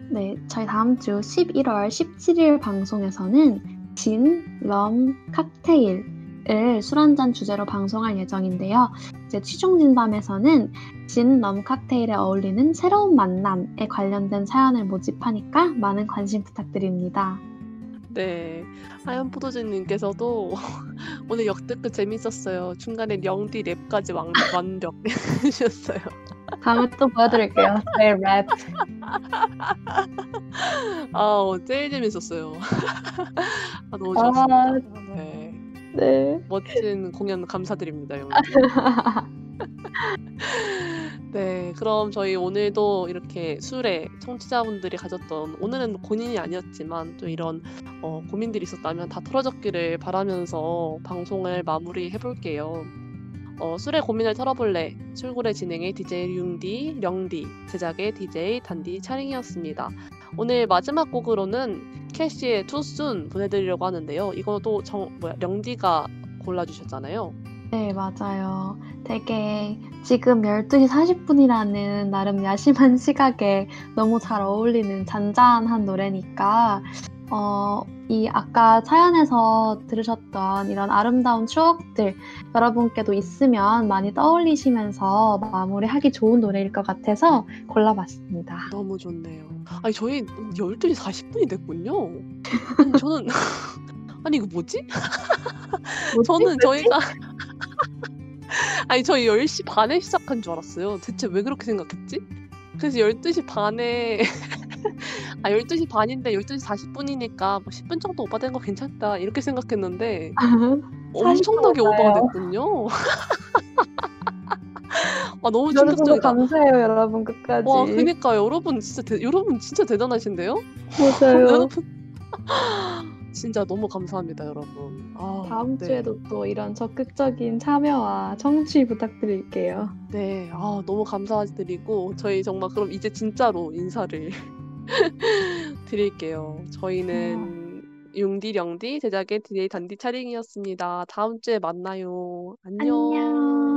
네, 저희 다음 주 11월 17일 방송에서는 진, 럼, 칵테일을 술 한잔 주제로 방송할 예정인데요. 이제 취중 진담에서는 진, 럼, 칵테일에 어울리는 새로운 만남에 관련된 사연을 모집하니까 많은 관심 부탁드립니다. 네. 하얀 포도주님께서도 오늘 역대급 재밌었어요. 중간에 영디 랩까지 완, 완벽 해주셨어요. 다음에 또 보여드릴게요. 저의 랩. 아, 어, 제일 재밌었어요. 아, 너무 아, 좋았습니다. 네. 네. 멋진 공연 감사드립니다, 영디. 네, 그럼 저희 오늘도 이렇게 술에 청취자분들이 가졌던 오늘은 본인이 아니었지만 또 이런 어, 고민들이 있었다면 다 털어졌기를 바라면서 방송을 마무리해 볼게요. 어, 술의 고민을 털어볼래 술고래 진행의 DJ 융디, 령디, 제작의 DJ 단디 차링이었습니다. 오늘 마지막 곡으로는 캐시의 투순 보내드리려고 하는데요. 이것도 정 뭐야 령디가 골라주셨잖아요. 네, 맞아요. 되게 지금 12시 40분이라는 나름 야심한 시각에 너무 잘 어울리는 잔잔한 노래니까, 어, 이 아까 사연에서 들으셨던 이런 아름다운 추억들 여러분께도 있으면 많이 떠올리시면서 마무리하기 좋은 노래일 것 같아서 골라봤습니다. 너무 좋네요. 아니 저희 12시 40분이 됐군요. 저는 아니 이거 뭐지? 저는 저희가 아니 저희 10시 반에 시작한 줄 알았어요. 대체 왜 그렇게 생각했지? 그래서 12시 반에 아 12시 반인데 12시 40분이니까 뭐 10분 정도 오버된 거 괜찮다 이렇게 생각했는데 엄청나게 오버가 됐군요. 아 너무 충격적이다. 감사해요, 여러분 끝까지. 와 그니까 여러분 진짜 대, 여러분 진짜 대단하신데요? 맞아요. 여러분 진짜 너무 감사합니다 여러분. 아, 다음 네. 주에도 또 이런 적극적인 참여와 청취 부탁드릴게요. 네, 아, 너무 감사드리고 저희 정말 그럼 이제 진짜로 인사를 드릴게요. 저희는 융디 령디 제작의 DJ 단디 차링이었습니다. 다음 주에 만나요. 안녕. 안녕.